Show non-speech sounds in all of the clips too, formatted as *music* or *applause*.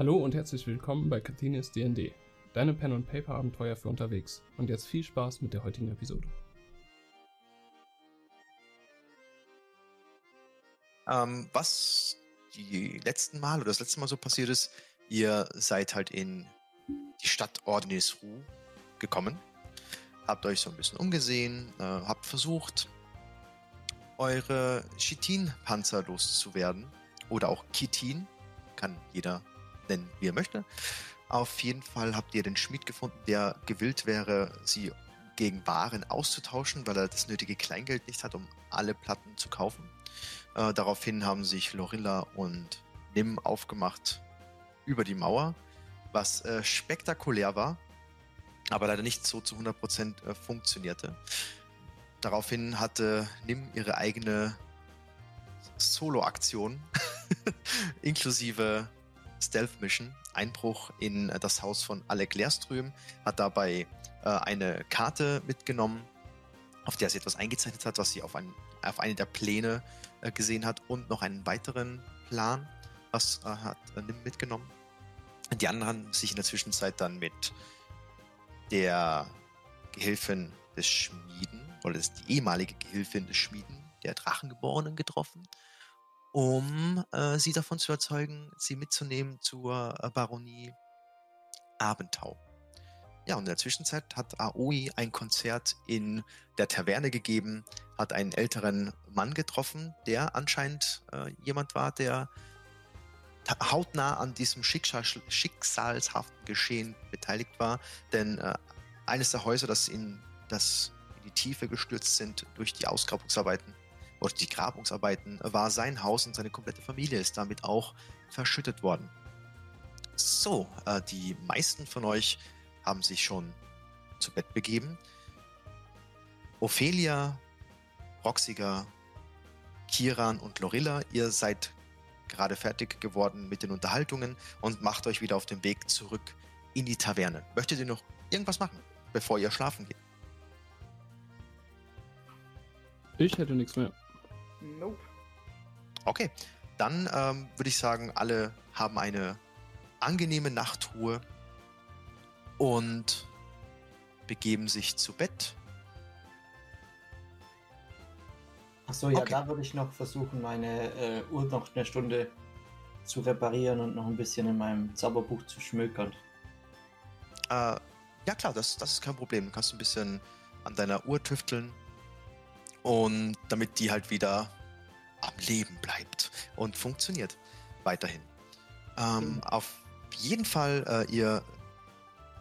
Hallo und herzlich willkommen bei Catinius D&D, deine Pen and Paper Abenteuer für unterwegs. Und jetzt viel Spaß mit der heutigen Episode. Ähm, was die letzten Mal oder das letzte Mal so passiert ist, ihr seid halt in die Stadt Ordnisru gekommen, habt euch so ein bisschen umgesehen, äh, habt versucht, eure Chitin-Panzer loszuwerden oder auch Kitin, kann jeder nennen, wie er möchte. Auf jeden Fall habt ihr den Schmied gefunden, der gewillt wäre, sie gegen Waren auszutauschen, weil er das nötige Kleingeld nicht hat, um alle Platten zu kaufen. Äh, daraufhin haben sich Lorilla und Nim aufgemacht über die Mauer, was äh, spektakulär war, aber leider nicht so zu 100% äh, funktionierte. Daraufhin hatte Nim ihre eigene Solo-Aktion *laughs* inklusive Stealth Mission, Einbruch in äh, das Haus von Alec Lehrström, hat dabei äh, eine Karte mitgenommen, auf der sie etwas eingezeichnet hat, was sie auf, ein, auf eine der Pläne äh, gesehen hat und noch einen weiteren Plan, was äh, hat äh, Nim mitgenommen. Die anderen haben sich in der Zwischenzeit dann mit der Gehilfin des Schmieden, oder das ist die ehemalige Gehilfin des Schmieden, der Drachengeborenen getroffen um äh, sie davon zu überzeugen, sie mitzunehmen zur äh, Baronie Abentau. Ja, und in der Zwischenzeit hat Aoi ein Konzert in der Taverne gegeben, hat einen älteren Mann getroffen, der anscheinend äh, jemand war, der hautnah an diesem Schicksal, schicksalshaften Geschehen beteiligt war. Denn äh, eines der Häuser, das in, das in die Tiefe gestürzt sind durch die Ausgrabungsarbeiten, oder die Grabungsarbeiten war sein Haus und seine komplette Familie ist damit auch verschüttet worden. So, äh, die meisten von euch haben sich schon zu Bett begeben. Ophelia, Roxiger, Kiran und Lorilla, ihr seid gerade fertig geworden mit den Unterhaltungen und macht euch wieder auf den Weg zurück in die Taverne. Möchtet ihr noch irgendwas machen, bevor ihr schlafen geht? Ich hätte nichts mehr. Nope. Okay, dann ähm, würde ich sagen, alle haben eine angenehme Nachtruhe und begeben sich zu Bett. Achso, ja, Okay. da würde ich noch versuchen, meine äh, Uhr noch eine Stunde zu reparieren und noch ein bisschen in meinem Zauberbuch zu schmökern. Äh, ja klar, das, das ist kein Problem. Du kannst ein bisschen an deiner Uhr tüfteln und damit die halt wieder am Leben bleibt und funktioniert weiterhin. Ähm, Mhm. Auf jeden Fall, äh, ihr,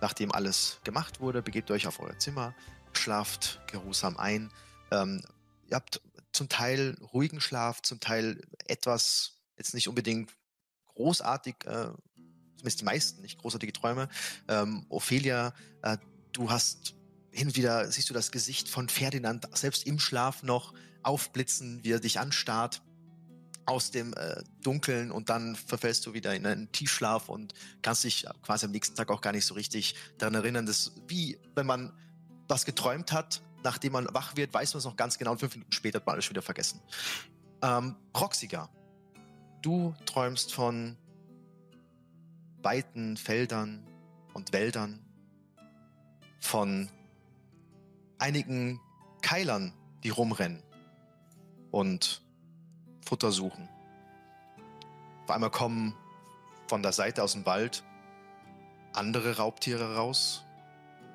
nachdem alles gemacht wurde, begebt euch auf euer Zimmer, schlaft geruhsam ein. Ähm, ihr habt zum Teil ruhigen Schlaf, zum Teil etwas, jetzt nicht unbedingt großartig, äh, zumindest die meisten, nicht großartige Träume. Ähm, Ophelia, äh, du hast hin wieder, siehst du das Gesicht von Ferdinand selbst im Schlaf noch aufblitzen, wie er dich anstarrt aus dem äh, Dunkeln und dann verfällst du wieder in einen Tiefschlaf und kannst dich quasi am nächsten Tag auch gar nicht so richtig daran erinnern, dass wie wenn man was geträumt hat, nachdem man wach wird, weiß man es noch ganz genau und fünf Minuten später hat man alles wieder vergessen. Ähm, Proxiger, du träumst von weiten Feldern und Wäldern, von einigen Keilern, die rumrennen und Futter suchen. Auf einmal kommen von der Seite aus dem Wald andere Raubtiere raus,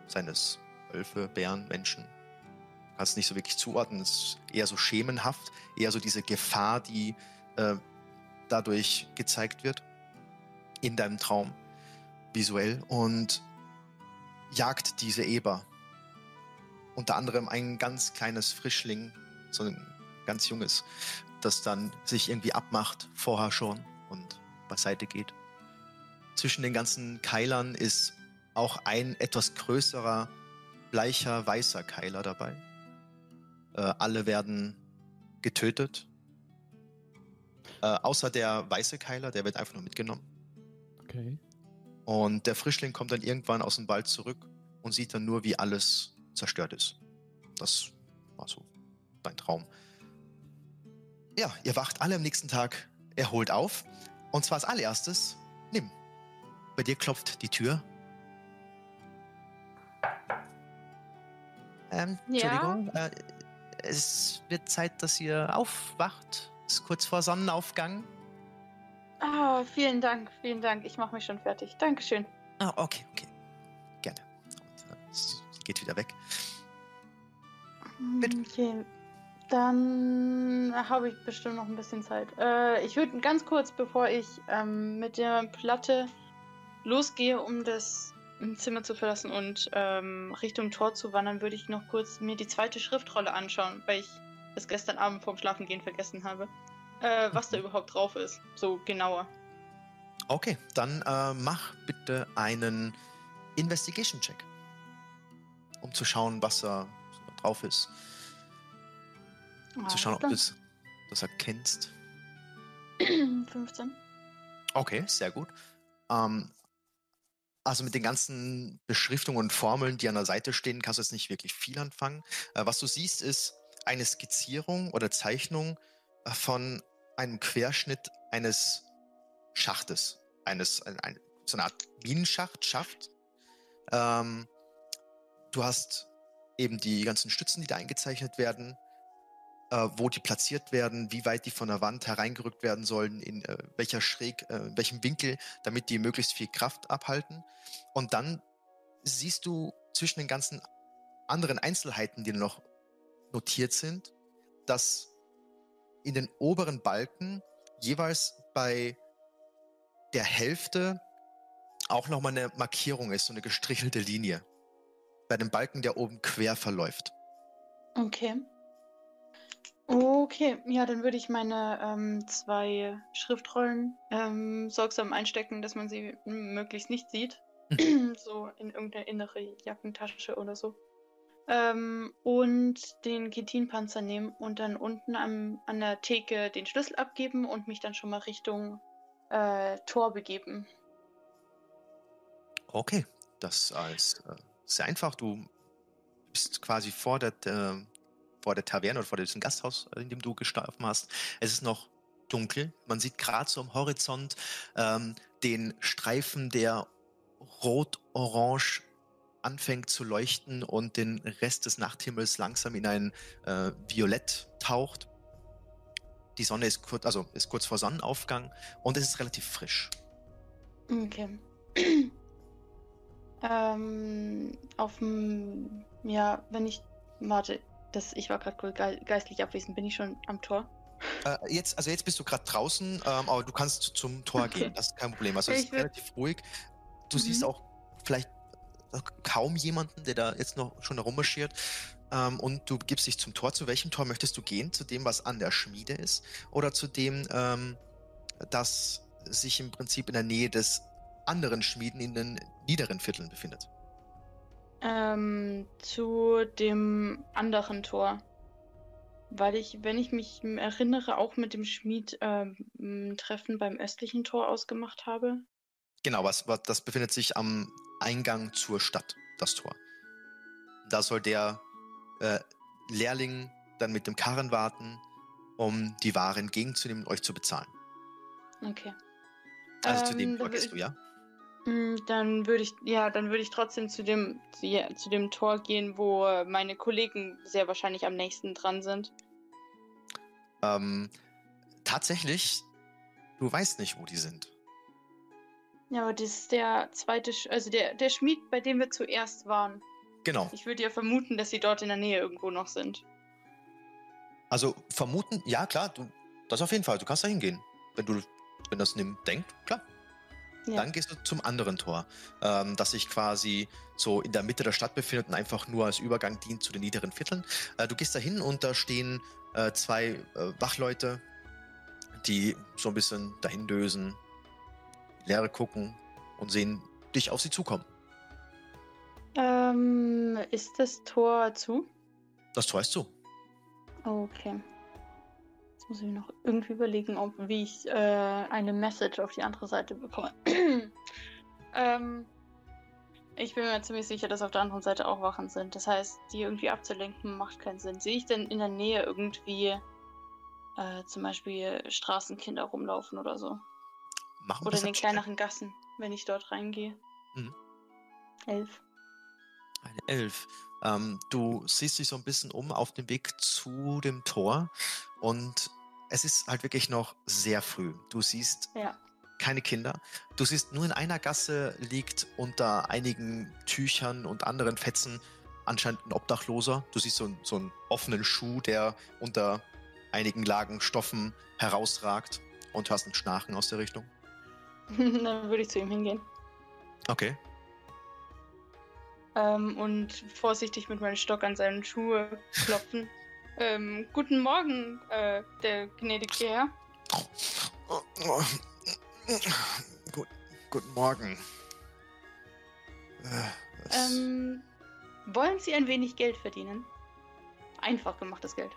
seines Wölfe, Bären, Menschen. Kannst nicht so wirklich zuordnen, es ist eher so schemenhaft, eher so diese Gefahr, die äh, dadurch gezeigt wird in deinem Traum visuell und jagt diese Eber. Unter anderem ein ganz kleines Frischling, so ein ganz junges, das dann sich irgendwie abmacht, vorher schon und beiseite geht. Zwischen den ganzen Keilern ist auch ein etwas größerer, bleicher, weißer Keiler dabei. Äh, alle werden getötet. Äh, außer der weiße Keiler, der wird einfach nur mitgenommen. Okay. Und der Frischling kommt dann irgendwann aus dem Wald zurück und sieht dann nur, wie alles zerstört ist. Das war so mein Traum. Ja, ihr wacht alle am nächsten Tag erholt auf. Und zwar als allererstes, nimm. bei dir klopft die Tür. Ähm, Ja? Entschuldigung, äh, es wird Zeit, dass ihr aufwacht. Es ist kurz vor Sonnenaufgang. Ah, vielen Dank, vielen Dank. Ich mache mich schon fertig. Dankeschön. Ah, okay, okay. Gerne. Und, äh, es geht wieder weg. Bitte. Okay. Dann habe ich bestimmt noch ein bisschen Zeit. Äh, ich würde ganz kurz, bevor ich ähm, mit der Platte losgehe, um das Zimmer zu verlassen und ähm, Richtung Tor zu wandern, würde ich noch kurz mir die zweite Schriftrolle anschauen, weil ich es gestern Abend vorm Schlafengehen vergessen habe. Äh, was da überhaupt drauf ist. So genauer. Okay, dann äh, mach bitte einen Investigation-Check. Um zu schauen, was da drauf ist. Um zu schauen, ob du das, erkennst. *clears throat* klar. 15. Okay, sehr gut. Ähm, also mit den ganzen Beschriftungen und Formeln, die an der Seite stehen, kannst du jetzt nicht wirklich viel anfangen. Äh, was du siehst, ist eine Skizzierung oder Zeichnung äh, von einem Querschnitt eines Schachtes. Eines, ein, ein, so eine Art Minenschacht, Schaft. Ähm, du hast eben die ganzen Stützen, die da eingezeichnet werden, äh, wo die platziert werden, wie weit die von der Wand hereingerückt werden sollen, in äh, welcher Schräg, äh, in welchem Winkel, damit die möglichst viel Kraft abhalten. Und dann siehst du zwischen den ganzen anderen Einzelheiten, die noch notiert sind, dass in den oberen Balken jeweils bei der Hälfte auch nochmal eine Markierung ist, so eine gestrichelte Linie. Bei dem Balken, der oben quer verläuft. Okay. Okay, ja, dann würde ich meine ähm, zwei Schriftrollen ähm, sorgsam einstecken, dass man sie möglichst nicht sieht. *clears throat* so in irgendeine innere Jackentasche oder so. Ähm, und den Ketinpanzer nehmen und dann unten am, an der Theke den Schlüssel abgeben und mich dann schon mal Richtung äh, Tor begeben. Okay, das ist äh, sehr einfach. Du bist quasi vor der, äh, vor der Taverne oder vor diesem Gasthaus, in dem du geschlafen hast. Es ist noch dunkel. Man sieht gerade so am Horizont ähm, den Streifen, der rot-orange anfängt zu leuchten und den Rest des Nachthimmels langsam in ein äh, Violett taucht. Die Sonne ist kurz, also ist kurz vor Sonnenaufgang und es ist relativ frisch. Okay. Ähm, auf dem, ja, wenn ich, warte, das, ich war gerade ge geistlich abwesend, bin ich schon am Tor? Äh, jetzt, also jetzt bist du gerade draußen, ähm, aber du kannst zum Tor Okay. gehen. Das ist kein Problem. Also es ist relativ ruhig. Du Mhm. siehst auch vielleicht kaum jemanden, der da jetzt noch schon herummarschiert. Ähm, und du gibst dich zum Tor. Zu welchem Tor möchtest du gehen? Zu dem, was an der Schmiede ist? Oder zu dem, ähm, das sich im Prinzip in der Nähe des anderen Schmieden in den niederen Vierteln befindet? Ähm, zu dem anderen Tor. Weil ich, wenn ich mich erinnere, auch mit dem Schmied ähm, ein Treffen beim östlichen Tor ausgemacht habe. Genau, was, was, das befindet sich am Eingang zur Stadt, das Tor. Da soll der äh, Lehrling dann mit dem Karren warten, um die Ware entgegenzunehmen und euch zu bezahlen. Okay. Also zu Ähm, dem dann Tor gehst du, ja? Mm, Dann würde ich, ja, dann würde ich trotzdem zu dem, zu, ja, zu dem Tor gehen, wo äh, meine Kollegen sehr wahrscheinlich am nächsten dran sind. Ähm, tatsächlich, du weißt nicht, wo die sind. Ja, aber das ist der zweite, Sch also der, der Schmied, bei dem wir zuerst waren. Genau. Ich würde ja vermuten, dass sie dort in der Nähe irgendwo noch sind. Also vermuten, ja klar, du, das auf jeden Fall. Du kannst da hingehen. Wenn du, wenn das nimm, denkt, klar. Ja. Dann gehst du zum anderen Tor, ähm, das sich quasi so in der Mitte der Stadt befindet und einfach nur als Übergang dient zu den niederen Vierteln. Äh, du gehst da hin und da stehen äh, zwei äh, Wachleute, die so ein bisschen dahin dösen, Leere gucken und sehen dich auf sie zukommen. Ähm, ist das Tor zu? Das Tor ist zu. Okay. Jetzt muss ich mir noch irgendwie überlegen, ob wie ich äh, eine Message auf die andere Seite bekomme. Ähm, ich bin mir ziemlich sicher, dass auf der anderen Seite auch Wachen sind. Das heißt, die irgendwie abzulenken macht keinen Sinn. Sehe ich denn in der Nähe irgendwie äh, zum Beispiel Straßenkinder rumlaufen oder so? Machen Oder in den kleineren Gassen, wenn ich dort reingehe. Mhm. Elf. Eine Elf. Ähm, du siehst dich so ein bisschen um auf dem Weg zu dem Tor und es ist halt wirklich noch sehr früh. Du siehst Ja. Keine Kinder. Du siehst nur in einer Gasse liegt unter einigen Tüchern und anderen Fetzen anscheinend ein Obdachloser. Du siehst so, einen- so einen offenen Schuh, der unter einigen Lagen Stoffen herausragt und hörst ein Schnarchen aus der Richtung. *laughs* Dann würde ich zu ihm hingehen. Okay. Ähm, und vorsichtig mit meinem Stock an seinen Schuhe klopfen. ähm, guten Morgen, äh, der gnädige Herr. *laughs* Gut, guten Morgen. Äh, Ähm, wollen Sie ein wenig Geld verdienen? Einfach gemachtes Geld.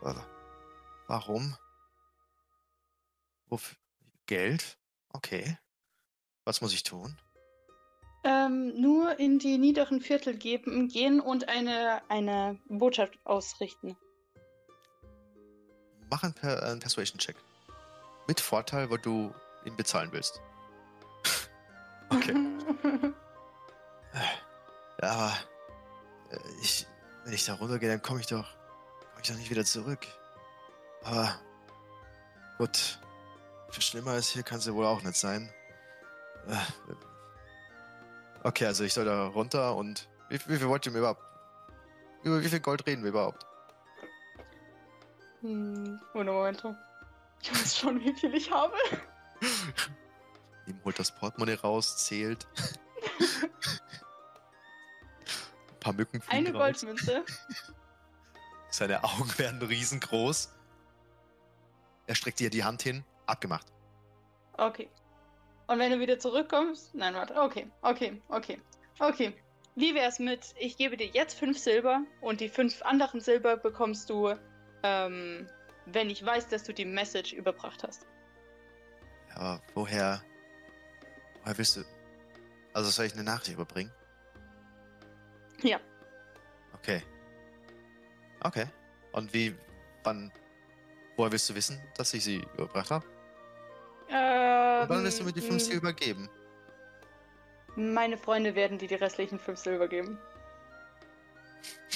Wa- Warum? Wofür? Geld? Okay. Was muss ich tun? Ähm, nur in die niederen Viertel geben, gehen und eine, eine Botschaft ausrichten. Mach einen, per einen Persuasion-Check. Mit Vorteil, weil du ihn bezahlen willst. *laughs* okay. Ja, aber äh, ich, wenn ich da runtergehe, dann komme ich doch, komme ich doch nicht wieder zurück. Aber gut, viel schlimmer als hier kann es ja wohl auch nicht sein. Äh, Okay, also ich soll da runter und wie, wie viel wollt ihr mir überhaupt? Über wie viel Gold reden wir überhaupt? hm, ohne Moment. Ich weiß schon, wie viel ich habe. *laughs* Ihm holt das Portemonnaie raus, zählt. *laughs* Ein paar Mücken Eine raus. Goldmünze. *laughs* Seine Augen werden riesengroß. Er streckt dir die Hand hin. Abgemacht. Okay. Und wenn du wieder zurückkommst. Nein, warte. Okay, okay, okay. Okay. Wie wär's mit, ich gebe dir jetzt fünf Silber und die fünf anderen Silber bekommst du, ähm, wenn ich weiß, dass du die Message überbracht hast. Ja, aber woher. Woher willst du. Also soll ich eine Nachricht überbringen? Ja. Okay. Okay. Und wie. Wann. Woher willst du wissen, dass ich sie überbracht habe? Ähm, wann willst du mir die fünf m- Silber geben? Meine Freunde werden dir die restlichen fünf Silber geben. *laughs*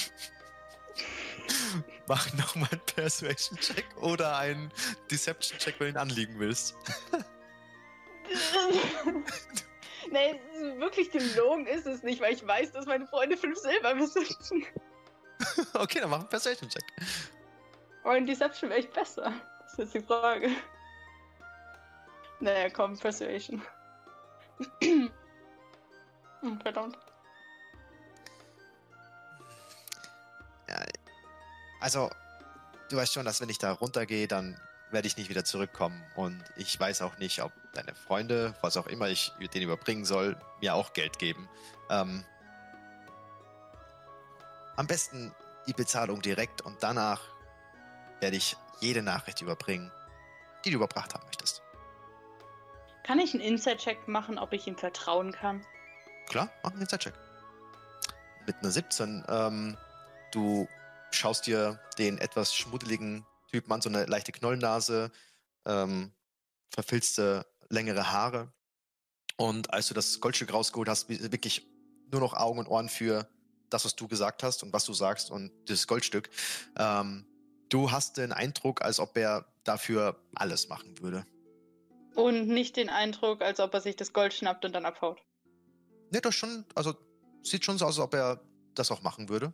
Mach nochmal einen Persuasion-Check oder einen Deception-Check, wenn du ihn anliegen willst. *laughs* nee, wirklich gelogen ist es nicht, weil ich weiß, dass meine Freunde fünf Silber besitzen. *laughs* okay, dann mach einen Persuasion-Check. Aber in Deception wäre ich besser. Das ist jetzt die Frage. Naja, komm, Persuasion. *clears throat* Verdammt. Also, du weißt schon, dass wenn ich da runtergehe, dann werde ich nicht wieder zurückkommen. Und ich weiß auch nicht, ob deine Freunde, was auch immer ich denen überbringen soll, mir auch Geld geben. Ähm, am besten die Bezahlung direkt und danach werde ich jede Nachricht überbringen, die du überbracht haben möchtest. Kann ich einen Inside-Check machen, ob ich ihm vertrauen kann? Klar, mach einen Inside-Check. Mit einer 17, ähm, du schaust dir den etwas schmuddeligen Typen an, so eine leichte Knollennase, ähm, verfilzte längere Haare. Und als du das Goldstück rausgeholt hast, wi- wirklich nur noch Augen und Ohren für das, was du gesagt hast und was du sagst und das Goldstück. Ähm, du hast den Eindruck, als ob er dafür alles machen würde. Und nicht den Eindruck, als ob er sich das Gold schnappt und dann abhaut. Ne, das schon, also sieht schon so aus, als ob er das auch machen würde.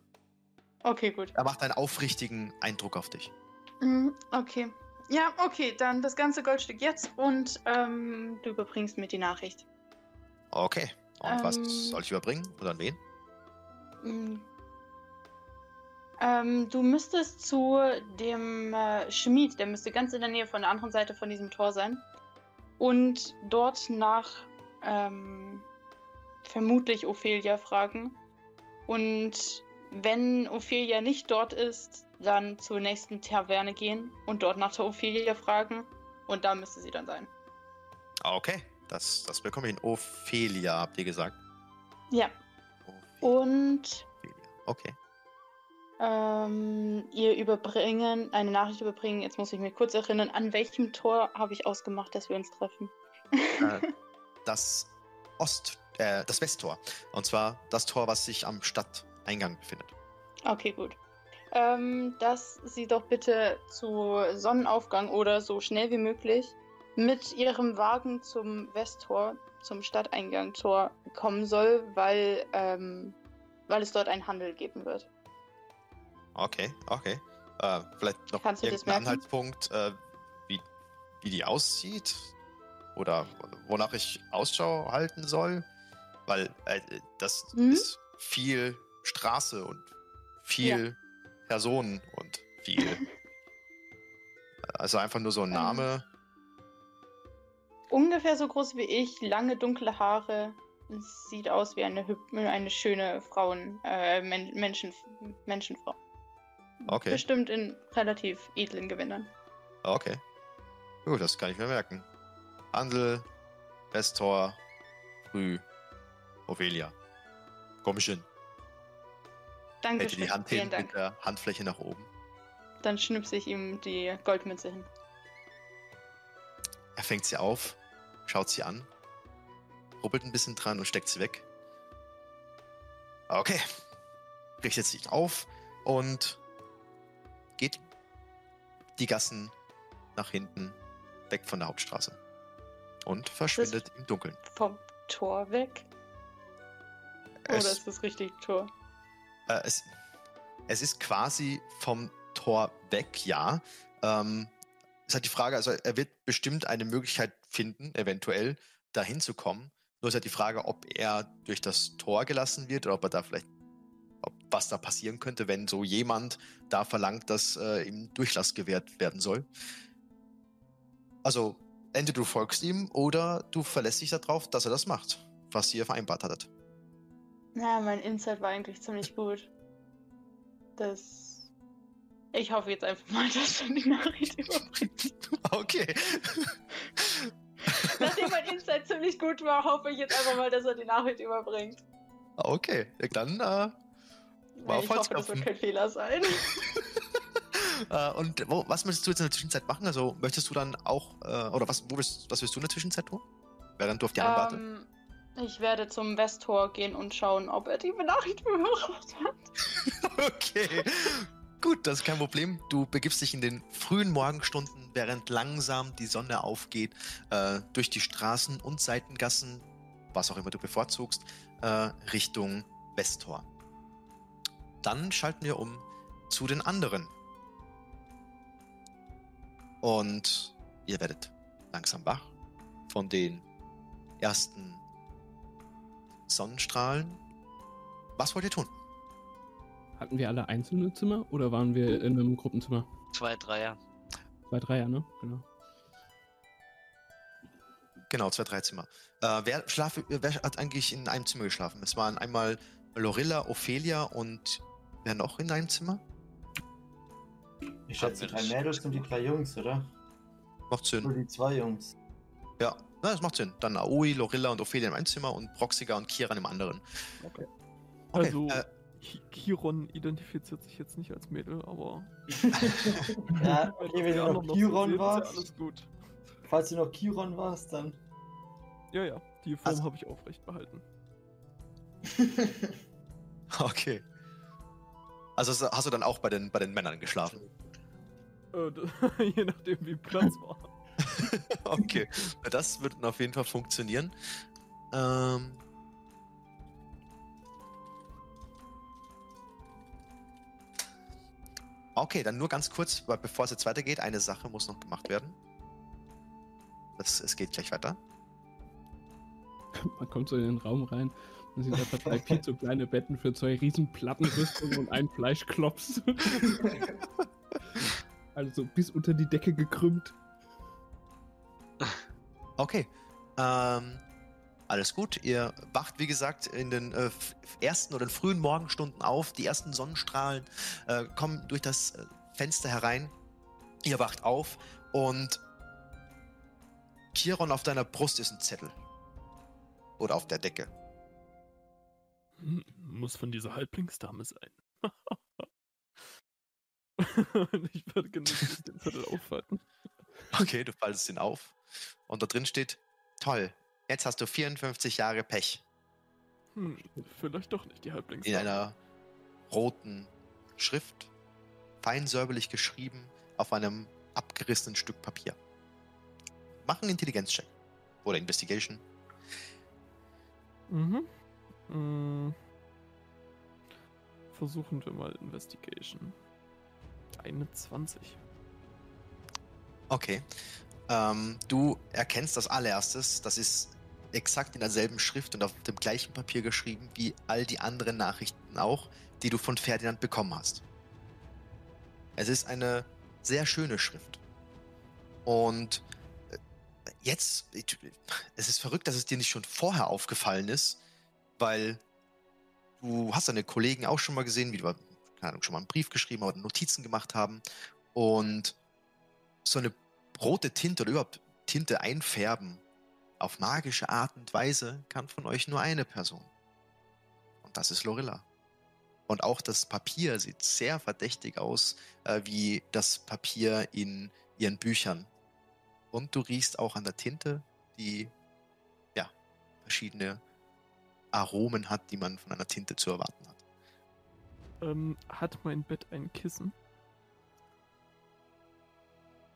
Okay, gut. Er macht einen aufrichtigen Eindruck auf dich. Mm, Okay. Ja, okay, dann das ganze Goldstück jetzt und ähm, du überbringst mir die Nachricht. Okay. Und was Ähm. soll ich überbringen? Oder an wen? Mm. Ähm, du müsstest zu dem äh, Schmied, der müsste ganz in der Nähe von der anderen Seite von diesem Tor sein. Und dort nach ähm, vermutlich Ophelia fragen. Und wenn Ophelia nicht dort ist, dann zur nächsten Taverne gehen und dort nach der Ophelia fragen. Und da müsste sie dann sein. Ah, Okay. Das, das bekomme ich in Ophelia, habt ihr gesagt. Ja. Ophelia. Und Okay. Ähm, ihr überbringen, eine Nachricht überbringen. Jetzt muss ich mich kurz erinnern, an welchem Tor habe ich ausgemacht, dass wir uns treffen? Äh, *laughs* das Ost, äh, das Westtor. Und zwar das Tor, was sich am Stadteingang befindet. Okay, gut. Ähm, dass sie doch bitte zu Sonnenaufgang oder so schnell wie möglich mit ihrem Wagen zum Westtor, zum Stadteingangtor kommen soll, weil, ähm, weil es dort einen Handel geben wird. Okay, okay. Äh, vielleicht noch Kannst irgendein? Anhaltspunkt, äh, wie, wie die aussieht? Oder wonach ich Ausschau halten soll? Weil äh, das Mhm. ist viel Straße und viel Personen und viel. *laughs* also einfach nur so ein Ähm. Name. Ungefähr so groß wie ich, lange dunkle Haare. Sieht aus wie eine, eine schöne Frauen, äh, Men Menschen, Menschenfrau. Okay. Bestimmt in relativ edlen Gewändern. Okay. Gut, das kann ich mir merken. Handel, Westtor, Früh, Ophelia. Komm schon. Hätte Dankeschön. die Hand hin mit der Handfläche nach oben. Dann schnipse ich ihm die Goldmünze hin. Er fängt sie auf, schaut sie an, rubbelt ein bisschen dran und steckt sie weg. Okay. Richtet sich auf und geht die Gassen nach hinten, weg von der Hauptstraße. Und verschwindet im Dunkeln. Vom Tor weg? Oder Es, ist das richtig Tor? Äh, es, es ist quasi vom Tor weg, ja. Ähm, es hat die Frage, also er wird bestimmt eine Möglichkeit finden, eventuell dahin zu kommen. Nur ist halt die Frage, ob er durch das Tor gelassen wird oder ob er da vielleicht, ob, was da passieren könnte, wenn so jemand da verlangt, dass äh, ihm Durchlass gewährt werden soll. Also, entweder du folgst ihm oder du verlässt dich darauf, dass er das macht, was ihr vereinbart hattet. Na, mein Insight war eigentlich ziemlich gut. Das. Ich hoffe jetzt einfach mal, *laughs* dass er die Nachricht überbringt. Okay. *laughs* Nachdem mein Insight ziemlich gut war, hoffe ich jetzt einfach mal, dass er die Nachricht überbringt. Okay, dann äh, Wow, ich hoffe, das wird kein Fehler sein. *laughs* Äh, und wo, was möchtest du jetzt in der Zwischenzeit machen? Also möchtest du dann auch, äh, oder was, wo willst, was willst du in der Zwischenzeit tun? Während du auf die anderen wartest? Ich werde zum Westtor gehen und schauen, ob er die Benachrichtigung *laughs* hat. Okay. Gut, das ist kein Problem. Du begibst dich in den frühen Morgenstunden, während langsam die Sonne aufgeht, äh, durch die Straßen und Seitengassen, was auch immer du bevorzugst, äh, Richtung Westtor. Dann schalten wir um zu den anderen. Und ihr werdet langsam wach von den ersten Sonnenstrahlen. Was wollt ihr tun? Hatten wir alle einzelne Zimmer oder waren wir in einem Gruppenzimmer? Zwei Dreier. Zwei Dreier, ne? Genau. Genau, zwei, drei Zimmer. Äh, wer, schlaf, wer hat eigentlich in einem Zimmer geschlafen? Es waren einmal Lorilla, Ophelia und wer noch in einem Zimmer? Ich schätze, drei Mädels und die drei Jungs, oder? Macht Nur Sinn. die zwei Jungs. Ja, na, das macht Sinn. Dann Aoi, Lorilla und Ophelia in einem Zimmer und Proxiga und Kiran im anderen. Okay. Okay, Also, äh, Ki- Kiron identifiziert sich jetzt nicht als Mädel, aber. *laughs* ja, wenn okay, wenn du noch Kiron sehen, ist ja warst, alles gut. falls du noch Kiron warst, dann. Ja, ja, die Form Also- habe ich aufrecht behalten. *laughs* okay. Also so- hast du dann auch bei den, bei den Männern geschlafen? Äh, *laughs* je nachdem, wie Platz war. *laughs* okay, das wird auf jeden Fall funktionieren. Ähm. Okay, dann nur ganz kurz, bevor es jetzt weitergeht, eine Sache muss noch gemacht werden. Das, es geht gleich weiter. Man kommt so in den Raum rein und sieht einfach drei viel zu kleine Betten für zwei riesen Plattenrüstungen und einen Fleischklops. *laughs* also bis unter die Decke gekrümmt. Okay. Ähm, alles gut. Ihr wacht, wie gesagt, in den äh, ersten oder frühen Morgenstunden auf. Die ersten Sonnenstrahlen äh, kommen durch das äh, Fenster herein. Ihr wacht auf und Chiron, auf deiner Brust ist ein Zettel. Oder auf der Decke. Hm, Muss von dieser Halblingsdame sein. *laughs* Ich würde genüsslich *laughs* den Zettel aufhalten. Okay, du faltest ihn auf. Und da drin steht, toll, jetzt hast du 54 Jahre Pech. Hm, vielleicht doch nicht die Halblings. In einer roten Schrift, fein säuberlich geschrieben, auf einem abgerissenen Stück Papier. Mach einen Intelligenzcheck. Oder Investigation. Mhm. Mm. Versuchen wir mal Investigation. Eine 20. Okay. Ähm, du erkennst das allererstes, das ist exakt in derselben Schrift und auf dem gleichen Papier geschrieben wie all die anderen Nachrichten auch, die du von Ferdinand bekommen hast. Es ist eine sehr schöne Schrift. Und äh, jetzt, es ist verrückt, dass es dir nicht schon vorher aufgefallen ist, weil du hast deine Kollegen auch schon mal gesehen, wie du keine Ahnung, schon mal einen Brief geschrieben oder Notizen gemacht haben. Und so eine rote Tinte oder überhaupt Tinte einfärben auf magische Art und Weise kann von euch nur eine Person. Und das ist Lorilla. Und auch das Papier sieht sehr verdächtig aus, äh, wie das Papier in ihren Büchern. Und du riechst auch an der Tinte, die ja verschiedene Aromen hat, die man von einer Tinte zu erwarten hat. Ähm, hat mein Bett ein Kissen?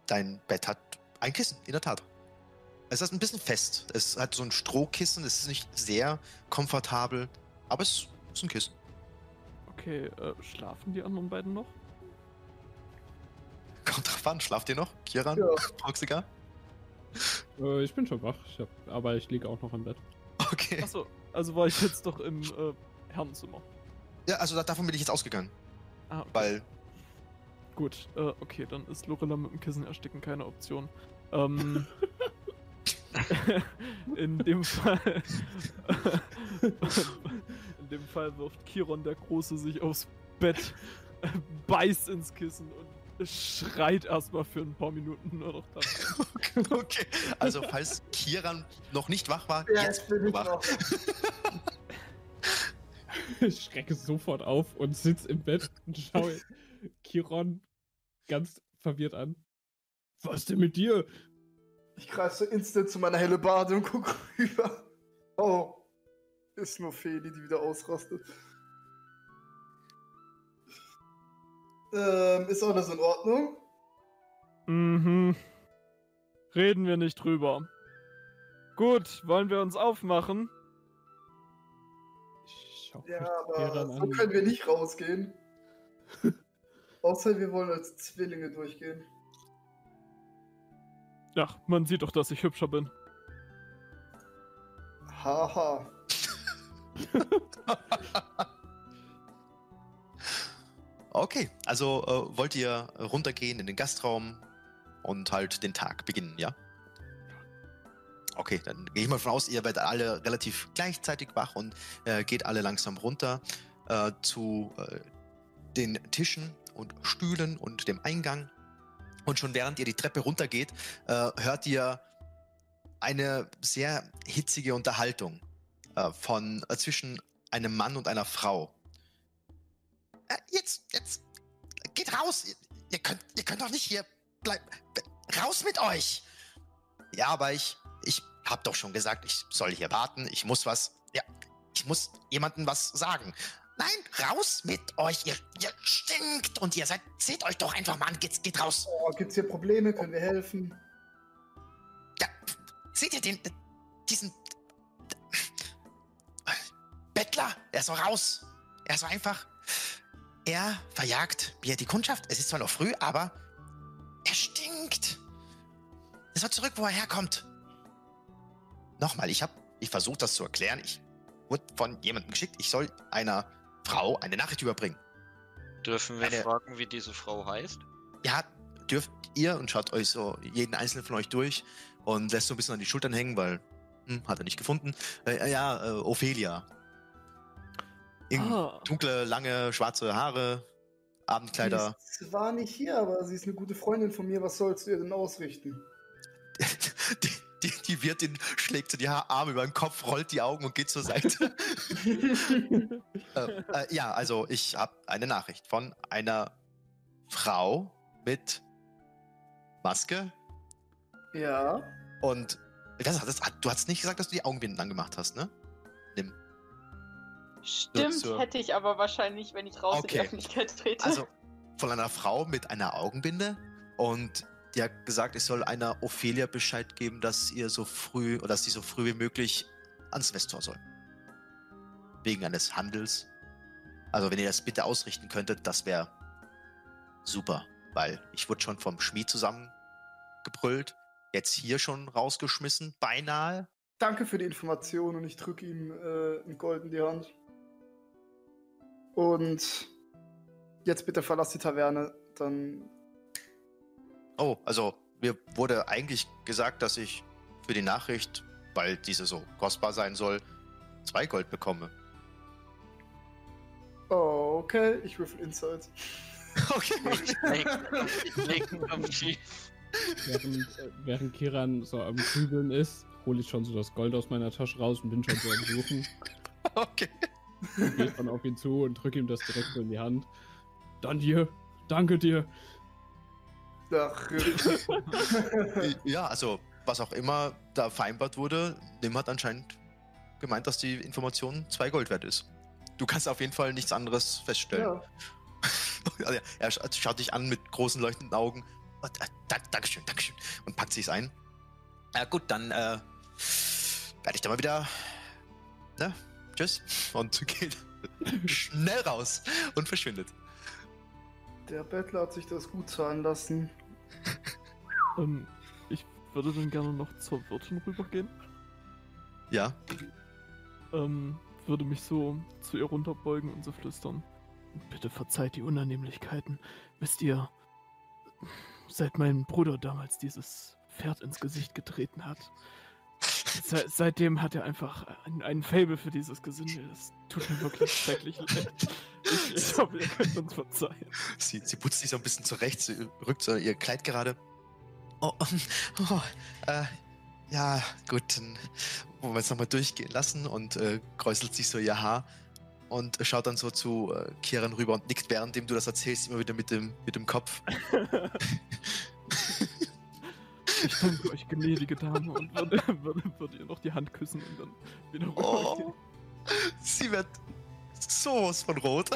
Dein Bett hat ein Kissen, in der Tat. Es ist ein bisschen fest. Es hat so ein Strohkissen, es ist nicht sehr komfortabel, aber es ist ein Kissen. Okay, äh, schlafen die anderen beiden noch? *laughs* Kommt drauf an, schlaft ihr noch? Kiran? Ja. *laughs* Proxica? Äh, ich bin schon wach, ich hab, aber ich liege auch noch im Bett. Okay. Achso, also war ich jetzt doch im äh, Herrenzimmer. Ja, also da- davon bin ich jetzt ausgegangen. Ah, okay. Weil, Gut, äh, okay, dann ist Lorilla mit dem Kissen ersticken keine Option. Ähm, *laughs* in dem Fall. in dem Fall wirft Kiron der Große sich aufs Bett, äh, beißt ins Kissen und schreit erstmal für ein paar Minuten nur noch dann. *laughs* okay. Also, falls Kiran noch nicht wach war, Ja, jetzt bin ich wach. *laughs* Ich schrecke sofort auf und sitz im Bett und schaue Kiron ganz verwirrt an. Was denn mit dir? Ich greife so instant zu meiner helle Bade und guck *laughs* rüber. Oh. Ist nur Feli, die wieder ausrastet. Ähm, ist alles in Ordnung? Mhm. Reden wir nicht drüber. Gut, wollen wir uns aufmachen? Ja, aber so können wir nicht rausgehen. *laughs* Außer wir wollen als Zwillinge durchgehen. Ja, man sieht doch, dass ich hübscher bin. Haha. *laughs* Okay, also äh, wollt ihr runtergehen in den Gastraum und halt den Tag beginnen, ja? Okay, dann gehe ich mal von aus, ihr werdet alle relativ gleichzeitig wach und äh, geht alle langsam runter äh, zu äh, den Tischen und Stühlen und dem Eingang. Und schon während ihr die Treppe runtergeht, äh, hört ihr eine sehr hitzige Unterhaltung äh, von äh, zwischen einem Mann und einer Frau. Äh, jetzt, jetzt, geht raus. Ihr, ihr könnt, ihr könnt doch nicht hier bleiben. Raus mit euch. Ja, aber ich, ich hab doch schon gesagt, ich soll hier warten. Ich muss was, ja, ich muss jemandem was sagen. Nein, raus mit euch. Ihr, ihr stinkt und ihr seid, seht euch doch einfach mal an. Geht, geht raus. Oh, gibt's hier Probleme? Können wir helfen? Ja, seht ihr den, diesen Bettler? Er soll raus. Er soll einfach. Er verjagt mir die Kundschaft. Es ist zwar noch früh, aber er stinkt. Er soll zurück, wo er herkommt. Nochmal, ich habe, ich versuche das zu erklären. Ich wurde von jemandem geschickt. Ich soll einer Frau eine Nachricht überbringen. Dürfen wir Eine- fragen, wie diese Frau heißt? Ja, dürft ihr und schaut euch so jeden einzelnen von euch durch und lässt so ein bisschen an die Schultern hängen, weil hm, hat er nicht gefunden. Äh, ja, äh, Ophelia. Irgend- Ah. Dunkle, lange, schwarze Haare, Abendkleider. Sie zwar nicht hier, aber sie ist eine gute Freundin von mir. Was sollst du ihr denn ausrichten? *laughs* *laughs* Die, die, die Wirtin schlägt so die Arme über den Kopf, rollt die Augen und geht zur Seite. *laughs* äh, äh, ja, also ich habe eine Nachricht von einer Frau mit Maske Ja. und das, das, du hast nicht gesagt, dass du die Augenbinden angemacht hast, ne? Stimmt, zur- hätte ich aber wahrscheinlich, wenn ich raus in Okay. die Öffentlichkeit trete. Also von einer Frau mit einer Augenbinde und die gesagt, ich soll einer Ophelia Bescheid geben, dass ihr so früh oder dass sie so früh wie möglich ans Westtor soll. Wegen eines Handels. Also wenn ihr das bitte ausrichten könntet, das wäre super, weil ich wurde schon vom Schmied zusammengebrüllt, jetzt hier schon rausgeschmissen, beinahe. Danke für die Information und ich drücke ihm äh, ein Gold in die Hand. Und jetzt bitte verlass die Taverne, dann. Oh, also mir wurde eigentlich gesagt, dass ich für die Nachricht, weil diese so kostbar sein soll, zwei Gold bekomme. Oh, okay, ich würfel Insight. *laughs* Okay. Während, äh, während Kiran so am Grübeln ist, hole ich schon so das Gold aus meiner Tasche raus und bin schon so am Suchen. *laughs* okay. Gehe dann auf ihn zu und drücke ihm das direkt so in die Hand. Dann dir, danke dir. Ach, *laughs* Ja, also was auch immer da vereinbart wurde, Nim hat anscheinend gemeint, dass die Information zwei Gold wert ist. Du kannst auf jeden Fall nichts anderes feststellen. ja. *laughs* Also er sch- schaut dich an mit großen leuchtenden Augen. Oh, da- dank, Dankeschön, Dankeschön. Und packt sich's ein. Ja gut, dann äh, werde ich da mal wieder. Ne? Tschüss. Und *laughs* geht schnell raus und verschwindet. Der Bettler hat sich das gut zahlen lassen. *laughs* Ähm, ich würde dann gerne noch zur Wirtin rübergehen. Ja. Ähm, würde mich so zu ihr runterbeugen und so flüstern. Bitte verzeiht die Unannehmlichkeiten. Wisst ihr, seit mein Bruder damals dieses Pferd ins Gesicht getreten hat, se seitdem hat er einfach ein, ein Fable für dieses Gesindel. Es tut mir wirklich *laughs* schrecklich leid. Ich, ich hoffe, ihr könnt uns verzeihen. Sie, sie putzt sich so ein bisschen zurecht, sie rückt so ihr Kleid gerade. Oh, oh äh, ja, gut, dann wollen wir es nochmal durchgehen lassen und äh, kräuselt sich so ihr Haar und schaut dann so zu äh, Kieran rüber und nickt, währenddem du das erzählst, immer wieder mit dem, mit dem Kopf. *laughs* Ich danke euch, gnädige Dame, und würde, *laughs* würde, würde ihr noch die Hand küssen und dann wieder rübergehen. Oh, sie wird sowas von rot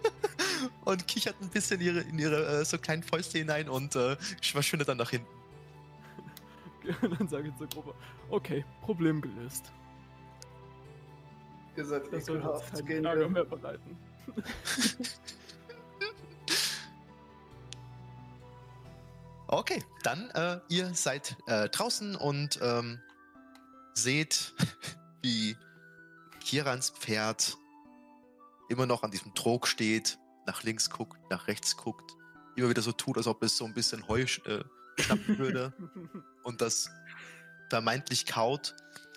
*laughs* und kichert ein bisschen ihre, in ihre äh, so kleinen Fäuste hinein und äh, verschwindet dann nach hinten. *laughs* Und dann sage ich zur Gruppe, okay, Problem gelöst. Ihr seid Das soll uns Gehen Ärger mehr bereiten. Okay, dann äh, ihr seid äh, draußen und ähm, seht, *laughs* wie Kirans Pferd immer noch an diesem Trog steht, nach links guckt, nach rechts guckt, immer wieder so tut, als ob es so ein bisschen Heu äh, schnappen würde *laughs* und das vermeintlich kaut.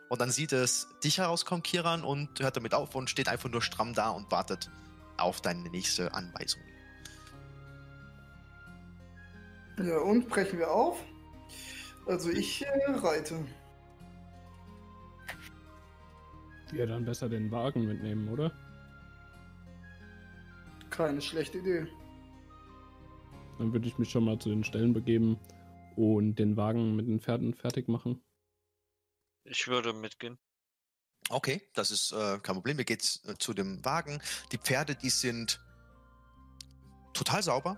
Und dann sieht es dich herauskommen, Kiran, und hört damit auf und steht einfach nur stramm da und wartet auf deine nächste Anweisung. Ja, und brechen wir auf. Also ich äh, reite. Wir dann besser den Wagen mitnehmen, oder? Keine schlechte Idee. Dann würde ich mich schon mal zu den Stellen begeben und den Wagen mit den Pferden fertig machen. Ich würde mitgehen. Okay, das ist äh, kein Problem. Ihr geht äh, zu dem Wagen. Die Pferde, die sind total sauber,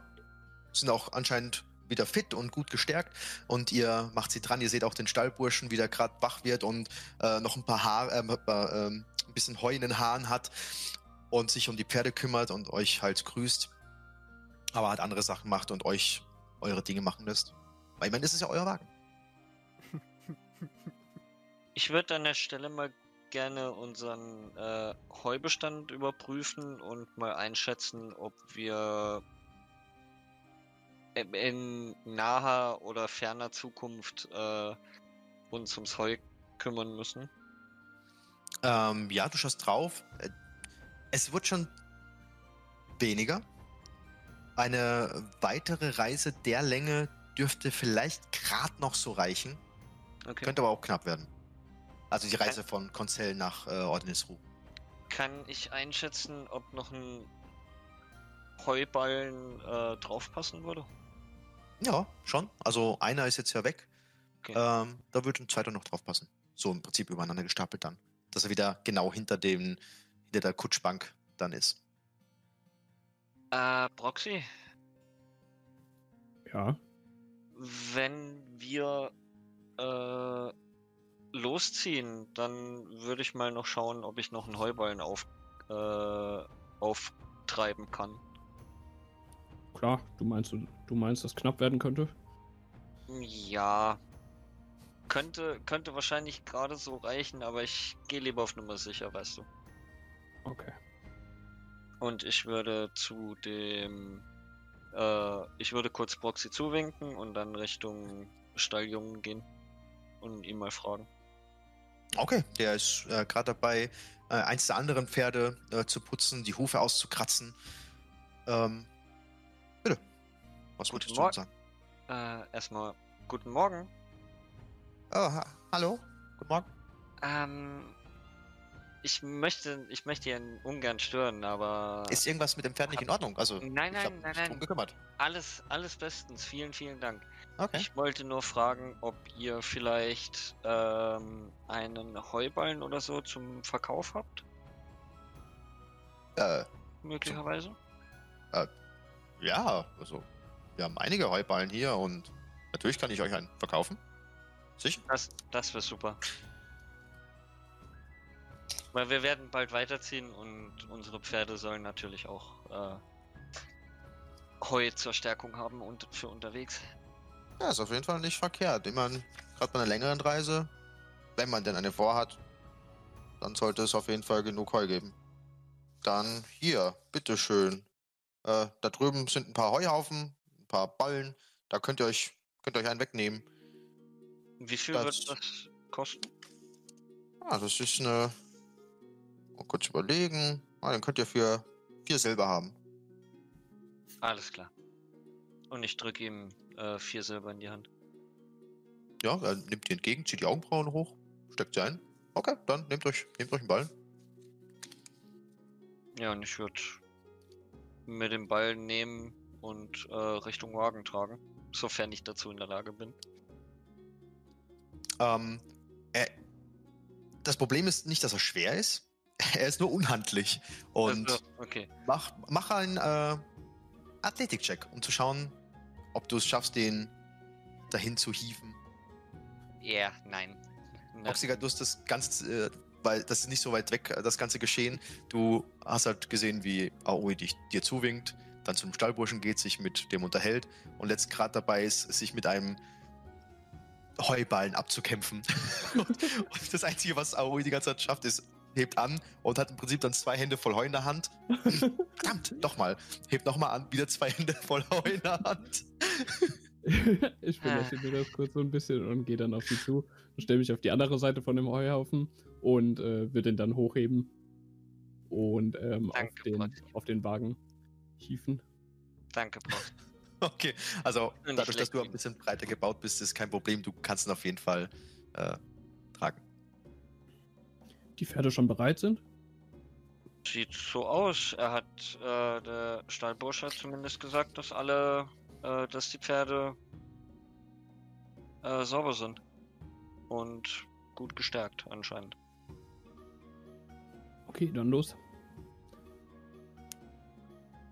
sind auch anscheinend wieder fit und gut gestärkt. Und ihr macht sie dran. Ihr seht auch den Stallburschen, wie der gerade wach wird und äh, noch ein paar Haare, äh, äh, ein bisschen Heu in den Haaren hat und sich um die Pferde kümmert und euch halt grüßt. Aber halt andere Sachen macht und euch eure Dinge machen lässt. Weil ich meine, das ist ja euer Wagen. *laughs* Ich würde an der Stelle mal gerne unseren äh, Heubestand überprüfen und mal einschätzen, ob wir in- naher oder ferner Zukunft äh, uns ums Heu kümmern müssen. Ähm, ja, du schaust drauf. Es wird schon weniger. Eine weitere Reise der Länge dürfte vielleicht gerade noch so reichen. Okay. Könnte aber auch knapp werden. Also die Reise von Konzell nach äh, Ordinisru. Kann ich einschätzen, ob noch ein Heuballen äh, draufpassen würde? Ja, schon. Also einer ist jetzt ja weg. Okay. Ähm, da wird ein zweiter noch drauf passen. So im Prinzip übereinander gestapelt dann. Dass er wieder genau hinter dem, hinter der Kutschbank dann ist. Äh, Proxy, Ja. wenn wir äh, losziehen, dann würde ich mal noch schauen, ob ich noch einen Heuballen auf, äh, auftreiben kann. Klar, du meinst, du meinst, dass knapp werden könnte? Ja. Könnte, könnte wahrscheinlich gerade so reichen, aber ich gehe lieber auf Nummer sicher, weißt du. Okay. Und ich würde zu dem. Äh, ich würde kurz Proxy zuwinken und dann Richtung Stalljungen gehen. Und ihn mal fragen. Okay, der ist äh, gerade dabei, äh, eins der anderen Pferde äh, zu putzen, die Hufe auszukratzen. Ähm. Was Guten wolltest du Morgen. sagen? Äh, erstmal guten Morgen. Oh, ha hallo? Guten Morgen. Ähm. Ich möchte, ich möchte ihn ungern stören, aber. Ist irgendwas mit dem Pferd nicht in Ordnung? Also, Nein, ich hab nein, nein, drum nein. gekümmert. Alles, alles bestens. Vielen, vielen Dank. Okay. Ich wollte nur fragen, ob ihr vielleicht ähm, einen Heuballen oder so zum Verkauf habt, Äh, möglicherweise. ja, also, wir haben einige Heuballen hier und natürlich kann ich euch einen verkaufen. Sicher? Das, das wäre super. Weil wir werden bald weiterziehen und unsere Pferde sollen natürlich auch äh, Heu zur Stärkung haben und für unterwegs. Ja, ist auf jeden Fall nicht verkehrt. Ich meine, gerade bei einer längeren Reise, wenn man denn eine vorhat, dann sollte es auf jeden Fall genug Heu geben. Dann hier, bitteschön. Äh, da drüben sind ein paar Heuhaufen, paar Ballen. Da könnt ihr euch, könnt ihr euch einen wegnehmen. Wie viel Das- wird das kosten? Ah, das ist eine. Mal kurz überlegen. Ah, dann könnt ihr für vier Silber haben. Alles klar. Und ich drücke ihm äh, vier Silber in die Hand. Ja, er nimmt die entgegen, zieht die Augenbrauen hoch, steckt sie ein. Okay, dann nehmt euch, nehmt euch einen Ballen. Ja, und ich würde mir den Ball nehmen und äh, Richtung Wagen tragen, sofern ich dazu in der Lage bin. Ähm, er, das Problem ist nicht, dass er schwer ist. *laughs* Er ist nur unhandlich. Und Also, okay. mach, mach einen äh, Athletik-Check, um zu schauen, ob du es schaffst, den dahin zu hieven. Ja, nein. Ne, Oxiger, du hast das ganz, äh, weil das ist nicht so weit weg, äh, das ganze Geschehen. Du hast halt gesehen, wie Aoi dich, dir zuwinkt, dann zum Stallburschen geht, sich mit dem unterhält und letzt gerade dabei ist, sich mit einem Heuballen abzukämpfen. *laughs* und, und das Einzige, was Aoi die ganze Zeit schafft, ist, hebt an und hat im Prinzip dann zwei Hände voll Heu in der Hand. Verdammt, *laughs* doch mal. Hebt nochmal an, wieder zwei Hände voll Heu in der Hand. *laughs* ich belächle mir das kurz so ein bisschen und gehe dann auf sie zu und stelle mich auf die andere Seite von dem Heuhaufen und äh, würde den dann hochheben und ähm, auf, Danke, den, Proxy. auf den Wagen hieven. Danke, Prost. *laughs* Okay, also Und dadurch, dass du ein bisschen breiter gebaut bist, ist kein Problem. Du kannst ihn auf jeden Fall äh, tragen. Die Pferde schon bereit sind? Sieht so aus. Er hat, äh, der Stallbursche hat zumindest gesagt, dass alle, äh, dass die Pferde äh, sauber sind. Und gut gestärkt, anscheinend. Okay, dann los.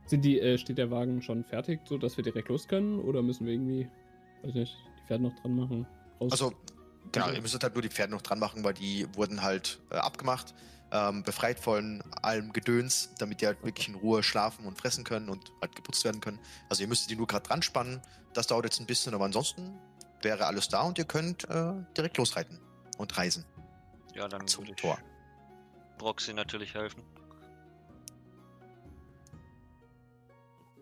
Sind die, äh, steht der Wagen schon fertig, so dass wir direkt los können? Oder müssen wir irgendwie, weiß nicht, die Pferde noch dran machen? Raus- Also, genau, Okay. ihr müsstet halt nur die Pferde noch dran machen, weil die wurden halt äh, abgemacht, ähm, befreit von allem Gedöns, damit die halt wirklich in Ruhe schlafen und fressen können und halt geputzt werden können. Also ihr müsstet die nur gerade dran spannen. Das dauert jetzt ein bisschen, aber ansonsten wäre alles da und ihr könnt äh, direkt losreiten und reisen Ja, dann zum würde ich Tor. Proxy natürlich helfen.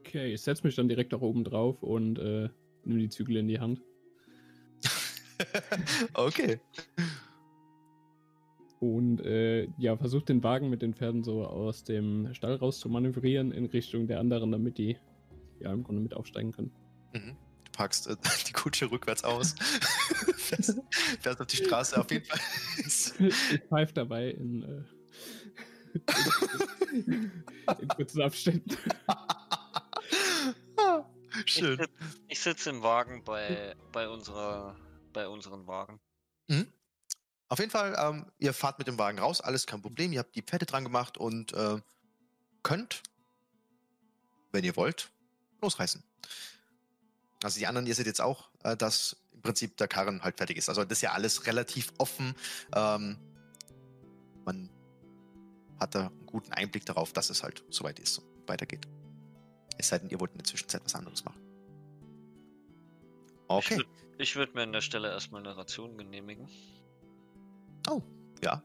Okay, ich setze mich dann direkt auch oben drauf und äh, nehme die Zügel in die Hand. okay. Und äh, ja, versucht den Wagen mit den Pferden so aus dem Stall raus zu manövrieren in Richtung der anderen, damit die ja im Grunde mit aufsteigen können. Mhm. Du packst äh, die Kutsche rückwärts aus. fährst, fährst auf die Straße auf jeden Fall. ich pfeife dabei in, äh, in, in kurzen Abständen. Schön. Ich sitze im Wagen bei, bei, unserer, bei unseren Wagen. Mhm. Auf jeden Fall, ähm, ihr fahrt mit dem Wagen raus, alles kein Problem. Ihr habt die Pferde dran gemacht und äh, könnt, wenn ihr wollt, losreißen. Also die anderen, ihr seht jetzt auch, äh, dass im Prinzip der Karren halt fertig ist. Also das ist ja alles relativ offen. Ähm, man hat da einen guten Einblick darauf, dass es halt soweit ist und weitergeht. Es sei denn, ihr wollt in der Zwischenzeit was anderes machen. Okay. würd- Ich würde mir an der Stelle erstmal eine Ration genehmigen. Oh, ja.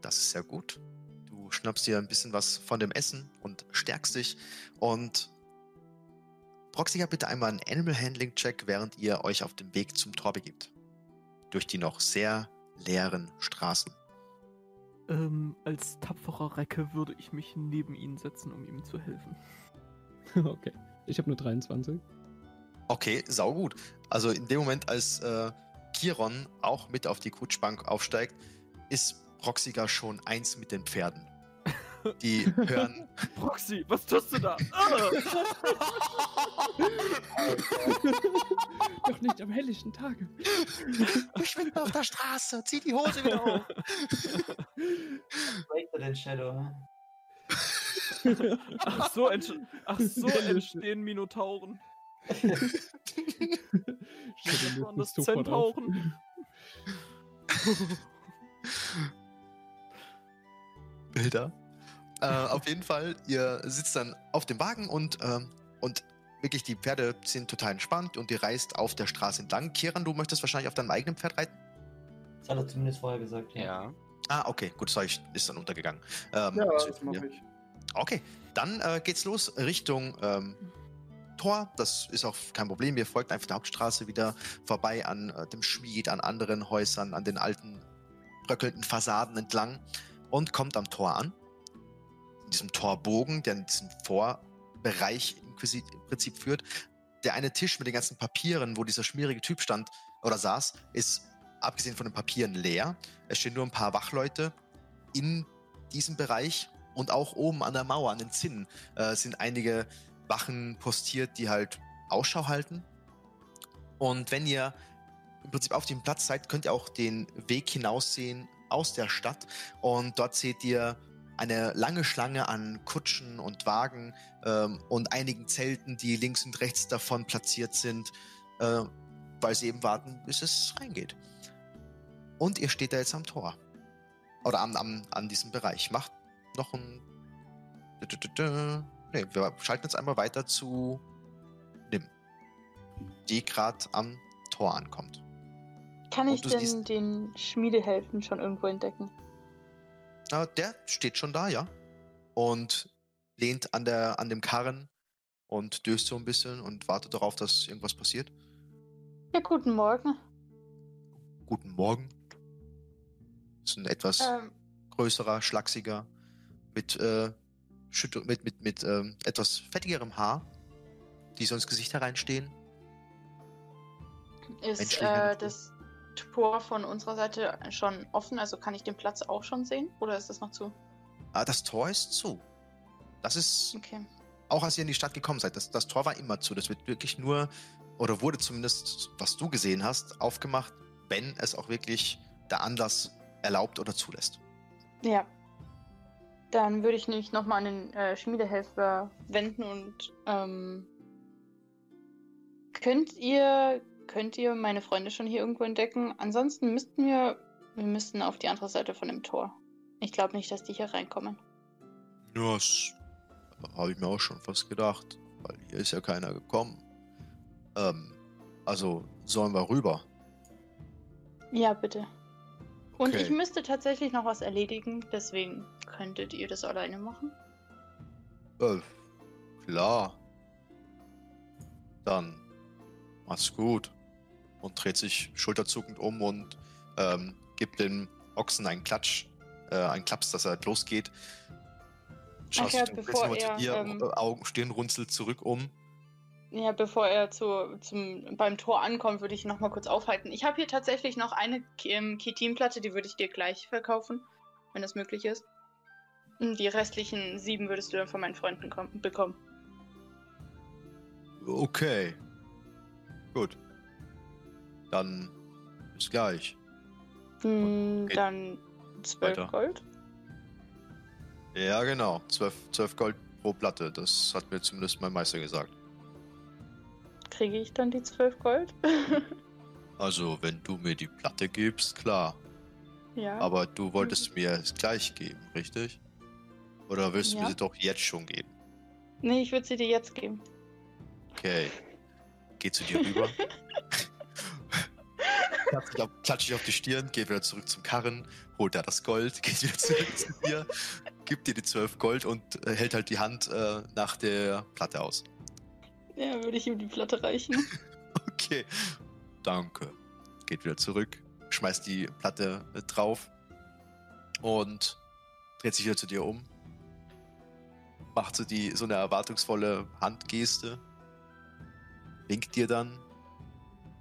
Das ist sehr gut. Du schnappst dir ein bisschen was von dem Essen und stärkst dich. Und Proxiger, bitte einmal einen Animal Handling Check, während ihr euch auf dem Weg zum Tor begibt. Durch die noch sehr leeren Straßen. Ähm, als tapferer Recke würde ich mich neben ihn setzen, um ihm zu helfen. *laughs* okay. Ich habe nur 23. Okay, saugut. Also in dem Moment, als äh, Kiron auch mit auf die Kutschbank aufsteigt, ist Proxiger schon eins mit den Pferden. Die *laughs* hören Proxy, was tust du da? Ah! Doch nicht am helllichten Tage. Verschwinden auf der Straße, zieh die Hose wieder auf. Breaker den Shadow. Ach so, ach so entstehen Minotauren. Dir Waren das das. Zentauren? *laughs* Bilder. Äh, auf jeden Fall, ihr sitzt dann auf dem Wagen und, ähm, und wirklich die Pferde sind total entspannt und ihr reist auf der Straße entlang. Kiran, du möchtest wahrscheinlich auf deinem eigenen Pferd reiten? Das hat er zumindest vorher gesagt. Ja. Ah, okay, gut, das ist dann untergegangen. Ähm, Ja, das mache ich. Okay, dann äh, geht's los Richtung ähm, Tor. Das ist auch kein Problem. Ihr folgt einfach der Hauptstraße wieder vorbei an äh, dem Schmied, an anderen Häusern, an den alten bröckelnden Fassaden entlang und kommt am Tor an. In diesem Torbogen, der in diesem Vorbereich im Prinzip führt. Der eine Tisch mit den ganzen Papieren, wo dieser schmierige Typ stand oder saß, ist abgesehen von den Papieren leer. Es stehen nur ein paar Wachleute in diesem Bereich und auch oben an der Mauer, an den Zinnen, äh, sind einige Wachen postiert, die halt Ausschau halten. Und wenn ihr im Prinzip auf dem Platz seid, könnt ihr auch den Weg hinaussehen aus der Stadt. Und dort seht ihr eine lange Schlange an Kutschen und Wagen ähm, und einigen Zelten, die links und rechts davon platziert sind, äh, weil sie eben warten, bis es reingeht. Und ihr steht da jetzt am Tor. Oder am, am, an diesem Bereich. Macht noch ein. Ne, wir schalten jetzt einmal weiter zu Nim. Die gerade am Tor ankommt. Kann Und ich denn den Schmiedehelfen schon irgendwo entdecken? Ah, der steht schon da, ja. Und lehnt an, der, an dem Karren und döst so ein bisschen und wartet darauf, dass irgendwas passiert. Ja, guten Morgen. Guten Morgen. Ist ein etwas Ähm, größerer, schlachsiger, mit, äh, mit, mit, mit ähm, etwas fettigerem Haar, die so ins Gesicht hereinstehen. ist äh, das Tor von unserer Seite schon offen? Also kann ich den Platz auch schon sehen? Oder ist das noch zu? Ah, das Tor ist zu. Das ist, Okay. auch als ihr in die Stadt gekommen seid, das, das Tor war immer zu. Das wird wirklich nur, oder wurde zumindest, was du gesehen hast, aufgemacht, wenn es auch wirklich der Anlass erlaubt oder zulässt. Ja. Dann würde ich nämlich nochmal an den äh, Schmiedehelfer wenden und ähm, könnt ihr könnt ihr meine Freunde schon hier irgendwo entdecken? Ansonsten müssten wir wir müssten auf die andere Seite von dem Tor. Ich glaube nicht, dass die hier reinkommen. Ja, das habe ich mir auch schon fast gedacht, weil hier ist ja keiner gekommen. Ähm, also sollen wir rüber. Ja, bitte. Und Okay. ich müsste tatsächlich noch was erledigen, deswegen könntet ihr das alleine machen. Äh, klar. Dann mach's gut. Und dreht sich schulterzuckend um und ähm, gibt dem Ochsen einen Klatsch, äh, einen Klaps, dass er losgeht. Schaust dann bevor er, dir, ähm, äh, Augen, Stirn runzelt zurück um. Ja, bevor er zu, zum, beim Tor ankommt, würde ich noch mal kurz aufhalten. Ich habe hier tatsächlich noch eine ähm, Ketinplatte, die würde ich dir gleich verkaufen, wenn das möglich ist. Und Die restlichen sieben würdest du dann von meinen Freunden kom- bekommen. Okay. Gut. Dann bis gleich. Hm, geht dann 12 weiter. Gold. Ja, genau. 12, 12 Gold pro Platte. Das hat mir zumindest mein Meister gesagt. Kriege ich dann die 12 Gold? *laughs* Also, wenn du mir die Platte gibst, klar. ja. Aber du wolltest mir es gleich geben, richtig? Oder willst du Ja. mir sie doch jetzt schon geben? Nee, ich würde sie dir jetzt geben. Okay. Geh zu dir rüber. *laughs* Klatsch dich auf, klatsch dich auf die Stirn, geh wieder zurück zum Karren, holt da das Gold, geht wieder zurück zu dir, gibt dir die 12 Gold und äh, hält halt die Hand äh, nach der Platte aus. Ja, würde ich ihm die Platte reichen. *laughs* Okay. Danke. Geht wieder zurück, schmeißt die Platte äh, drauf und dreht sich wieder zu dir um. Macht so, die, so eine erwartungsvolle Handgeste. Winkt dir dann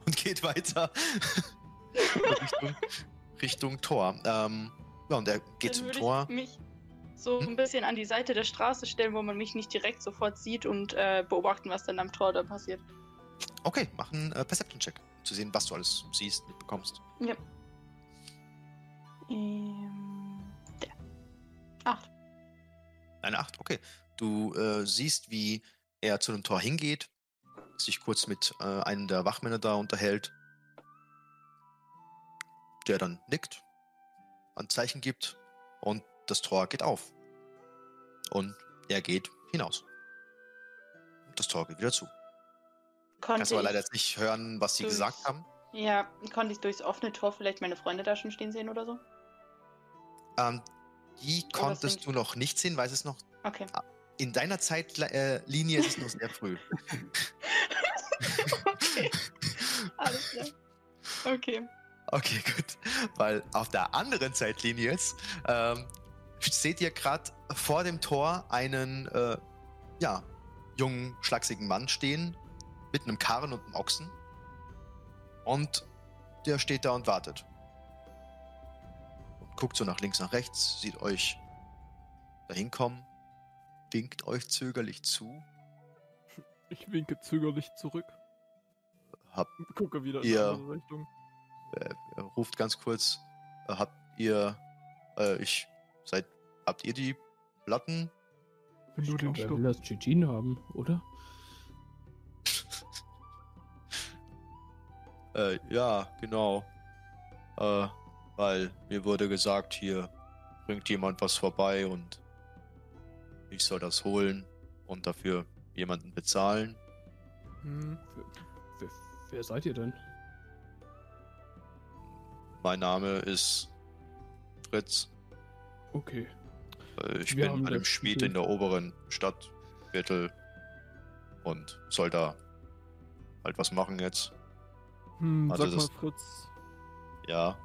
und *laughs* geht weiter *laughs* Richtung, Richtung Tor. Ähm, ja, und er geht Dann zum Tor. Ich mich so Hm? ein bisschen an die Seite der Straße stellen, wo man mich nicht direkt sofort sieht und äh, beobachten, was dann am Tor da passiert. Okay, mach einen äh, Perception-Check, um zu sehen, was du alles siehst, mitbekommst. Ja. Ähm, der. Acht. Eine 8, okay. Du äh, siehst, wie er zu dem Tor hingeht, sich kurz mit äh, einem der Wachmänner da unterhält, der dann nickt, ein Zeichen gibt und das Tor geht auf. Und er geht hinaus. Und das Tor geht wieder zu. Konnte Kannst aber leider jetzt nicht hören, was sie gesagt haben. Ja, konnte ich durchs offene Tor vielleicht meine Freunde da schon stehen sehen oder so? Ähm, die konntest du noch nicht sehen, weil es noch Okay. In deiner Zeitlinie äh, Linie ist es noch sehr früh. *laughs* okay. Alles klar. Okay. Okay, gut. Weil auf der anderen Zeitlinie jetzt ähm, seht ihr gerade vor dem Tor einen äh, ja, jungen, schlachsigen Mann stehen mit einem Karren und einem Ochsen. Und der steht da und wartet. Und guckt so nach links, nach rechts, sieht euch dahin kommen, winkt euch zögerlich zu. Ich winke zögerlich zurück. Habt Gucke wieder in Ihr- die andere Richtung. äh, er ruft ganz kurz, äh, habt ihr, äh, ich, seid, habt ihr die Platten? Wenn du Ich den glaub, Stoff. will das Gigin haben, oder? *laughs* Äh, ja, genau. Äh, weil mir wurde gesagt, hier bringt jemand was vorbei und ich soll das holen und dafür jemanden bezahlen. Hm. Wer, wer, seid ihr denn? Mein Name ist Fritz. Okay. Äh, ich Wir bin einem Schmied in der oberen Stadtviertel und soll da halt was machen jetzt. Hm, Also sag mal, das- Fritz, Ja,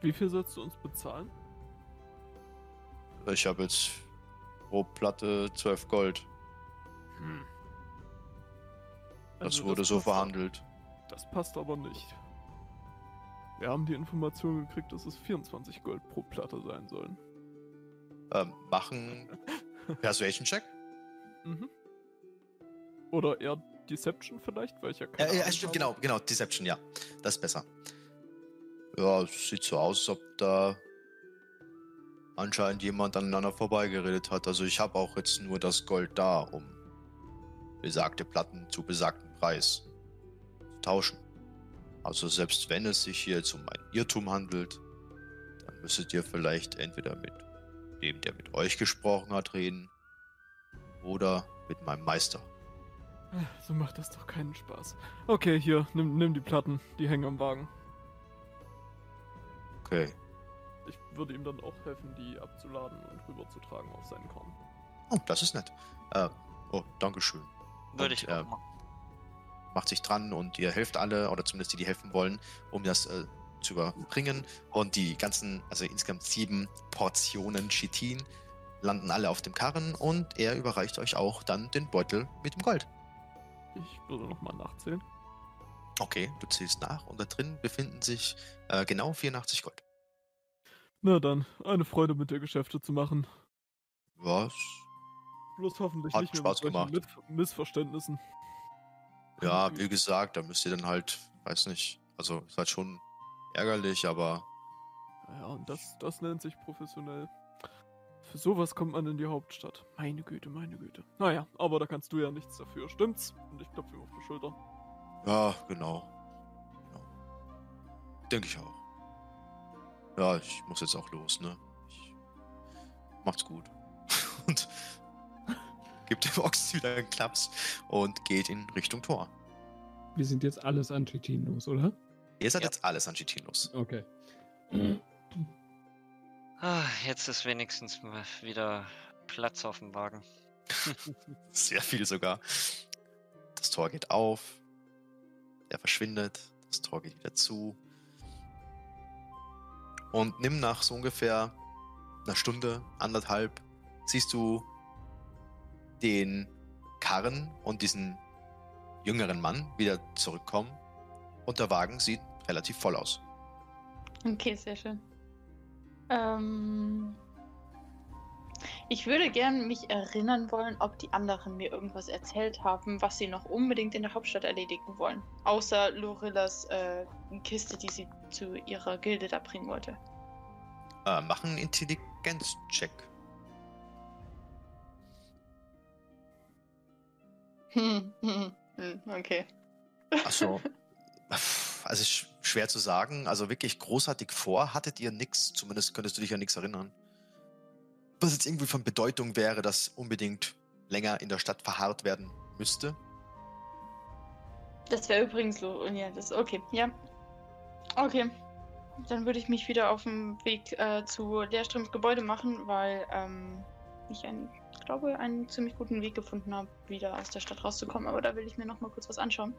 wie viel sollst du uns bezahlen? ich habe jetzt pro Platte 12 Gold. Hm. Das Also wurde so passt- verhandelt. Das passt aber nicht. Wir haben die Information gekriegt, dass es 24 Gold pro Platte sein sollen. Ähm, machen *laughs* Persuasion Check? Mhm. Oder eher Deception vielleicht, weil ich ja Ja, keine ja, Ahnung stimmt, genau, genau, Deception, ja. Das ist besser. Ja, es sieht so aus, als ob da anscheinend jemand aneinander vorbeigeredet hat. Also ich habe auch jetzt nur das Gold da, um besagte Platten zu besagtem Preis zu tauschen. Also selbst wenn es sich hier jetzt um ein Irrtum handelt, dann müsstet ihr vielleicht entweder mit dem, der mit euch gesprochen hat, reden oder mit meinem Meister. So macht das doch keinen Spaß. Okay, hier, nimm, nimm die Platten, die hängen am Wagen. Okay. Ich würde ihm dann auch helfen, die abzuladen und rüberzutragen auf seinen Korn. Oh, das ist nett. Äh, oh, Dankeschön. Würde Und, ich äh, auch machen. macht sich dran und ihr helft alle, oder zumindest die, die helfen wollen, um das äh, zu überbringen. Und die ganzen, also insgesamt sieben Portionen Chitin landen alle auf dem Karren und er überreicht euch auch dann den Beutel mit dem Gold. Ich würde nochmal nachzählen. Okay, du zählst nach und da drin befinden sich äh, genau 84 Gold. Na dann, eine Freude mit dir Geschäfte zu machen. Was? Bloß hoffentlich Hat nicht mehr Spaß mit gemacht. Mit Missverständnissen. Ja, *laughs* wie gesagt, da müsst ihr dann halt, weiß nicht, also ist halt schon ärgerlich, aber Ja, und das, das nennt sich professionell. Für sowas kommt man in die Hauptstadt. Meine Güte, meine Güte. Naja, aber da kannst du ja nichts dafür, stimmt's? Und ich klopfe ihm auf die Schulter. ja, genau. genau. Denke ich auch. Ja, ich muss jetzt auch los, ne? Ich, macht's gut. *laughs* und gibt dem Ochs wieder einen Klaps und geht in Richtung Tor. Wir sind jetzt alles an Chitin los, oder? Ihr seid Ja. jetzt alles an Chitin los. Okay. Ah, jetzt ist wenigstens mal wieder Platz auf dem Wagen. *laughs* Sehr viel sogar. Das Tor geht auf. Er verschwindet. Das Tor geht wieder zu. Und nimm nach so ungefähr einer Stunde, anderthalb, siehst du den Karren und diesen jüngeren Mann wieder zurückkommen. Und der Wagen sieht relativ voll aus. Okay, sehr schön. Ähm, ich würde gern mich erinnern wollen, ob die anderen mir irgendwas erzählt haben, was sie noch unbedingt in der Hauptstadt erledigen wollen. Außer Lorillas äh, Kiste, die sie zu ihrer Gilde da bringen wollte. Äh, mach einen Intelligenzcheck. Hm, hm, hm, okay. Achso. *laughs* Also sch schwer zu sagen. Also wirklich großartig vor hattet ihr nichts. Zumindest könntest du dich an nichts erinnern. Was jetzt irgendwie von Bedeutung wäre, dass unbedingt länger in der Stadt verharrt werden müsste. Das wäre übrigens so. Ja, das okay. Ja. Okay. Dann würde ich mich wieder auf den Weg äh, zu Lehrströms Gebäude machen, weil ähm, ich einen, glaube, einen ziemlich guten Weg gefunden habe, wieder aus der Stadt rauszukommen. Aber da will ich mir noch mal kurz was anschauen.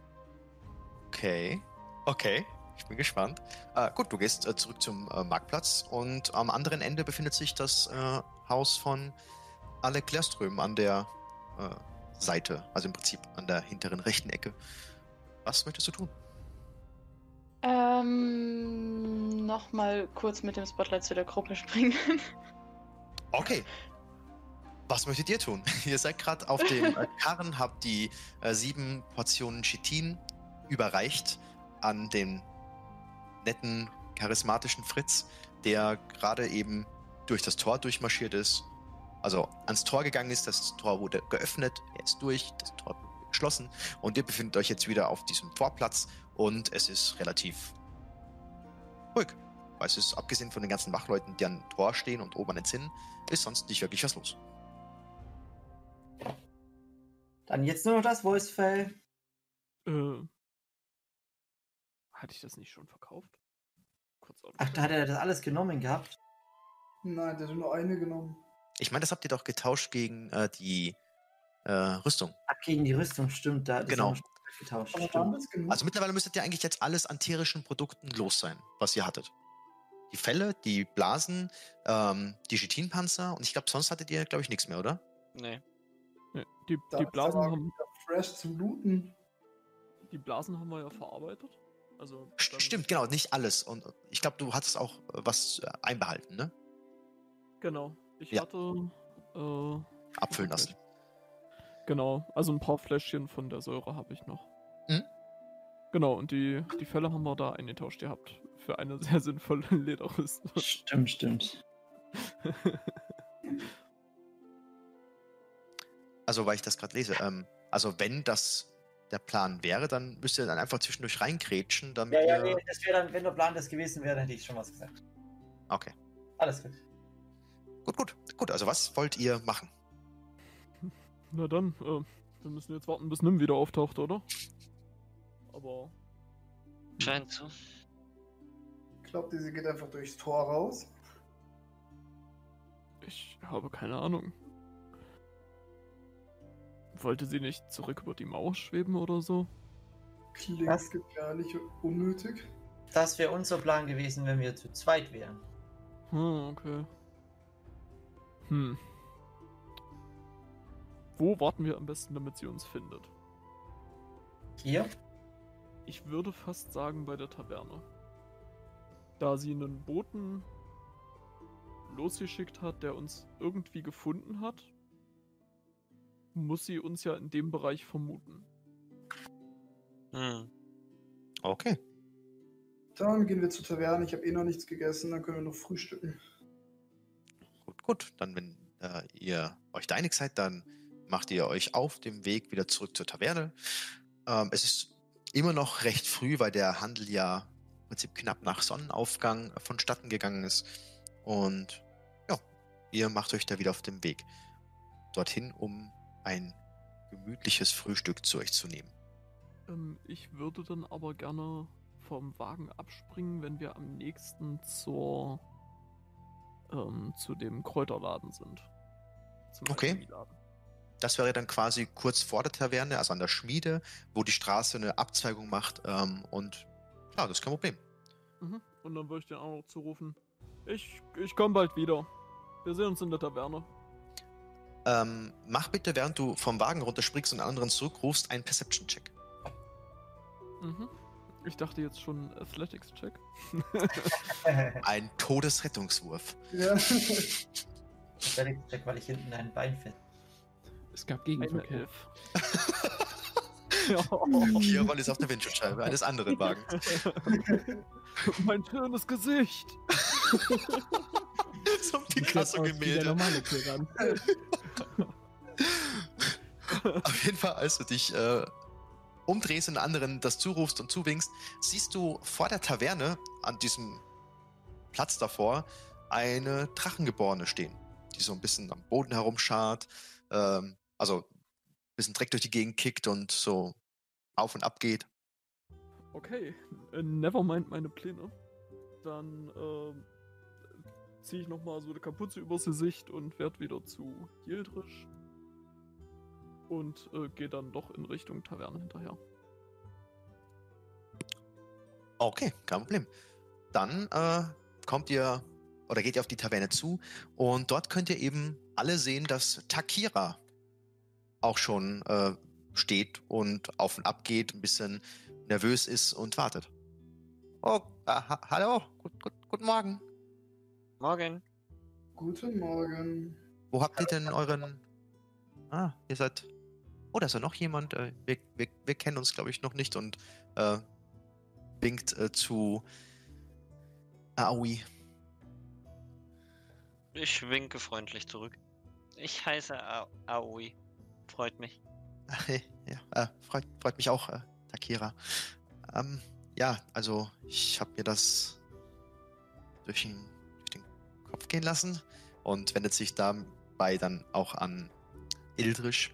Okay. Okay. Ich bin gespannt. Äh, gut, du gehst äh, zurück zum äh, Marktplatz und am anderen Ende befindet sich das äh, Haus von Alec Lerström an der äh, Seite, also im Prinzip an der hinteren rechten Ecke. Was möchtest du tun? Ähm, noch mal kurz mit dem Spotlight zu der Gruppe springen. *laughs* Okay. Was möchtet ihr tun? *laughs* ihr seid gerade auf dem äh, *laughs* Karren, habt die äh, sieben Portionen Chitin überreicht an den netten, charismatischen Fritz, der gerade eben durch das Tor durchmarschiert ist. Also ans Tor gegangen ist, das Tor wurde geöffnet, er ist durch, das Tor wurde geschlossen und ihr befindet euch jetzt wieder auf diesem Vorplatz und es ist relativ ruhig. Weil es ist, abgesehen von den ganzen Wachleuten, die am Tor stehen und oben an den Zinnen, ist sonst nicht wirklich was los. Dann jetzt nur noch das Voicefile. Äh. Hatte ich das nicht schon verkauft? Kurz Ach, da hat er das alles genommen gehabt. Nein, der hat nur eine genommen. Ich meine, das habt ihr doch getauscht gegen äh, die äh, Rüstung. Ab gegen die Rüstung, stimmt. Da, Genau. getauscht. Stimmt. das genug? Also mittlerweile müsstet ihr eigentlich jetzt alles an tierischen Produkten los sein, was ihr hattet. Die Felle, die Blasen, ähm, die Chitinpanzer und ich glaube, sonst hattet ihr, glaube ich, nichts mehr, oder? Nee. Nee, die, die, Blasen haben, wieder fresh zum Looten. die Blasen haben wir ja verarbeitet. Also, Stimmt, genau, nicht alles. Und ich glaube, du hattest auch äh, was äh, einbehalten, ne? Genau. Ich Ja. hatte. Äh, Abfüllen lassen. Genau, also ein paar Fläschchen von der Säure habe ich noch. Mhm. Genau, und die, die Fälle haben wir da eingetauscht gehabt. Für eine *laughs* sehr sinnvolle Lederrüstung. Stimmt, stimmt. *laughs* Also, weil ich das gerade lese, ähm, also wenn das der Plan wäre, dann müsst ihr dann einfach zwischendurch reinkrätschen, damit Ja, ja, ihr... nee, das wäre dann, wenn der Plan das gewesen wäre, dann hätte ich schon was gesagt. Okay. Alles gut. Gut, gut, gut. Also was wollt ihr machen? Na dann, äh, wir müssen jetzt warten, bis Nim wieder auftaucht, oder? Aber. Scheint so. Glaubt ihr, sie geht einfach durchs Tor raus? Ich habe keine Ahnung. Wollte sie nicht zurück über die Mauer schweben oder so? Klingt gefährlich und unnötig. Das wäre unser Plan gewesen, wenn wir zu zweit wären. Hm, okay. Hm. Wo warten wir am besten, damit sie uns findet? Hier? Ich würde fast sagen bei der Taverne. Da sie einen Boten losgeschickt hat, der uns irgendwie gefunden hat, muss sie uns ja in dem Bereich vermuten. Hm. Okay. Dann gehen wir zur Taverne. Ich habe eh noch nichts gegessen, dann können wir noch frühstücken. Gut. Dann, wenn äh, ihr euch da einig seid, dann macht ihr euch auf dem Weg wieder zurück zur Taverne. Ähm, es ist immer noch recht früh, weil der Handel ja im Prinzip knapp nach Sonnenaufgang vonstatten gegangen ist. Und ja, ihr macht euch da wieder auf den Weg dorthin, um ein gemütliches Frühstück zu euch zu nehmen. Ähm, ich würde dann aber gerne vom Wagen abspringen, wenn wir am nächsten zur ähm, zu dem Kräuterladen sind. Zum Okay. Das wäre dann quasi kurz vor der Taverne, also an der Schmiede, wo die Straße eine Abzweigung macht. Ähm, und ja, das ist kein Problem. Mhm. Und dann würde ich dir auch noch zurufen, ich, ich komme bald wieder. Wir sehen uns in der Taverne. Ähm, mach bitte, während du vom Wagen runterspringst und anderen zurückrufst, einen Perception-Check. Mhm. Ich dachte jetzt schon Athletics-Check. *laughs* Ein Todesrettungswurf. Ja. Check, weil ich hinten ein Bein fest. Es gab Gegenverkehr. Ja. *laughs* Kieran ist auf der Windschutzscheibe eines anderen Wagens. *laughs* mein schönes Gesicht. so jetzt der Picasso-Gemälde. normale Tyrann. Auf jeden Fall, als du dich äh, umdrehst und anderen das zurufst und zuwinkst, siehst du vor der Taverne an diesem Platz davor eine Drachengeborene stehen, die so ein bisschen am Boden herumschart, ähm, also ein bisschen Dreck durch die Gegend kickt und so auf und ab geht. Okay, äh, never mind meine Pläne. Dann ähm, ziehe ich nochmal so eine Kapuze übers Gesicht und werde wieder zu Yildrisch. Und äh, gehe dann doch in Richtung Taverne hinterher. Okay, kein Problem. Dann äh, kommt ihr oder geht ihr auf die Taverne zu und dort könnt ihr eben alle sehen, dass Takira auch schon äh, steht und auf und ab geht, ein bisschen nervös ist und wartet. Oh, äh, ha hallo, gut, gut, guten Morgen. Morgen. Guten Morgen. Wo habt ihr denn euren... Ah, ihr seid... Oh, da ist ja noch jemand. Äh, wir, wir, wir kennen uns, glaube ich, noch nicht und äh, winkt äh, zu Aoi. Ich winke freundlich zurück. Ich heiße A Aoi. Freut mich. Ja, äh, freut, freut mich auch, äh, Takira. Ähm, ja, also ich habe mir das durch den, durch den Kopf gehen lassen und wendet sich dabei dann auch an Ildrisch.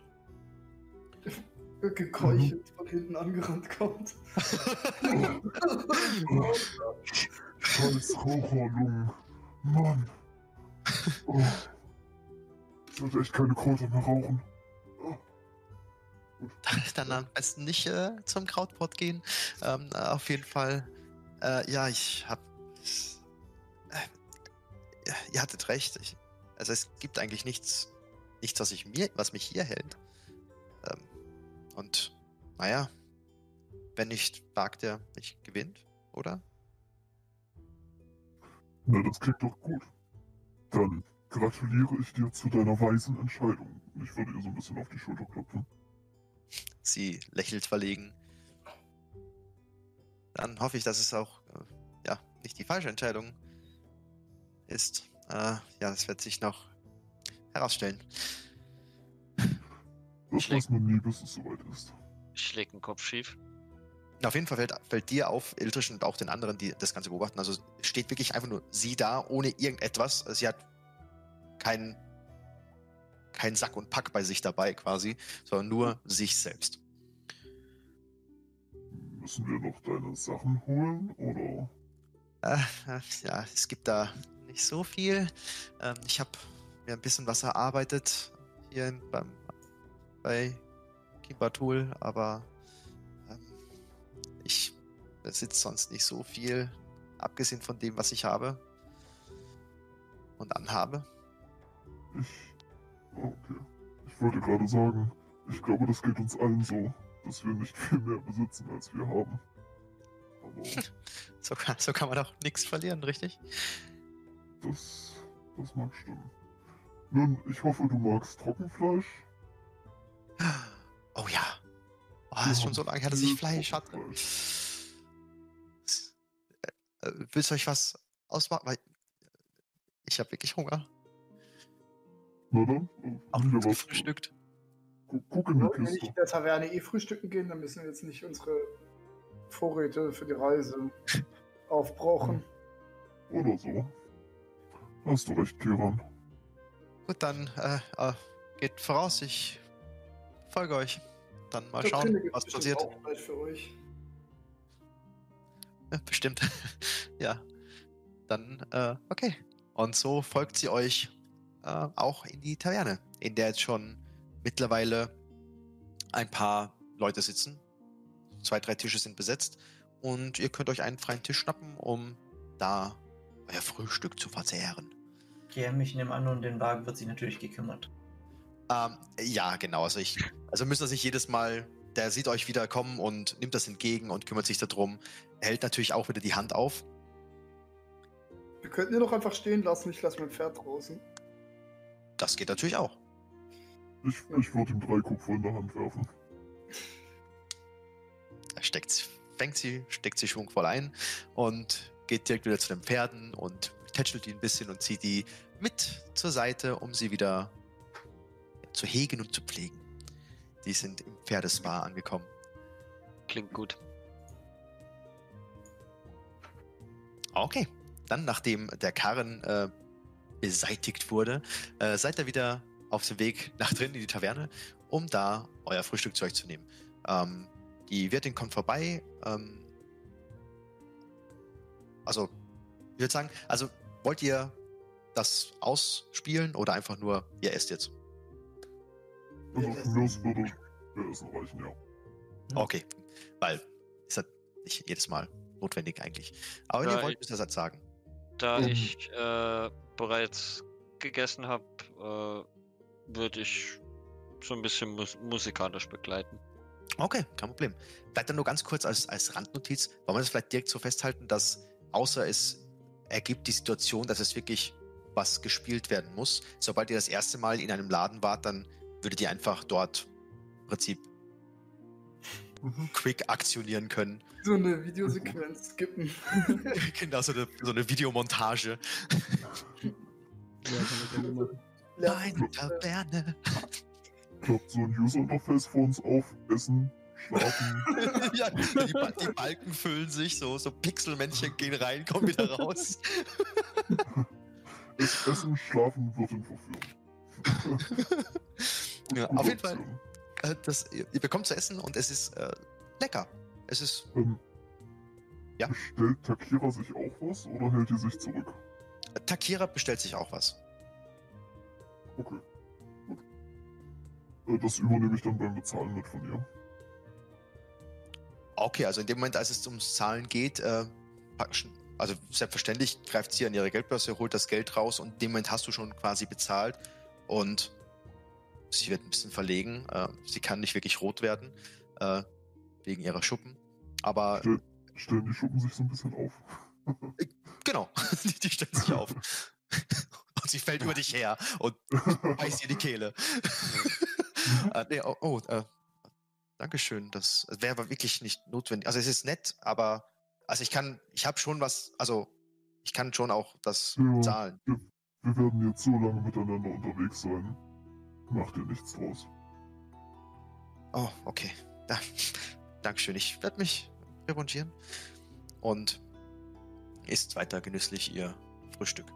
Gekeuchelt von hinten angerannt kommt. Scheiß Raucherlungen. Mann. Oh. Ich sollte echt keine Kräuter mehr rauchen. dann am besten nicht äh, zum Krautpot gehen. Ähm, äh, auf jeden Fall, äh, ja, ich hab. Äh, ihr hattet recht. Ich, also es gibt eigentlich nichts, nichts, was ich mir, was mich hier hält. Und naja, wenn nicht wagt, der nicht gewinnt, oder? Na, das klingt doch gut. Dann gratuliere ich dir zu deiner weisen Entscheidung. Ich würde ihr so ein bisschen auf die Schulter klopfen. Sie lächelt verlegen. Dann hoffe ich, dass es auch äh, ja, nicht die falsche Entscheidung ist. Äh, ja, das wird sich noch herausstellen. Das Schlägt- weiß man nie, bis es soweit ist. Schlägt den Kopf schief. Auf jeden Fall fällt, fällt dir auf, Ildrisch und auch den anderen, die das Ganze beobachten. Also steht wirklich einfach nur sie da, ohne irgendetwas. Sie hat keinen kein Sack und Pack bei sich dabei quasi, sondern nur sich selbst. Müssen wir noch deine Sachen holen, oder? Äh, ja, es gibt da nicht so viel. Ähm, ich habe mir ein bisschen was erarbeitet hier beim, bei Kimbatul, aber ähm, ich besitze sonst nicht so viel, abgesehen von dem, was ich habe und anhabe. Ich. *laughs* Okay. Ich wollte gerade sagen, ich glaube, das geht uns allen so, dass wir nicht *laughs* viel mehr besitzen, als wir haben. *laughs* So kann, so kann man doch nichts verlieren, richtig? das. das mag stimmen. Nun, ich hoffe, du magst Trockenfleisch. Oh ja. Oh, ist schon so lange her, dass ich viel Fleisch hatte. Trockenfleisch. Äh, willst du euch was ausmachen? Weil ich habe wirklich Hunger. Na dann, äh, Auch nicht was. gefrühstückt. Gu- Guck in die Wenn wir nicht Kiste. in der Taverne eh frühstücken gehen, dann müssen wir jetzt nicht unsere Vorräte für die Reise *laughs* aufbrauchen. Oder so. Hast du recht, Kiran. Gut, dann äh, äh, geht voraus. Ich folge euch. Dann mal schauen, was passiert. für euch. Ja, bestimmt. *laughs* ja. Dann, äh, okay. Und so folgt sie euch äh, auch in die Taverne, in der jetzt schon mittlerweile ein paar Leute sitzen. Zwei, drei Tische sind besetzt. Und ihr könnt euch einen freien Tisch schnappen, um da euer Frühstück zu verzehren. GM, ich nehme an, und den Wagen wird sich natürlich gekümmert. Ähm, ja, genau. Also ich, also müssen das nicht jedes Mal, der sieht euch wieder kommen und nimmt das entgegen und kümmert sich darum. Hält natürlich auch wieder die Hand auf. Wir könnten ihn doch einfach stehen lassen, ich lasse mein Pferd draußen. Das geht natürlich auch. Ich, ich würde ihm drei Kupfer in der Hand werfen. Er steckt, sie- fängt sie, steckt sie schwungvoll ein und geht direkt wieder zu den Pferden und tätschelt die ein bisschen und zieht die mit zur Seite, um sie wieder zu hegen und zu pflegen. Die sind im Pferdespa angekommen. Klingt gut. Okay, dann nachdem der Karren äh, beseitigt wurde, äh, seid ihr wieder auf dem Weg nach drinnen in die Taverne, um da euer Frühstück zu euch zu nehmen. Ähm, die Wirtin kommt vorbei. Ähm, also, ich würde sagen, also wollt ihr das ausspielen oder einfach nur, ihr esst jetzt? Also von mir aus würde mir Essen reichen, ja. Okay, weil ist ja nicht jedes Mal notwendig eigentlich. Aber wenn Ja, ihr wollt, ich- müsst ihr das halt sagen. Da Mhm. ich äh, bereits gegessen habe, äh, würde ich so ein bisschen mus musikalisch begleiten. Okay, kein Problem. Vielleicht dann nur ganz kurz als, als Randnotiz, wollen wir das vielleicht direkt so festhalten, dass außer es ergibt die Situation, dass es wirklich was gespielt werden muss, sobald ihr das erste Mal in einem Laden wart, dann würdet ihr einfach dort im Prinzip Mhm. quick aktionieren können. So eine Videosequenz *laughs* skippen. genau, so eine, so eine Videomontage. Ja, kann ich gerne machen. Nein, Taverne. Klappt so ein User-Interface vor uns auf. Essen, schlafen. *laughs* ja, die, Ba- die Balken füllen sich, so, so Pixelmännchen gehen rein, kommen wieder raus. Es, Essen, Schlafen, Wirtin verführen. *laughs* Ja, auf jeden Fall. Äh, das, ihr, ihr bekommt zu essen und es ist äh, lecker. Es ist. Ähm, Ja. Bestellt Takira sich auch was oder hält die sich zurück? Takira bestellt sich auch was. Okay. Gut. Äh, Das übernehme ich dann beim Bezahlen mit von ihr. Okay, also in dem Moment, als es ums Zahlen geht, äh, also selbstverständlich greift sie an ihre Geldbörse, holt das Geld raus und in dem Moment hast du schon quasi bezahlt und sie wird ein bisschen verlegen. Äh, sie kann nicht wirklich rot werden äh, wegen ihrer Schuppen. Aber Stell, stellen die Schuppen sich so ein bisschen auf. genau, *laughs* die, die stellt sich auf. *laughs* und sie fällt über dich her und beißt dir die Kehle. *laughs* äh, nee, oh, oh äh, Dankeschön. Das wäre aber wirklich nicht notwendig. Also es ist nett, aber also ich kann, ich habe schon was, also ich kann schon auch das Ja. zahlen. Wir werden jetzt so lange miteinander unterwegs sein. Macht dir nichts draus. Oh, okay. Da, Dankeschön. Ich werde mich revanchieren. Und isst weiter genüsslich ihr Frühstück.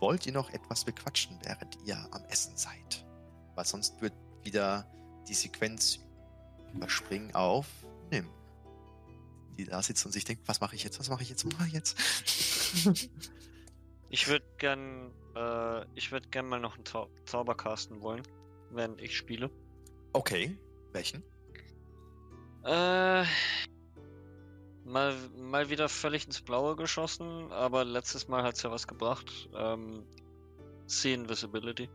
Wollt ihr noch etwas bequatschen, während ihr am Essen seid? Weil sonst wird wieder die Sequenz überspringen auf Nim. Die da sitzt und sich denkt, was mache ich jetzt, was mache ich jetzt, was mache ich jetzt? *laughs* Ich würde gern, äh, ich würde gern mal noch einen Zau Zauber casten wollen, während ich spiele. okay, welchen? Äh, mal, mal wieder völlig ins Blaue geschossen, aber letztes Mal hat's ja was gebracht. Ähm, See Invisibility.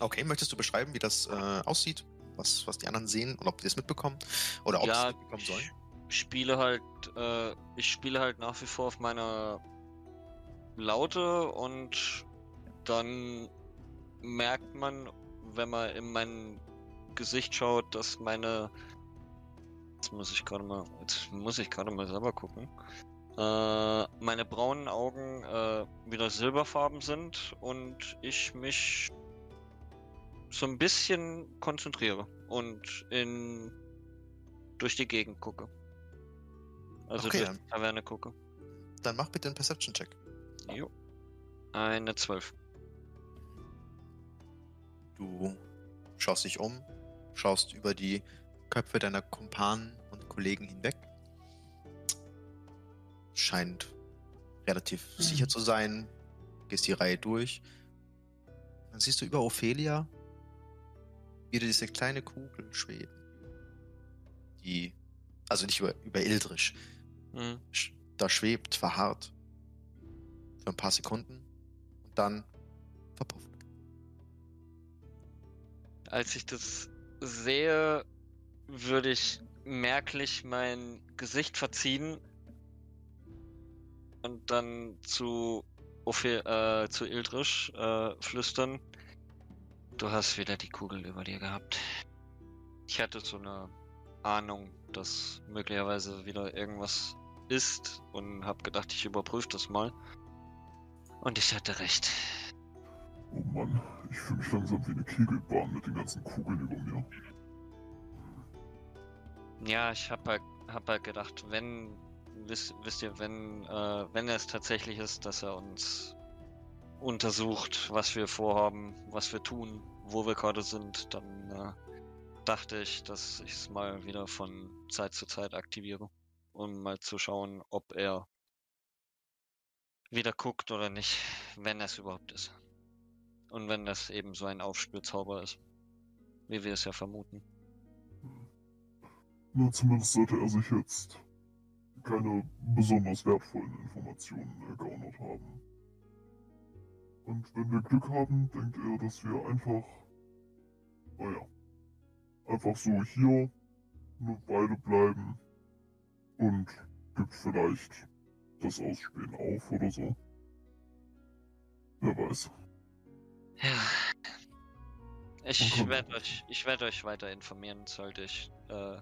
Okay, möchtest du beschreiben, wie das äh, aussieht? Was, was die anderen sehen und ob die das mitbekommen? Oder ob sie ja, es mitbekommen sollen? ich spiele halt, äh, ich spiele halt nach wie vor auf meiner Laute und dann merkt man, wenn man in mein Gesicht schaut, dass meine. Jetzt muss ich gerade mal. Jetzt muss ich gerade mal selber gucken. Äh, meine braunen Augen äh, wieder silberfarben sind und ich mich so ein bisschen konzentriere und in durch die Gegend gucke. Also Okay, durch dann- die Taverne gucke. Dann mach bitte einen Perception-Check. Jo. Eine 12. Du schaust dich um, schaust über die Köpfe deiner Kumpanen und Kollegen hinweg. Scheint relativ sicher zu sein. Gehst die Reihe durch. Dann siehst du über Ophelia wieder diese kleine Kugel schweben. Die, also nicht über, über Ildrisch. Hm. sch- Da schwebt, verharrt. Für ein paar Sekunden. Und dann verpufft. Als ich das sehe, würde ich merklich mein Gesicht verziehen und dann zu, Ophe äh, zu Ildrisch äh, flüstern. Du hast wieder die Kugel über dir gehabt. Ich hatte so eine Ahnung, dass möglicherweise wieder irgendwas ist und habe gedacht, ich überprüfe das mal. Und ich hatte recht. Oh Mann, ich fühle mich langsam wie eine Kegelbahn mit den ganzen Kugeln über mir. Ja, ich hab halt, hab halt gedacht, wenn, wisst, wisst ihr, wenn, äh, wenn es tatsächlich ist, dass er uns untersucht, was wir vorhaben, was wir tun, wo wir gerade sind, dann äh, dachte ich, dass ich es mal wieder von Zeit zu Zeit aktiviere, um mal zu schauen, ob er wieder guckt oder nicht, wenn es überhaupt ist. Und wenn das eben so ein Aufspürzauber ist, wie wir es ja vermuten. Na, zumindest sollte er sich jetzt keine besonders wertvollen Informationen ergaunert haben. Und wenn wir Glück haben, denkt er, dass wir einfach, naja, einfach so hier eine Weile bleiben und gibt vielleicht das Ausspähen auf oder so. Wer weiß. Ja. Ich Okay. werde euch, ich werde euch weiter informieren, sollte ich äh,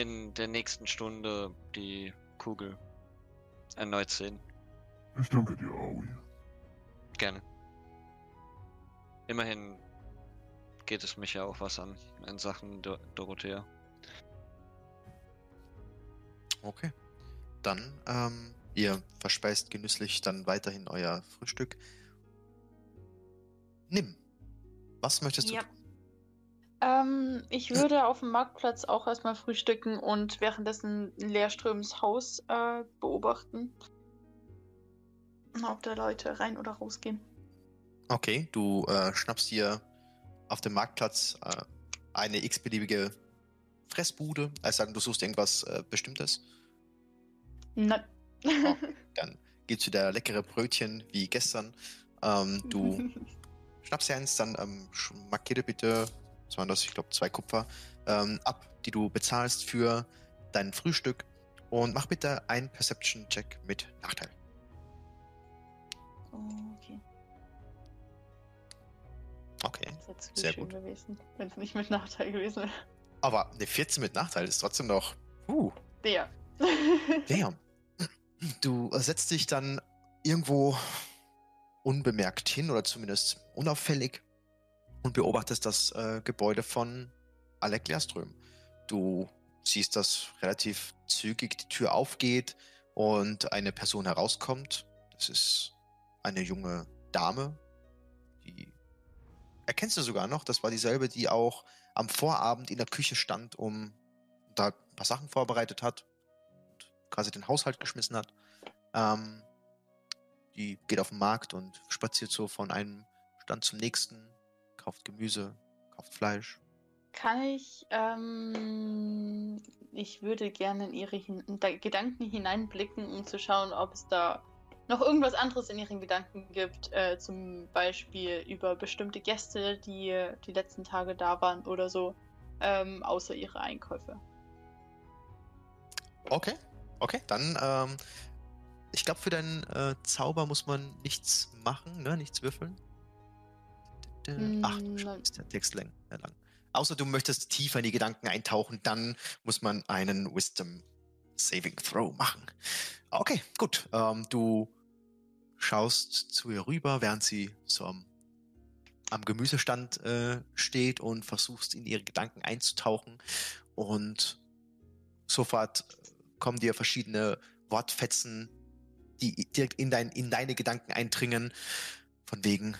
in der nächsten Stunde die Kugel erneut sehen. Ich danke dir, Aoi. Gerne. Immerhin geht es mich ja auch was an in Sachen Dor Dorothea. Okay. Dann, ähm, ihr verspeist genüsslich dann weiterhin euer Frühstück. Nimm. Was möchtest du Ja. tun? Ähm, ich würde auf dem Marktplatz auch erstmal frühstücken und währenddessen Leerströms Haus äh, beobachten. Ob da Leute rein oder rausgehen. Okay, du äh, schnappst dir auf dem Marktplatz äh, eine x-beliebige Fressbude. Also sagen, du suchst irgendwas äh, Bestimmtes. Nein. *laughs* Dann gibt's wieder leckere Brötchen wie gestern. Ähm, du *laughs* schnappst dir eins, dann ähm, markiere bitte, was waren das, ich glaube zwei Kupfer, ähm, ab, die du bezahlst für dein Frühstück. Und mach bitte einen Perception-Check mit Nachteil. Okay. Okay. Zu Sehr gut. gewesen, wenn es nicht mit Nachteil gewesen wäre. Aber eine 14 mit Nachteil ist trotzdem noch. Uh, Der. damn. Du setzt dich dann irgendwo unbemerkt hin oder zumindest unauffällig und beobachtest das äh, Gebäude von Alec Lehrström. Du siehst, dass relativ zügig die Tür aufgeht und eine Person herauskommt. Das ist eine junge Dame. Die erkennst du sogar noch. Das war dieselbe, die auch am Vorabend in der Küche stand, um da ein paar Sachen vorbereitet hat und quasi den Haushalt geschmissen hat. Ähm, die geht auf den Markt und spaziert so von einem Stand zum nächsten, kauft Gemüse, kauft Fleisch. Kann ich, ähm, ich würde gerne in ihre hin in da- Gedanken hineinblicken, um zu schauen, ob es da noch irgendwas anderes in ihren Gedanken gibt. Äh, zum Beispiel über bestimmte Gäste, die die letzten Tage da waren oder so, ähm, außer ihre Einkäufe. Okay, okay, dann ähm, ich glaube, für deinen äh, Zauber muss man nichts machen, ne? Nichts würfeln. Ach, Mm, schon nein. ist der Text lang, äh, lang. Außer du möchtest tiefer in die Gedanken eintauchen, dann muss man einen Wisdom Saving Throw machen. Okay, gut. Ähm, du schaust zu ihr rüber, während sie so am, am Gemüsestand äh, steht und versuchst in ihre Gedanken einzutauchen. Und sofort kommen dir verschiedene Wortfetzen, die direkt in, dein, in deine Gedanken eindringen. Von wegen,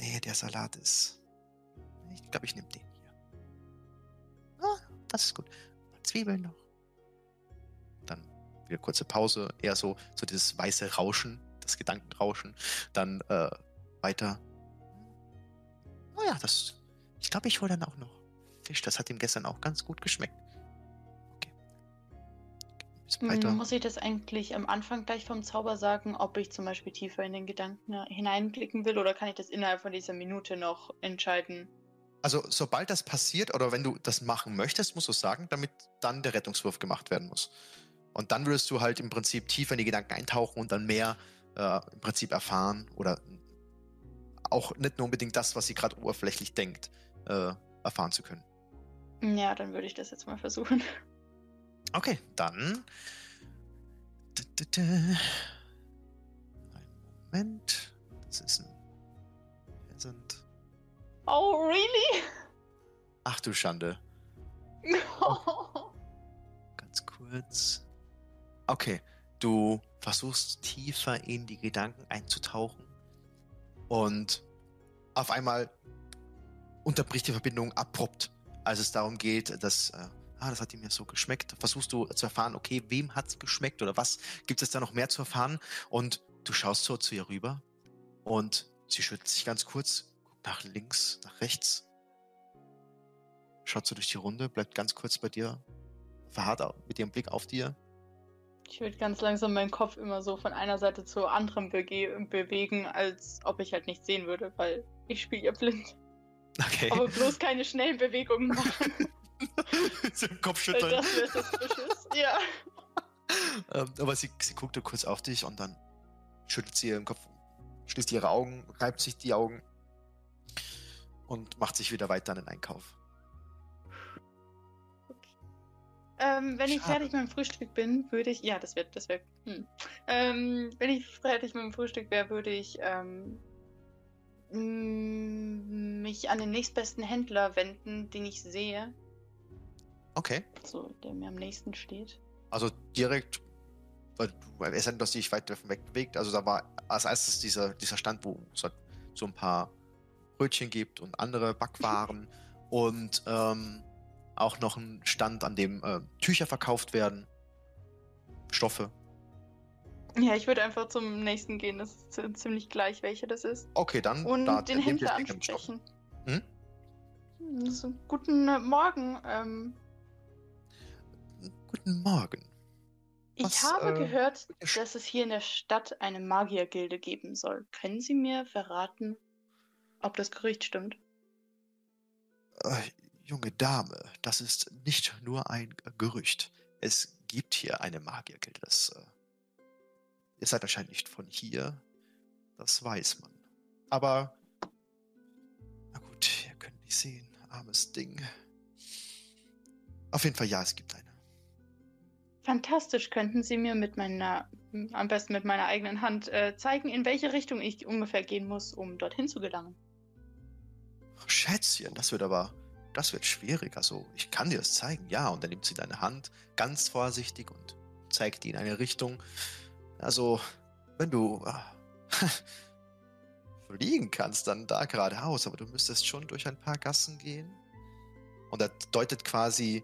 nee, der Salat ist. Ich glaube, ich nehme den hier. Ah, das ist gut. Zwiebeln noch. Dann wieder kurze Pause, eher so, so dieses weiße Rauschen, das Gedankenrauschen. Dann äh, weiter. Oh ja, das. Ich glaube, ich hole dann auch noch Fisch. Das hat ihm gestern auch ganz gut geschmeckt. Okay. Weiter. Muss ich das eigentlich am Anfang gleich vom Zauber sagen, ob ich zum Beispiel tiefer in den Gedanken hineinblicken will oder kann ich das innerhalb von dieser Minute noch entscheiden? Also, sobald das passiert oder wenn du das machen möchtest, musst du es sagen, damit dann der Rettungswurf gemacht werden muss. Und dann würdest du halt im Prinzip tiefer in die Gedanken eintauchen und dann mehr äh, im Prinzip erfahren oder auch nicht nur unbedingt das, was sie gerade oberflächlich denkt, äh, erfahren zu können. Ja, dann würde ich das jetzt mal versuchen. Okay, dann. Einen Moment. Das ist ein Peasant. Oh, really? Ach du Schande. *laughs* Ganz kurz. Okay, du versuchst tiefer in die Gedanken einzutauchen und auf einmal unterbricht die Verbindung abrupt, als es darum geht, dass, äh, ah, das hat ihm ja so geschmeckt. Versuchst du zu erfahren, okay, wem hat es geschmeckt oder was gibt es da noch mehr zu erfahren? Und du schaust so zu ihr rüber und sie schüttelt sich ganz kurz, guckt nach links, nach rechts, schaut so durch die Runde, bleibt ganz kurz bei dir, verharrt mit ihrem Blick auf dir. Ich würde ganz langsam meinen Kopf immer so von einer Seite zur anderen bege bewegen, als ob ich halt nichts sehen würde, weil ich spiele ja blind. Okay. Aber bloß keine schnellen Bewegungen machen, *laughs* so im weil Kopfschütteln. das wäre suspicious. Ja. *laughs* Ähm, aber sie, sie guckte kurz auf dich und dann schüttelt sie ihren Kopf, schließt ihre Augen, reibt sich die Augen und macht sich wieder weiter an den Einkauf. Ähm, wenn ich Schade. fertig mit dem Frühstück bin, würde ich. Ja, das wird, das wäre. Hm. Ähm, wenn ich fertig mit dem Frühstück wäre, würde ich ähm, mich an den nächstbesten Händler wenden, den ich sehe. Okay. So, der mir am nächsten steht. Also direkt, weil du, es dass dich weit davon weg bewegt. Also da war als erstes dieser, dieser Stand, wo es halt so ein paar Brötchen gibt und andere Backwaren *laughs* und ähm, auch noch ein Stand, an dem äh, Tücher verkauft werden, Stoffe. Ja, ich würde einfach zum nächsten gehen. Das ist zi- ziemlich gleich, welcher das ist. Okay, dann Und da den Händler ansprechen. Hm? So, guten äh, Morgen. Ähm, Guten Morgen. ich Was, habe äh, gehört, dass es hier in der Stadt eine Magiergilde geben soll. Können Sie mir verraten, ob das Gerücht stimmt? Junge Dame, das ist nicht nur ein Gerücht. Es gibt hier eine Magiergilde. Das, äh, ihr seid anscheinend nicht von hier. Das weiß man. Aber, na gut, ihr könnt nicht sehen. Armes Ding. Auf jeden Fall, ja, es gibt eine. Fantastisch. Könnten Sie mir mit meiner, am besten mit meiner eigenen Hand, äh, zeigen, in welche Richtung ich ungefähr gehen muss, um dorthin zu gelangen? Schätzchen, das wird aber, das wird schwierig. Also, ich kann dir das zeigen, ja. Und dann nimmt sie deine Hand ganz vorsichtig und zeigt die in eine Richtung. Also, wenn du äh, *laughs* fliegen kannst, dann da geradeaus, aber du müsstest schon durch ein paar Gassen gehen. Und er deutet quasi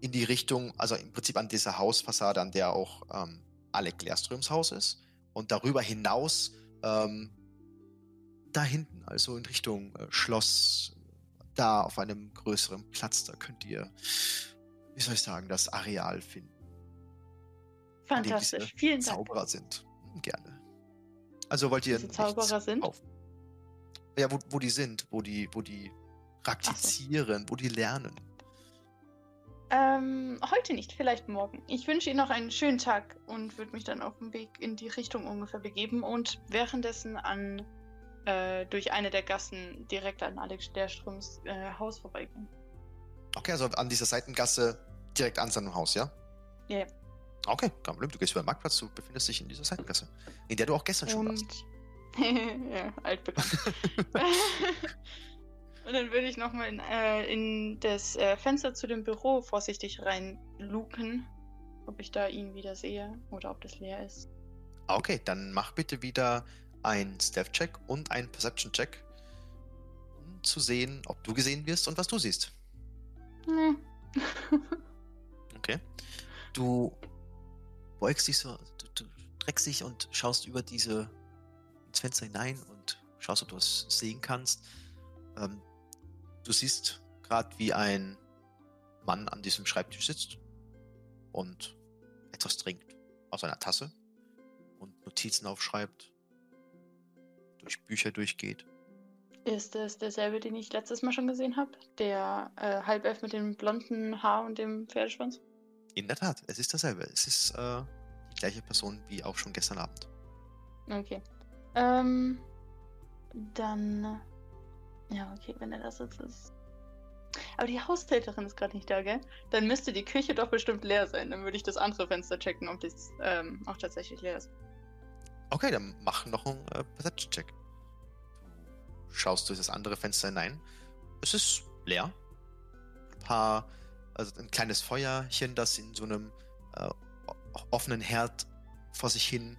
in die Richtung, also im Prinzip an dieser Hausfassade, an der auch ähm, Alec Glerströms Haus ist. Und darüber hinaus ähm, da hinten, also in Richtung äh, Schloss, da auf einem größeren Platz, da könnt ihr, wie soll ich sagen, das Areal finden, Fantastisch. Vielen Dank. Zauberer sind. Gerne. Also wollt ihr Diese Zauberer sind? kaufen? Ja, wo, wo die sind, wo die, wo die praktizieren, wo die lernen. Ähm, heute nicht, vielleicht morgen. Ich wünsche Ihnen noch einen schönen Tag und würde mich dann auf den Weg in die Richtung ungefähr begeben und währenddessen an äh, durch eine der Gassen direkt an Alex Lerströms äh, Haus vorbeigehen. Okay, also an dieser Seitengasse direkt an seinem Haus, ja? Ja. yeah. Okay, kein Problem. Du gehst über den Marktplatz, du befindest dich in dieser Seitengasse, in der du auch gestern schon warst. *laughs* ja, altbekannt. *laughs* Und dann würde ich nochmal in, äh, in das äh, Fenster zu dem Büro vorsichtig reinluken, ob ich da ihn wieder sehe oder ob das leer ist. Okay, dann mach bitte wieder ein Stealth-Check und ein Perception-Check, um zu sehen, ob du gesehen wirst und was du siehst. Nee. *laughs* okay. Du beugst dich so, du, du streckst dich und schaust über diese ins Fenster hinein und schaust, ob du was sehen kannst. Ähm, du siehst gerade, wie ein Mann an diesem Schreibtisch sitzt und etwas trinkt aus einer Tasse und Notizen aufschreibt, durch Bücher durchgeht. Ist es derselbe, den ich letztes Mal schon gesehen habe? Der äh, Halbelf mit dem blonden Haar und dem Pferdeschwanz? In der Tat, es ist dasselbe. Es ist äh, die gleiche Person wie auch schon gestern Abend. Okay. Ähm, dann. Ja, okay, wenn er das jetzt ist. Aber die Haushälterin ist gerade nicht da, gell? Dann müsste die Küche doch bestimmt leer sein. Dann würde ich das andere Fenster checken, ob das ähm, auch tatsächlich leer ist. Okay, dann mach noch einen äh, Perception-Check. Du schaust durch das andere Fenster hinein. Es ist leer. Ein paar, also ein kleines Feuerchen, das in so einem äh, offenen Herd vor sich hin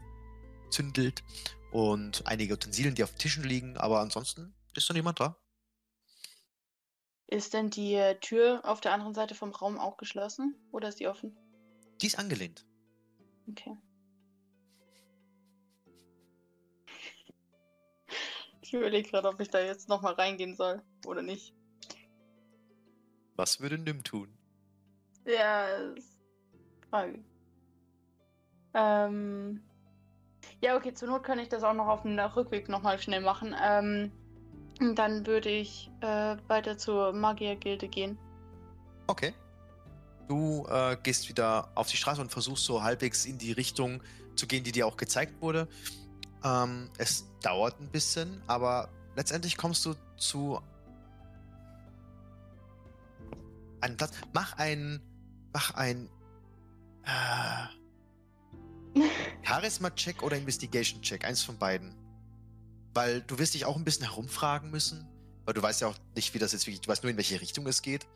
zündelt und einige Utensilien, die auf Tischen liegen, aber ansonsten ist da niemand da. Ist denn die äh, Tür auf der anderen Seite vom Raum auch geschlossen oder ist die offen? Die ist angelehnt. Okay. Ich überlege gerade, ob ich da jetzt nochmal reingehen soll oder nicht. Was würde Nim tun? Ja, ist Frage. Ähm. Ja, okay, zur Not kann ich das auch noch auf dem Rückweg nochmal schnell machen. Ähm, dann würde ich äh, weiter zur Magiergilde gehen. Okay. Du äh, gehst wieder auf die Straße und versuchst so halbwegs in die Richtung zu gehen, die dir auch gezeigt wurde. Ähm, es dauert ein bisschen, aber letztendlich kommst du zu einem Platz. Mach ein. Mach ein. Äh, *laughs* Charisma-Check oder Investigation-Check. Eins von beiden. Weil du wirst dich auch ein bisschen herumfragen müssen. Weil du weißt ja auch nicht, wie das jetzt wirklich. Du weißt nur, in welche Richtung es geht.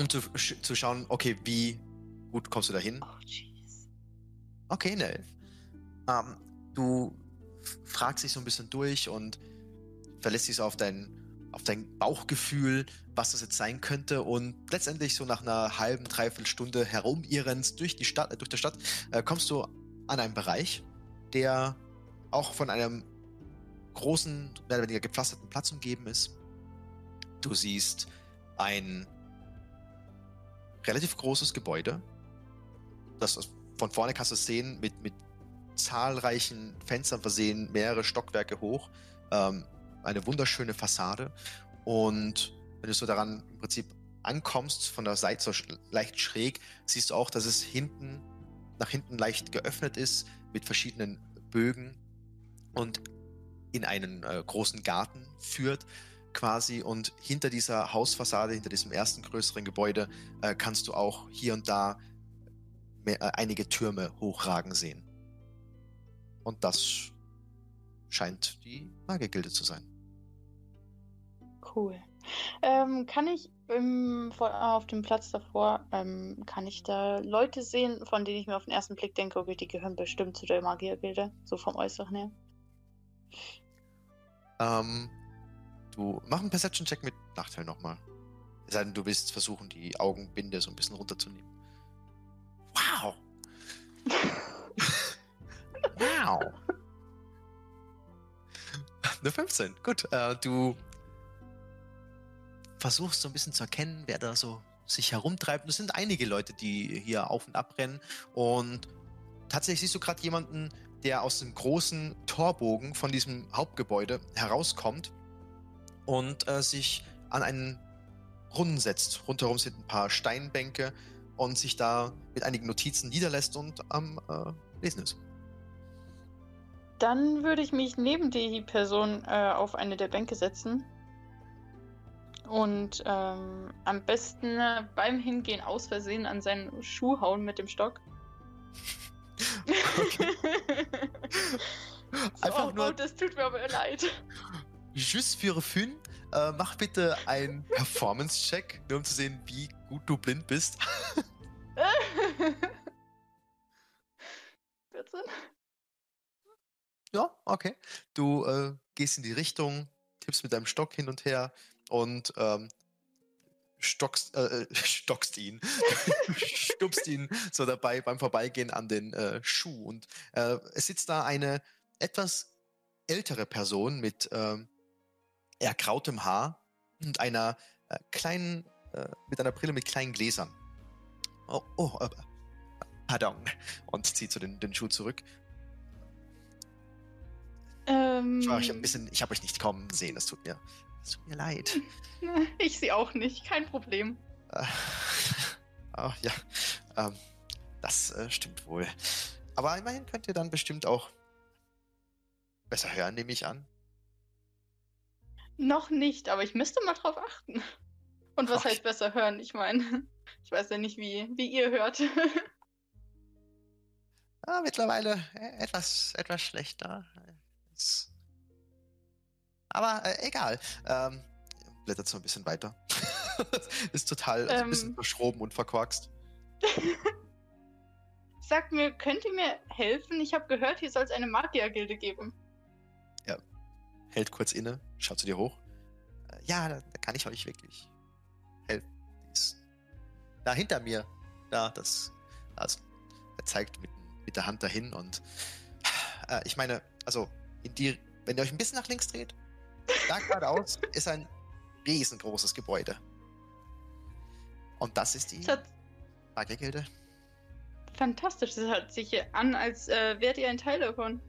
Um zu, zu schauen, okay, wie gut kommst du da hin? Oh, jeez. Okay, ne. Ähm, du fragst dich so ein bisschen durch und verlässt dich so auf dein, auf dein Bauchgefühl, was das jetzt sein könnte. Und letztendlich so nach einer halben, dreiviertel Stunde herumirrens durch die Stadt, äh, durch die Stadt, äh, kommst du an einen Bereich, der auch von einem großen, mehr oder weniger gepflasterten Platz umgeben ist. Du siehst ein relativ großes Gebäude. Das von vorne kannst du sehen mit, mit zahlreichen Fenstern versehen, mehrere Stockwerke hoch. Ähm, eine wunderschöne Fassade. Und wenn du so daran im Prinzip ankommst, von der Seite so leicht schräg, siehst du auch, dass es hinten, nach hinten leicht geöffnet ist, mit verschiedenen Bögen und in einen äh, großen Garten führt quasi. Und hinter dieser Hausfassade, hinter diesem ersten größeren Gebäude, äh, kannst du auch hier und da mehr, äh, einige Türme hochragen sehen. Und das scheint die Magiergilde zu sein. Cool. Ähm, kann ich im, auf dem Platz davor, ähm, kann ich da Leute sehen, von denen ich mir auf den ersten Blick denke, okay, die gehören bestimmt zu der Magiergilde, so vom Äußeren her? Ähm, du mach einen Perception-Check mit Nachteil nochmal. Es sei denn, du willst versuchen, die Augenbinde so ein bisschen runterzunehmen. Wow! *laughs* wow! Eine 15. Gut, äh, du versuchst so ein bisschen zu erkennen, wer da so sich herumtreibt. Es sind einige Leute, die hier auf und ab rennen. Und tatsächlich siehst du gerade jemanden, der aus dem großen Torbogen von diesem Hauptgebäude herauskommt und äh, sich an einen Brunnen setzt. Rundherum sind ein paar Steinbänke und sich da mit einigen Notizen niederlässt und am äh, Lesen ist. Dann würde ich mich neben die Person äh, auf eine der Bänke setzen. Und ähm, am besten äh, beim Hingehen aus Versehen an seinen Schuh hauen mit dem Stock. *laughs* so, Einfach oh, nur- oh, das tut mir aber leid. Just für Fün, äh, mach bitte einen Performance-Check, nur um zu sehen, wie gut du blind bist. *laughs* *laughs* 14? Ja, okay. Du äh, gehst in die Richtung, tippst mit deinem Stock hin und her und ähm, stockst, äh, äh, *laughs* stockst ihn, *laughs* stupst ihn so dabei beim Vorbeigehen an den äh, Schuh. Und äh, es sitzt da eine etwas ältere Person mit ähm, eher krautem Haar und einer äh, kleinen, äh, mit einer Brille mit kleinen Gläsern. Oh, oh, äh, pardon. Und zieht so den, den Schuh zurück. Ähm, Ich, war, habe ein bisschen, ich habe euch nicht kommen sehen. Es tut mir, es tut mir leid. *laughs* Ich sie auch nicht, kein Problem. Äh, *laughs* Ach ja, ähm, das äh, stimmt wohl. Aber immerhin könnt ihr dann bestimmt auch besser hören, nehme ich an. Noch nicht, aber ich müsste mal drauf achten. Und was Ach. heißt besser hören? Ich meine, *laughs* ich weiß ja nicht, wie, wie ihr hört. Ah, mittlerweile äh, etwas, etwas schlechter. Aber äh, egal. Ähm, blättert so ein bisschen weiter. *laughs* Ist total also ein bisschen Ähm. verschroben und verkorkst. *laughs* Sagt mir, könnt ihr mir helfen? Ich habe gehört, hier soll es eine Magiergilde geben. Hält kurz inne, schaut zu dir hoch. Äh, ja, da, da kann ich euch wirklich helfen. Da hinter mir. Da, das. Also, er zeigt mit, mit der Hand dahin und äh, ich meine, also, die, wenn ihr euch ein bisschen nach links dreht, da geradeaus *laughs* ist ein riesengroßes Gebäude. Und das ist die Magiergilde. fantastisch. Das hört sich hier an, als äh, wärt ihr ein Teil davon.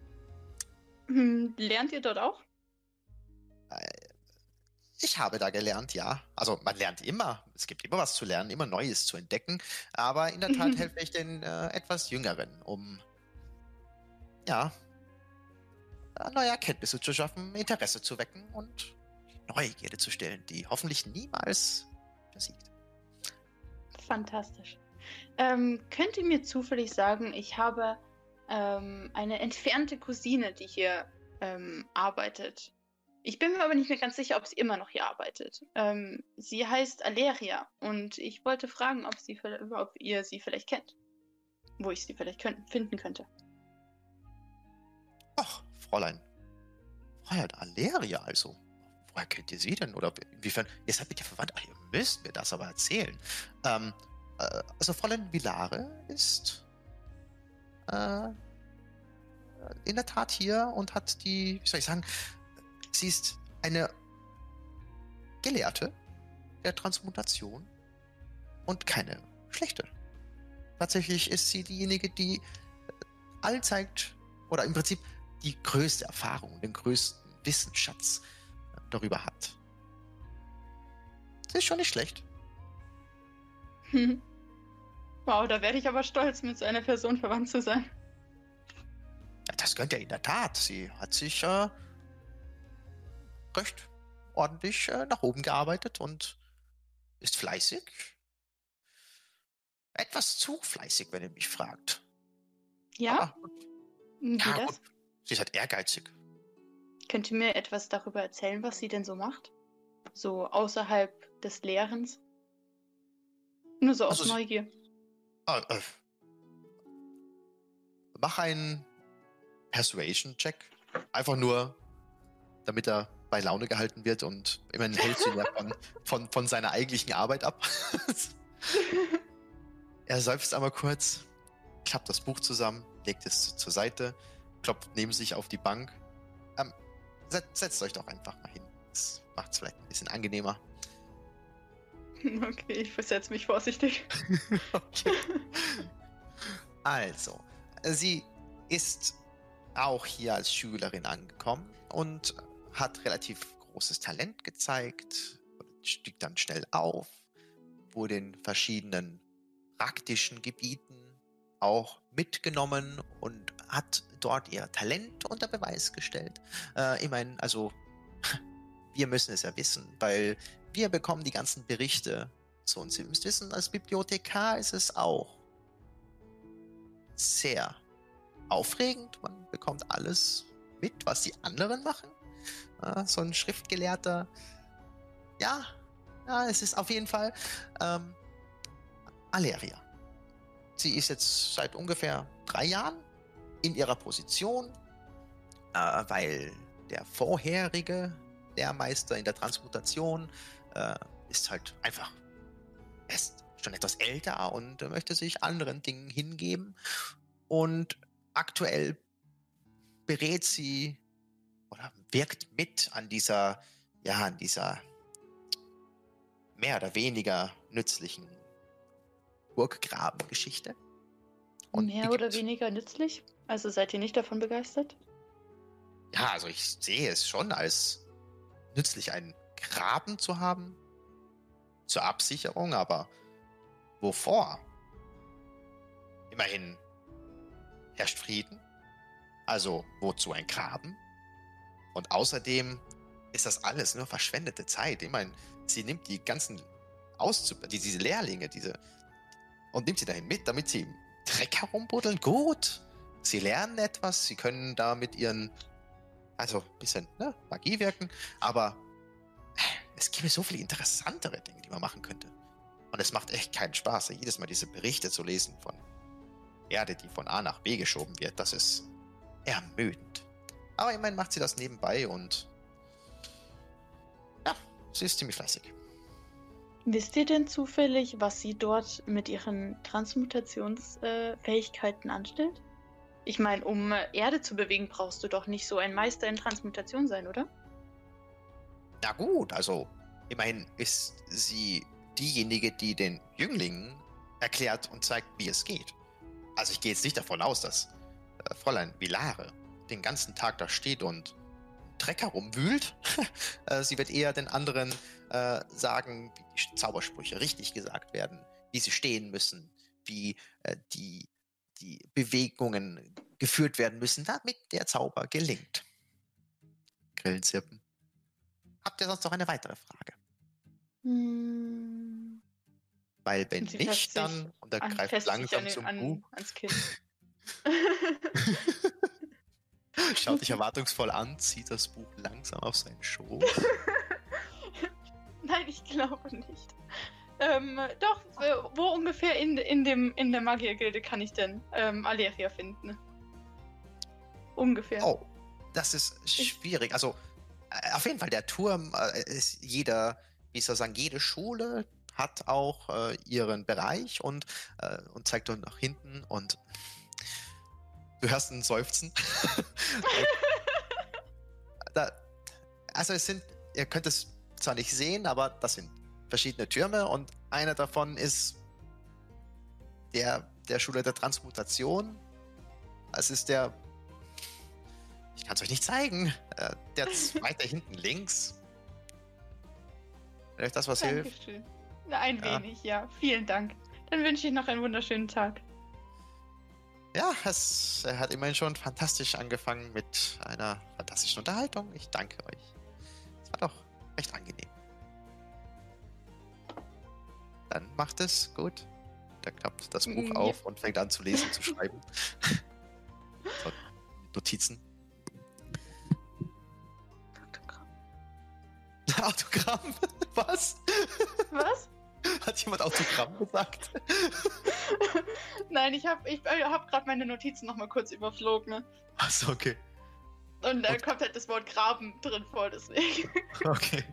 Hm, lernt ihr dort auch? Äh, Ich habe da gelernt, ja. Also man lernt immer. Es gibt immer was zu lernen, immer Neues zu entdecken. Aber in der Tat helfe ich den äh, etwas Jüngeren, um ja neue Erkenntnisse zu schaffen, Interesse zu wecken und Neugierde zu stellen, die hoffentlich niemals besiegt. Fantastisch. Ähm, könnt ihr mir zufällig sagen, ich habe ähm, eine entfernte Cousine, die hier ähm, arbeitet. Ich bin mir aber nicht mehr ganz sicher, ob sie immer noch hier arbeitet. Ähm, sie heißt Aleria und ich wollte fragen, ob, sie, ob ihr sie vielleicht kennt. Wo ich sie vielleicht könnt, finden könnte. Fräulein. Fräulein Aleria also. Woher kennt ihr sie denn? Oder inwiefern? Ihr seid mit ihr verwandt? Ach, ihr müsst mir das aber erzählen. Ähm, äh, also Fräulein Villare ist äh, in der Tat hier und hat die, wie soll ich sagen, sie ist eine Gelehrte der Transmutation und keine schlechte. Tatsächlich ist sie diejenige, die allzeit oder im Prinzip die größte Erfahrung, den größten Wissensschatz äh, darüber hat. Das ist schon nicht schlecht. *laughs* wow, da werde ich aber stolz, mit so einer Person verwandt zu sein. Ja, das gönnt ihr in der Tat. Sie hat sich äh, recht ordentlich äh, nach oben gearbeitet und ist fleißig. Etwas zu fleißig, wenn ihr mich fragt. Ja? Aber. Wie ja, das? gut. Sie ist halt ehrgeizig. Könnt ihr mir etwas darüber erzählen, was sie denn so macht? So außerhalb des Lehrens? Nur so aus Also sie- Neugier. Ah, äh. Mach einen Persuasion-Check. Einfach nur, damit er bei Laune gehalten wird und immerhin hält sie ja von, *laughs* von, von seiner eigentlichen Arbeit ab. *laughs* er seufzt einmal kurz, klappt das Buch zusammen, legt es zur Seite, klopft neben sich auf die Bank. Ähm, set, setzt euch doch einfach mal hin. Das macht es vielleicht ein bisschen angenehmer. *laughs* Okay, ich versetze mich vorsichtig. *laughs* Okay. Also, sie ist auch hier als Schülerin angekommen und hat relativ großes Talent gezeigt, stieg dann schnell auf, wurde in verschiedenen praktischen Gebieten auch mitgenommen und hat dort ihr Talent unter Beweis gestellt. Äh, immerhin, also *laughs* wir müssen es ja wissen, weil wir bekommen die ganzen Berichte. So, und Sie müssen wissen, als Bibliothekar ist es auch sehr aufregend. Man bekommt alles mit, was die anderen machen. Äh, so ein Schriftgelehrter. Ja, ja, es ist auf jeden Fall ähm, Aleria. Sie ist jetzt seit ungefähr drei Jahren in ihrer Position, äh, weil der vorherige Lehrmeister in der Transmutation äh, ist halt einfach, er ist schon etwas älter und möchte sich anderen Dingen hingeben. Und aktuell berät sie oder wirkt mit an dieser, ja, an dieser mehr oder weniger nützlichen Burggrabengeschichte. Mehr oder weniger nützlich? Also seid ihr nicht davon begeistert? Ja, also ich sehe es schon als nützlich, einen Graben zu haben. Zur Absicherung, aber wovor? Immerhin herrscht Frieden. Also wozu ein Graben? Und außerdem ist das alles nur verschwendete Zeit. Ich meine, sie nimmt die ganzen Auszub die, diese Lehrlinge, diese und nimmt sie dahin mit, damit sie im Dreck herumbuddeln. Gut, sie lernen etwas, sie können da mit ihren also ein bisschen ne, Magie wirken, aber es gäbe so viele interessantere Dinge, die man machen könnte. Und es macht echt keinen Spaß, jedes Mal diese Berichte zu lesen von Erde, die von A nach B geschoben wird. Das ist ermüdend. Aber immerhin macht sie das nebenbei und ja, sie ist ziemlich fleißig. Wisst ihr denn zufällig, was sie dort mit ihren Transmutationsfähigkeiten anstellt? Ich meine, um äh, Erde zu bewegen, brauchst du doch nicht so ein Meister in Transmutation sein, oder? Na gut, also immerhin ist sie diejenige, die den Jünglingen erklärt und zeigt, wie es geht. Also ich gehe jetzt nicht davon aus, dass äh, Fräulein Vilare den ganzen Tag da steht und Dreck herumwühlt. *laughs* Äh, sie wird eher den anderen äh, sagen, wie die Zaubersprüche richtig gesagt werden, wie sie stehen müssen, wie äh, die, die Bewegungen geführt werden müssen, damit der Zauber gelingt. Grillenzirpen. Habt ihr sonst noch eine weitere Frage? Hm. Weil wenn sie nicht, dann, und er An- greift langsam an, den- zum an, Buch, ans Kinn. *laughs* schaut dich erwartungsvoll an, zieht das Buch langsam auf seinen Schoß. *laughs* Nein, ich glaube nicht. Ähm, doch, wo ungefähr in, in, dem, in der Magiergilde kann ich denn ähm, Aleria finden? Ungefähr. Oh, das ist schwierig. Also, äh, auf jeden Fall, der Turm äh, ist jeder, wie soll ich sagen, jede Schule hat auch äh, ihren Bereich und, äh, und zeigt dann nach hinten und du hörst ein Seufzen. *laughs* *laughs* da, also es sind, ihr könnt es zwar nicht sehen, aber das sind verschiedene Türme und einer davon ist der, der Schule der Transmutation. Es ist der ich kann es euch nicht zeigen. Äh, der zweite *laughs* hinten links. Vielleicht das was hilft. Dankeschön. Na, ein Ja. wenig, ja. Vielen Dank. Dann wünsche ich noch einen wunderschönen Tag. Ja, es hat immerhin schon fantastisch angefangen mit einer fantastischen Unterhaltung. Ich danke euch. Es war doch recht angenehm. Dann macht es gut. Der klappt das Buch ja. auf und fängt an zu lesen, zu *laughs* schreiben. so, Notizen. *laughs* Autogramm? Was? Was? Hat jemand Autogramm gesagt? *laughs* Nein, ich habe ich, äh, hab gerade meine Notizen noch mal kurz überflogen. Ne? Achso, okay. Und da Okay. kommt halt das Wort Graben drin vor, deswegen. Okay.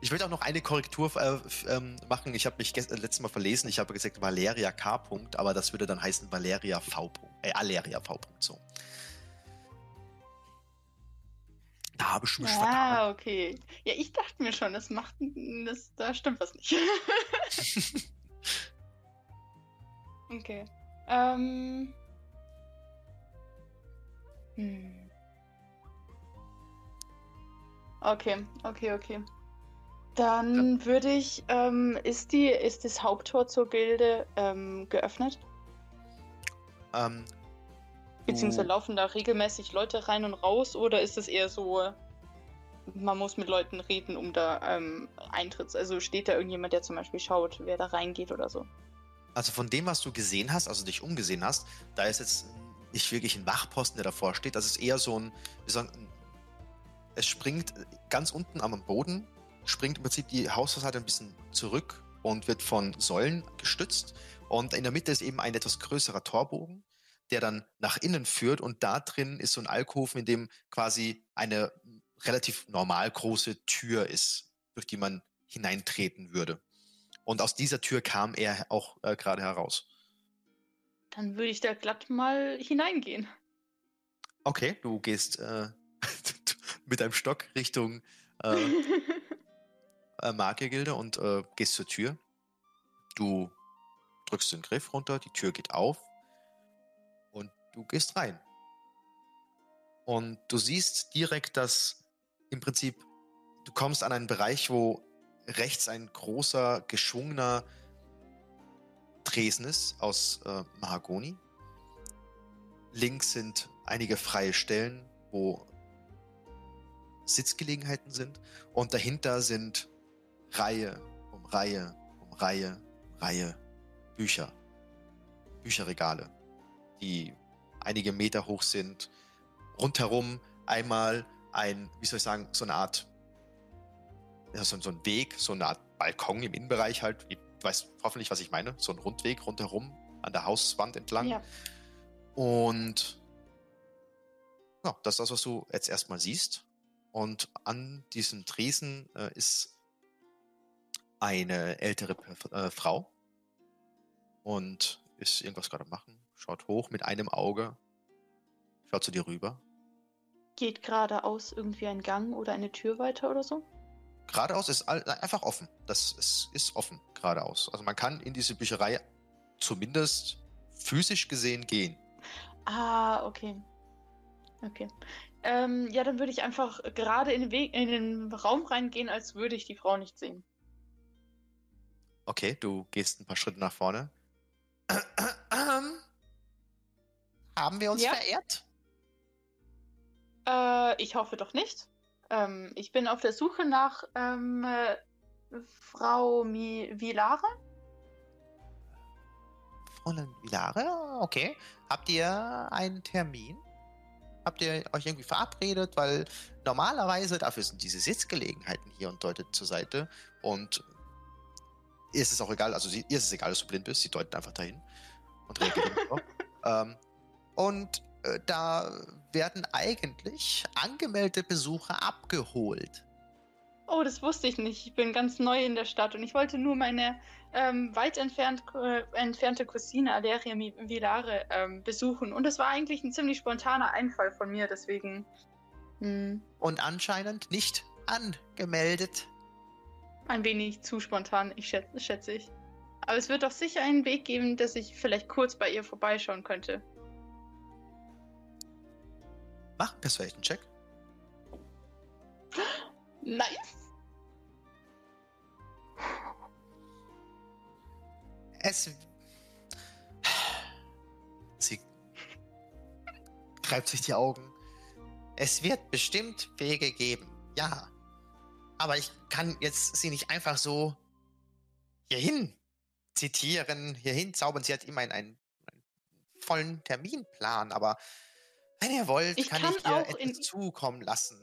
Ich will auch noch eine Korrektur äh, ähm, machen. Ich habe mich äh, letztes Mal verlesen. Ich habe gesagt Valeria K. -Punkt, aber das würde dann heißen Valeria V. -Punkt. Äh, Aleria V. -Punkt, so. Da habe ich mich vertan. Ah, okay. Ja, ich dachte mir schon, das macht. Das, da stimmt was nicht. *laughs* okay. Ähm. Hm. Okay, okay, okay. Dann würde ich, ähm, ist die, ist das Haupttor zur Gilde ähm, geöffnet? Ähm, Beziehungsweise laufen da regelmäßig Leute rein und raus oder ist es eher so, man muss mit Leuten reden, um da ähm, Eintritt, also steht da irgendjemand, der zum Beispiel schaut, wer da reingeht oder so? Also von dem, was du gesehen hast, also dich umgesehen hast, da ist jetzt nicht wirklich ein Wachposten, der davor steht. Das ist eher so ein, wie sagen, ein- es springt ganz unten am Boden, springt im Prinzip die Hausfassade ein bisschen zurück und wird von Säulen gestützt. Und in der Mitte ist eben ein etwas größerer Torbogen, der dann nach innen führt. Und da drin ist so ein Alkoven, in dem quasi eine relativ normal große Tür ist, durch die man hineintreten würde. Und aus dieser Tür kam er auch äh, gerade heraus. Dann würde ich da glatt mal hineingehen. Okay, du gehst äh, *laughs* mit deinem Stock Richtung äh, *laughs* äh, Magiergilde und äh, gehst zur Tür. Du drückst den Griff runter, die Tür geht auf und du gehst rein. Und du siehst direkt, dass im Prinzip du kommst an einen Bereich, wo rechts ein großer, geschwungener Tresen ist aus äh, Mahagoni. Links sind einige freie Stellen, wo Sitzgelegenheiten sind. Und dahinter sind Reihe um Reihe um Reihe um Reihe Bücher. Bücherregale, die einige Meter hoch sind. Rundherum einmal ein, wie soll ich sagen, so eine Art, so, so ein Weg, so eine Art Balkon im Innenbereich halt. Du weißt hoffentlich, was ich meine. So ein Rundweg rundherum an der Hauswand entlang. ja. Und ja, das ist das, was du jetzt erstmal siehst. Und an diesem Tresen äh, ist eine ältere äh, Frau und ist irgendwas gerade machen. Schaut hoch mit einem Auge, schaut zu dir rüber. Geht geradeaus irgendwie ein Gang oder eine Tür weiter oder so? Geradeaus ist einfach offen. Das ist, ist offen geradeaus. Also man kann in diese Bücherei zumindest physisch gesehen gehen. Ah, okay. Okay. Ähm, ja, dann würde ich einfach gerade in den, Weg, in den Raum reingehen, als würde ich die Frau nicht sehen. Okay, du gehst ein paar Schritte nach vorne. Haben wir uns Ja? verehrt? Äh, ich hoffe doch nicht. Ähm, ich bin auf der Suche nach ähm, äh, Frau Mi Vilare. Fräulein Vilare, okay. Habt ihr einen Termin? Habt ihr euch irgendwie verabredet? Weil normalerweise, dafür sind diese Sitzgelegenheiten hier und deutet zur Seite. Und ihr ist es auch egal, also sie, ihr ist es egal, dass du blind bist, sie deuten einfach dahin und reagieren drauf. *laughs* ähm, Und äh, da werden eigentlich angemeldete Besucher abgeholt. Oh, das wusste ich nicht. Ich bin ganz neu in der Stadt und ich wollte nur meine ähm, weit entfernt, äh, entfernte Cousine Aleria Vilare ähm, besuchen. Und es war eigentlich ein ziemlich spontaner Einfall von mir, deswegen. Hm, Und anscheinend nicht angemeldet. Ein wenig zu spontan, ich schätze, schätze ich. Aber es wird doch sicher einen Weg geben, dass ich vielleicht kurz bei ihr vorbeischauen könnte. Mach einen Persuasion-Check. Nice! Es. Sie reibt sich die Augen. Es wird bestimmt Wege geben, ja. Aber ich kann jetzt sie nicht einfach so hierhin zitieren, hierhin zaubern. Sie hat immer einen, einen, einen vollen Terminplan, aber wenn ihr wollt, Ich kann, kann ich ihr etwas in- zukommen lassen.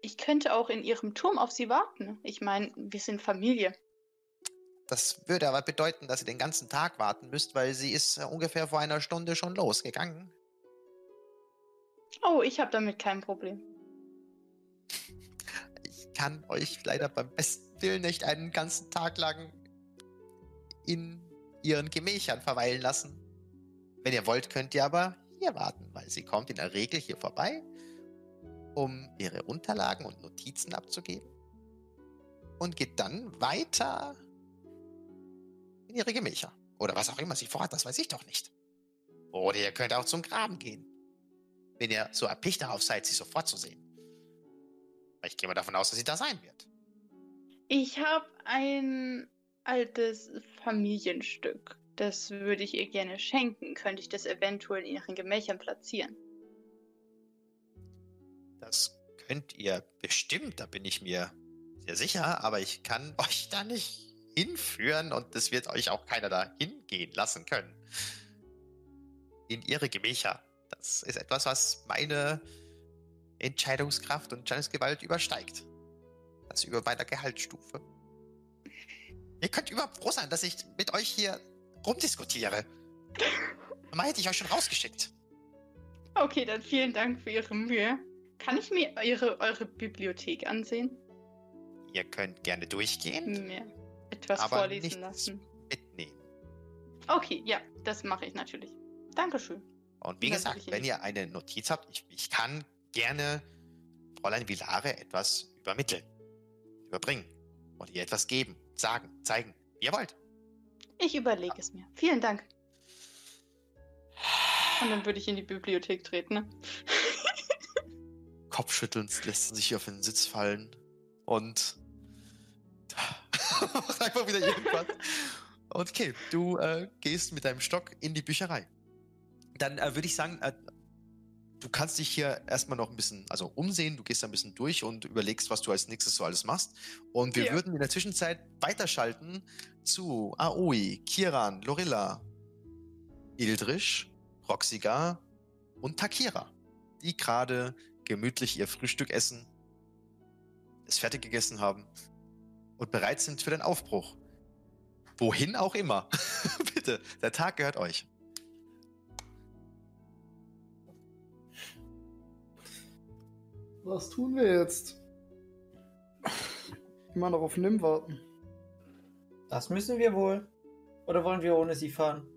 Ich könnte auch in ihrem Turm auf sie warten. Ich meine, wir sind Familie. Das würde aber bedeuten, dass ihr den ganzen Tag warten müsst, weil sie ist äh, ungefähr vor einer Stunde schon losgegangen. Oh, ich habe damit kein Problem. Kann euch leider beim besten Willen nicht einen ganzen Tag lang in ihren Gemächern verweilen lassen. Wenn ihr wollt, könnt ihr aber hier warten, weil sie kommt in der Regel hier vorbei, um ihre Unterlagen und Notizen abzugeben und geht dann weiter in ihre Gemächer. Oder was auch immer sie vorhat, das weiß ich doch nicht. Oder ihr könnt auch zum Graben gehen, wenn ihr so erpicht darauf seid, sie sofort zu sehen. Ich gehe mal davon aus, dass sie da sein wird. Ich habe ein altes Familienstück. Das würde ich ihr gerne schenken. Könnte ich das eventuell in ihren Gemächern platzieren? Das könnt ihr bestimmt, da bin ich mir sehr sicher, aber ich kann *laughs* euch da nicht hinführen und es wird euch auch keiner da hingehen lassen können. In ihre Gemächer. Das ist etwas, was meine Entscheidungskraft und Entscheidungsgewalt übersteigt. Das über meiner Gehaltsstufe. Ihr könnt überhaupt froh sein, dass ich mit euch hier rumdiskutiere. *laughs* Mal hätte ich euch schon rausgeschickt. Okay, dann vielen Dank für Ihre Mühe. Kann ich mir ihre, eure Bibliothek ansehen? Ihr könnt gerne durchgehen, Mir etwas aber vorlesen lassen. mitnehmen. Okay, ja, das mache ich natürlich. Dankeschön. Und wie gesagt, wenn ihr eine Notiz habt, ich, ich kann gerne Fräulein Villare etwas übermitteln, überbringen und ihr etwas geben, sagen, zeigen, wie ihr wollt. Ich überlege es mir. Vielen Dank. Und dann würde ich in die Bibliothek treten, ne? *laughs* Kopfschüttelnd lässt sie sich auf den Sitz fallen und *laughs* macht einfach wieder irgendwas. Okay, du äh, gehst mit deinem Stock in die Bücherei. Dann äh, würde ich sagen, äh, du kannst dich hier erstmal noch ein bisschen, also umsehen, du gehst ein bisschen durch und überlegst, was du als nächstes so alles machst. Und wir Ja. würden in der Zwischenzeit weiterschalten zu Aoi, Kiran, Lorilla, Ildrisch, Roxiga und Takira, die gerade gemütlich ihr Frühstück essen, es fertig gegessen haben und bereit sind für den Aufbruch. Wohin auch immer. *laughs* Bitte, der Tag gehört euch. Was tun wir jetzt? Immer noch auf Nim warten. Das müssen wir wohl. Oder wollen wir ohne sie fahren?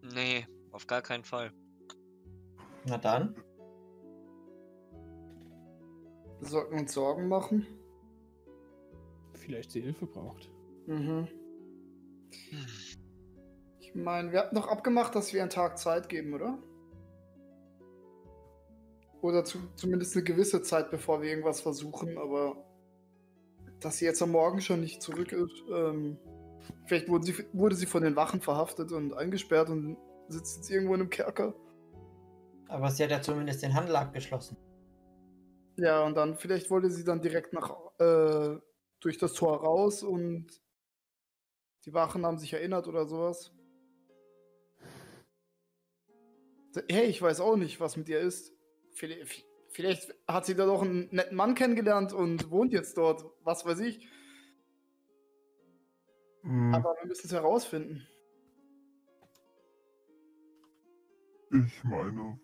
Nee, auf gar keinen Fall. Na dann. Wir sollten uns Sorgen machen. Vielleicht sie Hilfe braucht. Mhm. Ich meine, wir hatten doch abgemacht, dass wir einen Tag Zeit geben, oder? Oder zu, zumindest eine gewisse Zeit, bevor wir irgendwas versuchen, aber dass sie jetzt am Morgen schon nicht zurück ist, ähm, vielleicht wurde sie, wurde sie von den Wachen verhaftet und eingesperrt und sitzt jetzt irgendwo in einem Kerker. Aber sie hat ja zumindest den Handel abgeschlossen. Ja, und dann vielleicht wollte sie dann direkt nach äh, durch das Tor raus und die Wachen haben sich erinnert oder sowas. Hey, ich weiß auch nicht, was mit ihr ist. Vielleicht, vielleicht hat sie da doch einen netten Mann kennengelernt und wohnt jetzt dort. Was weiß ich. Hm, Aber wir müssen es herausfinden. ich meine,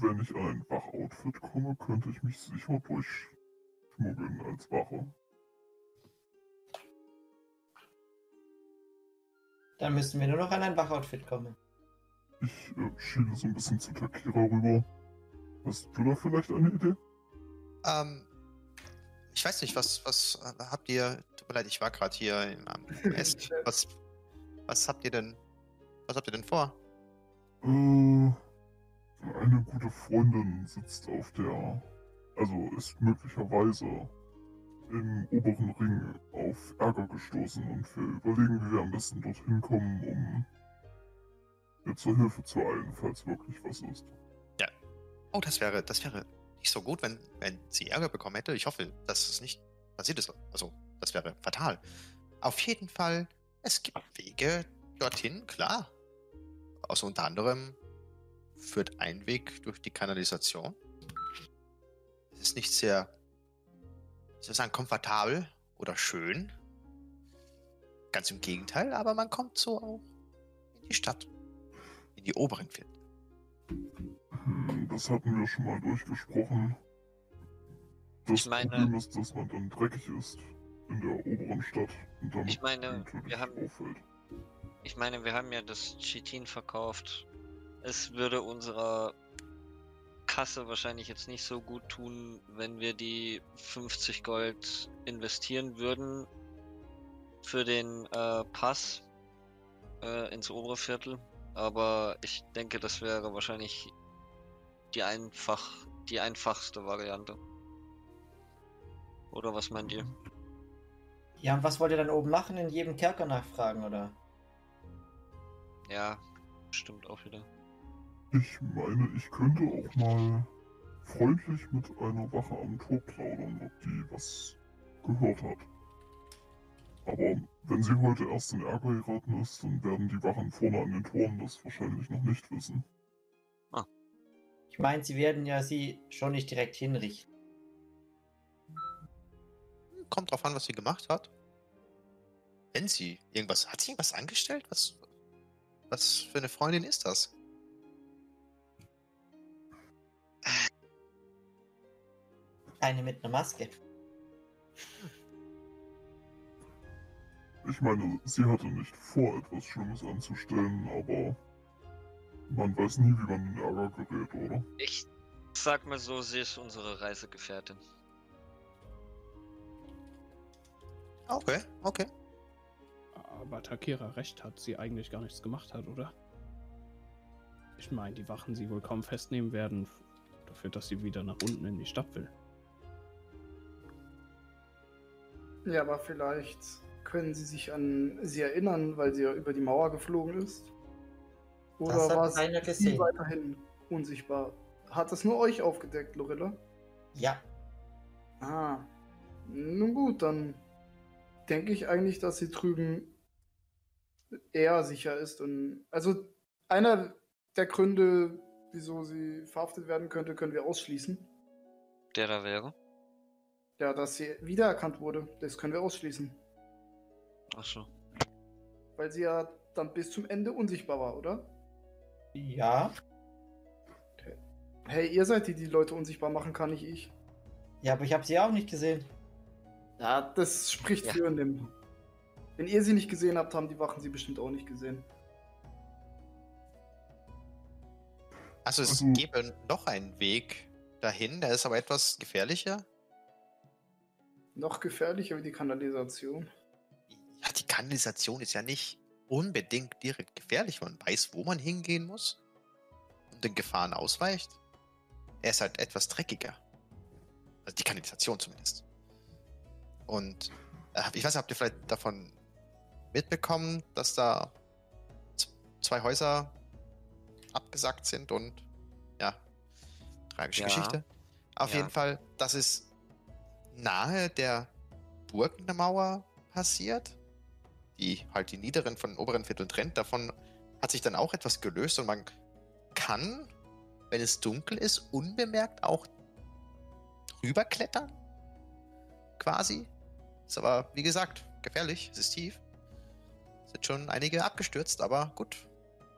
wenn ich an ein Wachoutfit komme, könnte ich mich sicher durchschmuggeln als Wache. Dann müssen wir nur noch an ein Wachoutfit kommen. Ich äh, schiele so ein bisschen zu Takira rüber. Hast du da vielleicht eine Idee? Ähm, ich weiß nicht, was, was äh, habt ihr. Tut mir leid, ich war gerade hier im, *laughs* Essen. Was, was habt ihr denn. Was habt ihr denn vor? Äh, eine gute Freundin sitzt auf der, also ist möglicherweise im oberen Ring auf Ärger gestoßen und wir überlegen, wie wir am besten dorthin kommen, um ihr zur Hilfe zu eilen, falls wirklich was ist. Oh, das wäre, das wäre nicht so gut, wenn, wenn sie Ärger bekommen hätte. Ich hoffe, dass es nicht passiert ist. Also, das wäre fatal. Auf jeden Fall, es gibt Wege dorthin, klar. Also unter anderem führt ein Weg durch die Kanalisation. Es ist nicht sehr, ich sagen, komfortabel oder schön. Ganz im Gegenteil, aber man kommt so auch in die Stadt. In die oberen Viertel. Hm, das hatten wir schon mal durchgesprochen. Das Ich meine- Problem ist, dass man dann dreckig ist in der oberen Stadt und damit Ich meine, wir haben- auffällt. Ich meine, wir haben ja das Chitin verkauft. Es würde unserer Kasse wahrscheinlich jetzt nicht so gut tun, wenn wir die 50 Gold investieren würden für den äh, Pass äh, ins obere Viertel. Aber ich denke, das wäre wahrscheinlich die einfach die einfachste Variante. Oder was meint ihr? Ja, und was wollt ihr dann oben machen? In jedem Kerker nachfragen, oder? Ja, stimmt auch wieder. Ich meine, ich könnte auch mal freundlich mit einer Wache am Tor plaudern, ob die was gehört hat. Aber wenn sie heute erst in Ärger geraten ist, dann werden die Wachen vorne an den Toren das wahrscheinlich noch nicht wissen. Ich meine, sie werden ja sie schon nicht direkt hinrichten. Kommt drauf an, was sie gemacht hat. Wenn sie irgendwas, hat sie irgendwas angestellt? Was, was für eine Freundin ist das? Eine mit einer Maske. Ich meine, sie hatte nicht vor, etwas Schlimmes anzustellen, aber man weiß nie, wie man in Ärger gerät, oder? Ich sag mal so, sie ist unsere Reisegefährtin. Okay, okay. Aber Takira recht hat, sie eigentlich gar nichts gemacht hat, oder? Ich meine, die Wachen sie wohl kaum festnehmen werden, dafür, dass sie wieder nach unten in die Stadt will. Ja, aber vielleicht können sie sich an sie erinnern, weil sie ja über die Mauer geflogen ist. Oder war gesehen. weiterhin unsichtbar? Hat es nur euch aufgedeckt, Lorilla? Ja. Ah. Nun gut, dann denke ich eigentlich, dass sie drüben eher sicher ist. Und also einer der Gründe, wieso sie verhaftet werden könnte, können wir ausschließen. Der da wäre. Ja, dass sie wiedererkannt wurde, das können wir ausschließen. Achso. Weil sie ja dann bis zum Ende unsichtbar war, oder? Ja. Hey, ihr seid die, die Leute unsichtbar machen kann, nicht ich. Ja, aber ich habe sie auch nicht gesehen. Ja, das spricht Ja. für Nim. Wenn ihr sie nicht gesehen habt, haben die Wachen sie bestimmt auch nicht gesehen. Also es Also- gäbe noch einen Weg dahin, der ist aber etwas gefährlicher. Noch gefährlicher wie die Kanalisation. Ja, die Kanalisation ist ja nicht unbedingt direkt gefährlich. Man weiß, wo man hingehen muss und den Gefahren ausweicht. Er ist halt etwas dreckiger. Also die Kanalisation zumindest. Und äh, ich weiß nicht, habt ihr vielleicht davon mitbekommen, dass da zwei Häuser abgesackt sind und ja, tragische Ja. Geschichte. Auf Ja. jeden Fall, das ist nahe der Burg in der Mauer passiert, die halt die niederen von den oberen Vierteln trennt. Davon hat sich dann auch etwas gelöst und man kann, wenn es dunkel ist, unbemerkt auch rüberklettern. Quasi. Ist aber, wie gesagt, gefährlich. Es ist tief. Sind schon einige abgestürzt, aber gut.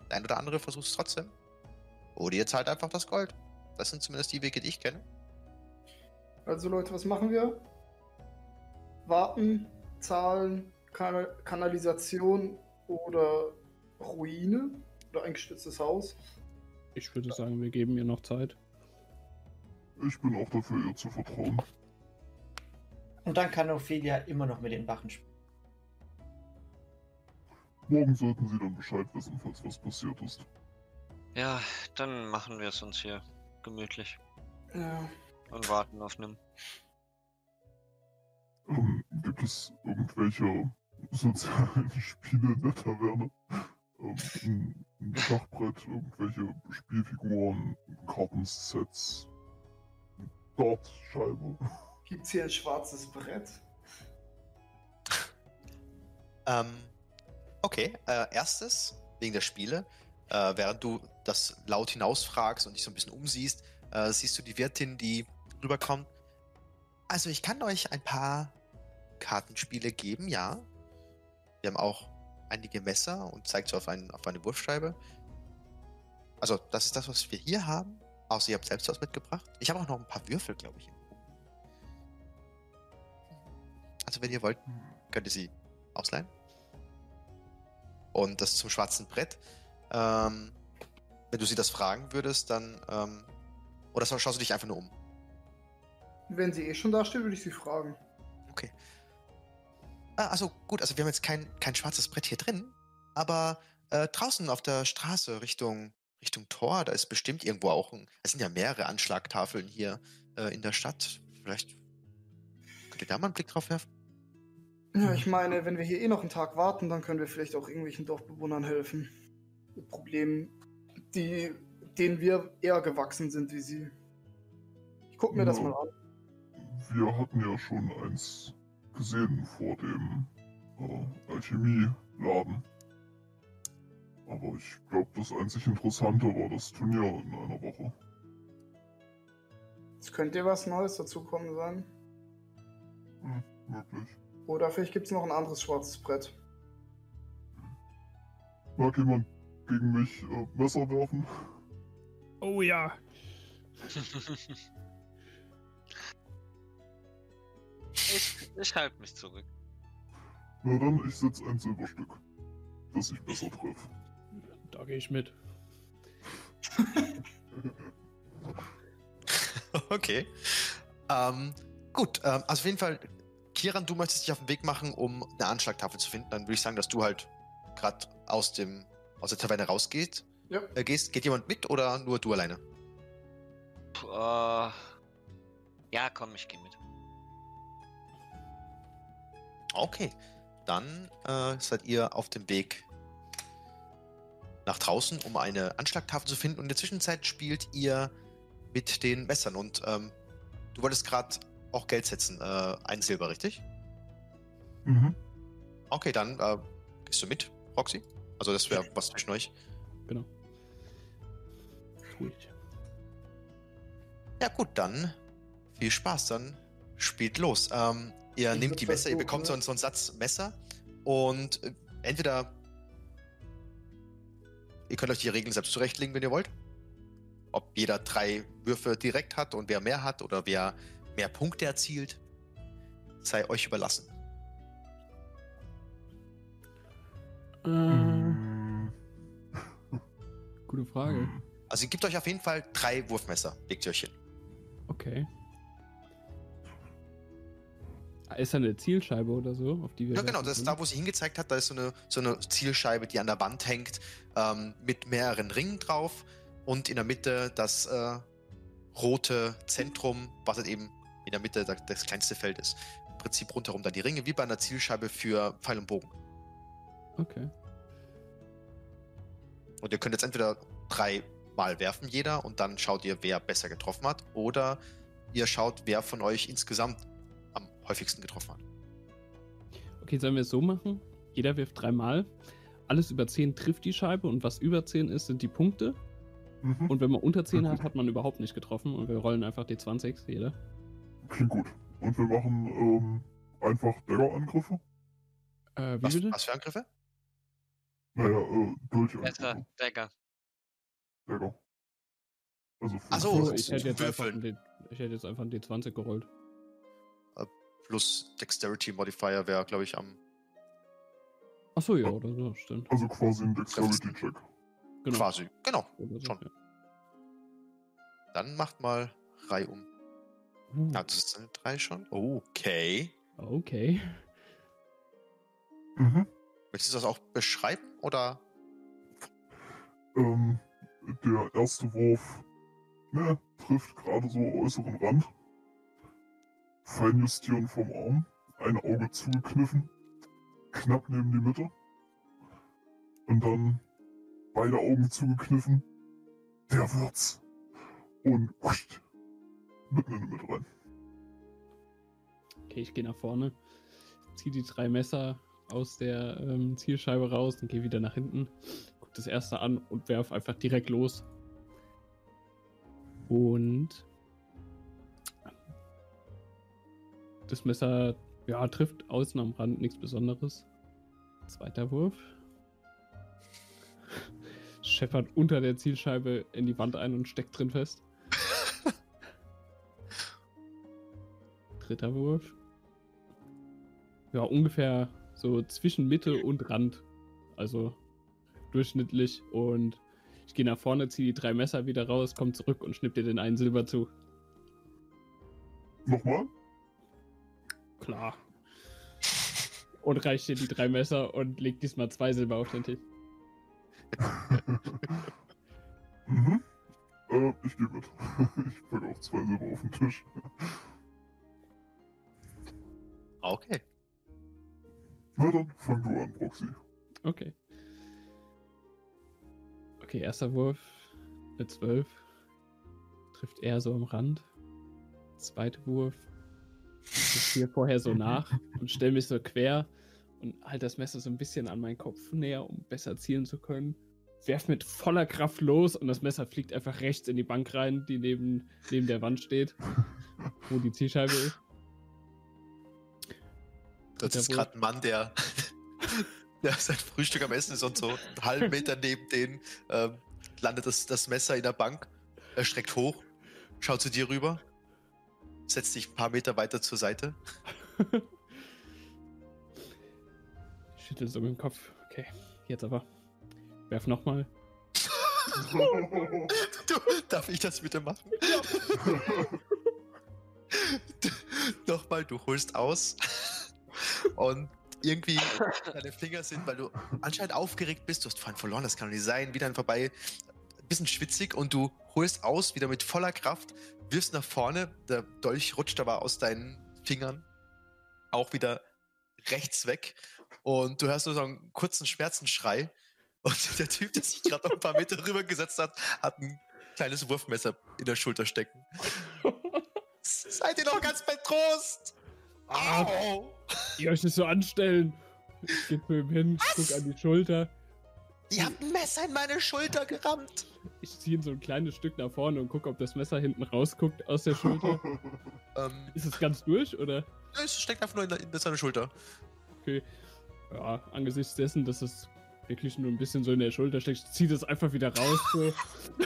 Der ein oder andere versucht es trotzdem. Oder ihr zahlt einfach das Gold. Das sind zumindest die Wege, die ich kenne. Also Leute, was machen wir? Warten, zahlen, kan Kanalisation oder Ruine oder eingestürztes Haus. Ich würde sagen, wir geben ihr noch Zeit. Ich bin auch dafür, ihr zu vertrauen. Und dann kann Ophelia immer noch mit den Wachen sprechen. Morgen sollten sie dann Bescheid wissen, falls was passiert ist. Ja, dann machen wir es uns hier gemütlich Ja. und warten auf Nim. Ähm, gibt es irgendwelche sozialen Spiele in der Taverne? Ähm, ein, ein Schachbrett, irgendwelche Spielfiguren, Kartensets, Dartscheibe. Gibt's hier ein schwarzes Brett? Ähm, okay, äh, erstes, wegen der Spiele, äh, während du das laut hinausfragst und dich so ein bisschen umsiehst, äh, siehst du die Wirtin, die rüberkommt. Also ich kann euch ein paar Kartenspiele geben, ja. Wir haben auch einige Messer und zeigt so auf, ein, auf eine Wurfscheibe. Also das ist das, was wir hier haben. Außer ihr habt selbst was mitgebracht. Ich habe auch noch ein paar Würfel, glaube ich. Also wenn ihr wollt, könnt ihr sie ausleihen. Und das zum schwarzen Brett. Ähm, wenn du sie das fragen würdest, dann. Ähm, oder schaust du dich einfach nur um? Wenn sie eh schon da steht, würde ich sie fragen. Okay. Ah, also gut, also wir haben jetzt kein, kein schwarzes Brett hier drin, aber äh, draußen auf der Straße Richtung, Richtung Tor, da ist bestimmt irgendwo auch ein. Es sind ja mehrere Anschlagtafeln hier äh, in der Stadt. Vielleicht könnt ihr da mal einen Blick drauf werfen? Ja, ich meine, wenn wir hier eh noch einen Tag warten, dann können wir vielleicht auch irgendwelchen Dorfbewohnern helfen. Mit Problemen, die, denen wir eher gewachsen sind wie sie. Ich guck mir das Ja. mal an. Wir hatten ja schon eins gesehen vor dem äh, Alchemieladen. Aber ich glaube, das einzig Interessante war das Turnier in einer Woche. Es könnte was Neues dazukommen sein. Wirklich. Oder vielleicht gibt es noch ein anderes schwarzes Brett. Mag jemand gegen mich äh, Messer werfen? Oh ja. *laughs* ich ich halte mich zurück. Na dann, ich setze ein Silberstück, dass ich besser treffe. Da gehe ich mit. *laughs* Okay. Ähm, gut, ähm, also auf jeden Fall, Kiran, du möchtest dich auf den Weg machen, um eine Anschlagtafel zu finden. Dann würde ich sagen, dass du halt gerade aus dem aus der Taverne rausgehst. Ja. Äh, gehst. Geht jemand mit oder nur du alleine? Puh, äh, ja, komm, ich gehe mit. Okay. Dann äh, seid ihr auf dem Weg nach draußen, um eine Anschlagtafel zu finden. Und in der Zwischenzeit spielt ihr mit den Messern. Und ähm, du wolltest gerade auch Geld setzen. Äh, ein Silber, richtig? Mhm. Okay, dann äh, gehst du mit, Roxy. Also das wäre was zwischen euch. Genau. Ich. Ja gut, dann viel Spaß. Dann spielt los. Ähm, ihr Ich nehmt die Messer, ihr bekommt so, einen- so einen Satz Messer und äh, entweder ihr könnt euch die Regeln selbst zurechtlegen, wenn ihr wollt. Ob jeder drei Würfe direkt hat und wer mehr hat oder wer mehr Punkte erzielt, sei euch überlassen. Äh, *laughs* gute Frage. Also ihr gebt euch auf jeden Fall drei Wurfmesser, legt ihr euch hin. Okay. Ist da eine Zielscheibe oder so, auf die wir. Ja, genau, das ist da, wo sie hingezeigt hat, da ist so eine, so eine Zielscheibe, die an der Wand hängt, ähm, mit mehreren Ringen drauf und in der Mitte das äh, rote Zentrum, was halt eben in der Mitte das, das kleinste Feld ist. Im Prinzip rundherum dann die Ringe, wie bei einer Zielscheibe für Pfeil und Bogen. Okay. Und ihr könnt jetzt entweder drei Mal werfen, jeder, und dann schaut ihr, wer besser getroffen hat, oder ihr schaut, wer von euch insgesamt am häufigsten getroffen hat. Okay, sollen wir es so machen? Jeder wirft dreimal. Alles über 10 trifft die Scheibe und was über 10 ist, sind die Punkte. Mhm. Und wenn man unter 10 *laughs* hat, hat man überhaupt nicht getroffen und wir rollen einfach die 20 jeder. Klingt gut. Und wir machen ähm, einfach Dagger-Angriffe? Äh, wie Was, bitte? was für Angriffe? Naja, äh, durch Besser, Dagger. Dagger. Also für Ach so, So, ich hätte jetzt einfach ich hätte jetzt einfach einen D20 gerollt. Plus Dexterity Modifier wäre, glaube ich, am Achso, ja, oder so, stimmt. Also quasi ein Dexterity-Check. Genau. quasi. Genau. So, schon. ja. Dann macht mal Reihe um. Uh, Ja, das sind drei schon. Okay. okay. Mhm. Möchtest du das auch beschreiben oder? Ähm, der erste Wurf ne, trifft gerade so äußeren Rand. Feinjustieren vom Arm. Ein Auge zugekniffen. Knapp neben die Mitte. Und dann beide Augen zugekniffen. Der wird's. Und huscht, mitten in die Mitte rein. Okay, ich gehe nach vorne, ziehe die drei Messer aus der ähm, Zielscheibe raus und gehe wieder nach hinten, guck das erste an und werf einfach direkt los. Und das Messer, ja, trifft außen am Rand nichts Besonderes. Zweiter Wurf. *laughs* Scheppert unter der Zielscheibe in die Wand ein und steckt drin fest. *laughs* Dritter Wurf. Ja, ungefähr so zwischen Mitte und Rand. Also durchschnittlich. Und ich gehe nach vorne, ziehe die drei Messer wieder raus, komme zurück und schnipp dir den einen Silber zu. Nochmal? Klar. Und reicht dir die drei Messer und leg diesmal zwei Silber auf den Tisch. mhm. Äh, ich gehe mit. *laughs* ich pack auch zwei Silber auf den Tisch. Okay. Na dann, fang du an, Proxy. Okay. Okay, erster Wurf. Eine 12. Trifft eher so am Rand. Zweiter Wurf. Ich gehe vorher so nach und stelle mich so quer und halte das Messer so ein bisschen an meinen Kopf näher, um besser zielen zu können. Werf mit voller Kraft los und das Messer fliegt einfach rechts in die Bank rein, die neben, neben der Wand steht, wo die Zielscheibe ist. Das ist gerade ein Mann, der, *laughs* der sein Frühstück am Essen ist und so einen halben *laughs* Meter neben denen ähm, landet das, das Messer in der Bank. Er schreckt hoch, schaut zu dir rüber, setzt dich ein paar Meter weiter zur Seite. *laughs* Schüttel so mit dem Kopf. Okay, jetzt aber. Werf nochmal. *laughs* Du, darf ich das bitte machen? *laughs* Nochmal, du holst aus und irgendwie deine Finger sind, weil du anscheinend aufgeregt bist, du hast vorhin verloren, das kann doch nicht sein, wieder vorbei, ein bisschen schwitzig und du holst aus, wieder mit voller Kraft, wirfst nach vorne, der Dolch rutscht aber aus deinen Fingern auch wieder rechts weg und du hörst nur so einen kurzen Schmerzensschrei und *laughs* der Typ, der sich gerade noch ein paar Meter rüber gesetzt hat, hat ein kleines Wurfmesser in der Schulter stecken. *laughs* Seid ihr noch ganz bei Trost? Ah. Au! Ihr euch nicht so anstellen. Ich geh zu ihm hin, guck an die Schulter. Ihr habt ein Messer in meine Schulter gerammt. Ich ziehe ihn so ein kleines Stück nach vorne und gucke, ob das Messer hinten rausguckt aus der Schulter. *laughs* Ähm, Ist es ganz durch, oder? es steckt einfach nur in, in seiner Schulter. Ja, angesichts dessen, dass es wirklich nur ein bisschen so in der Schulter steckt, zieht es einfach wieder raus. So. *laughs*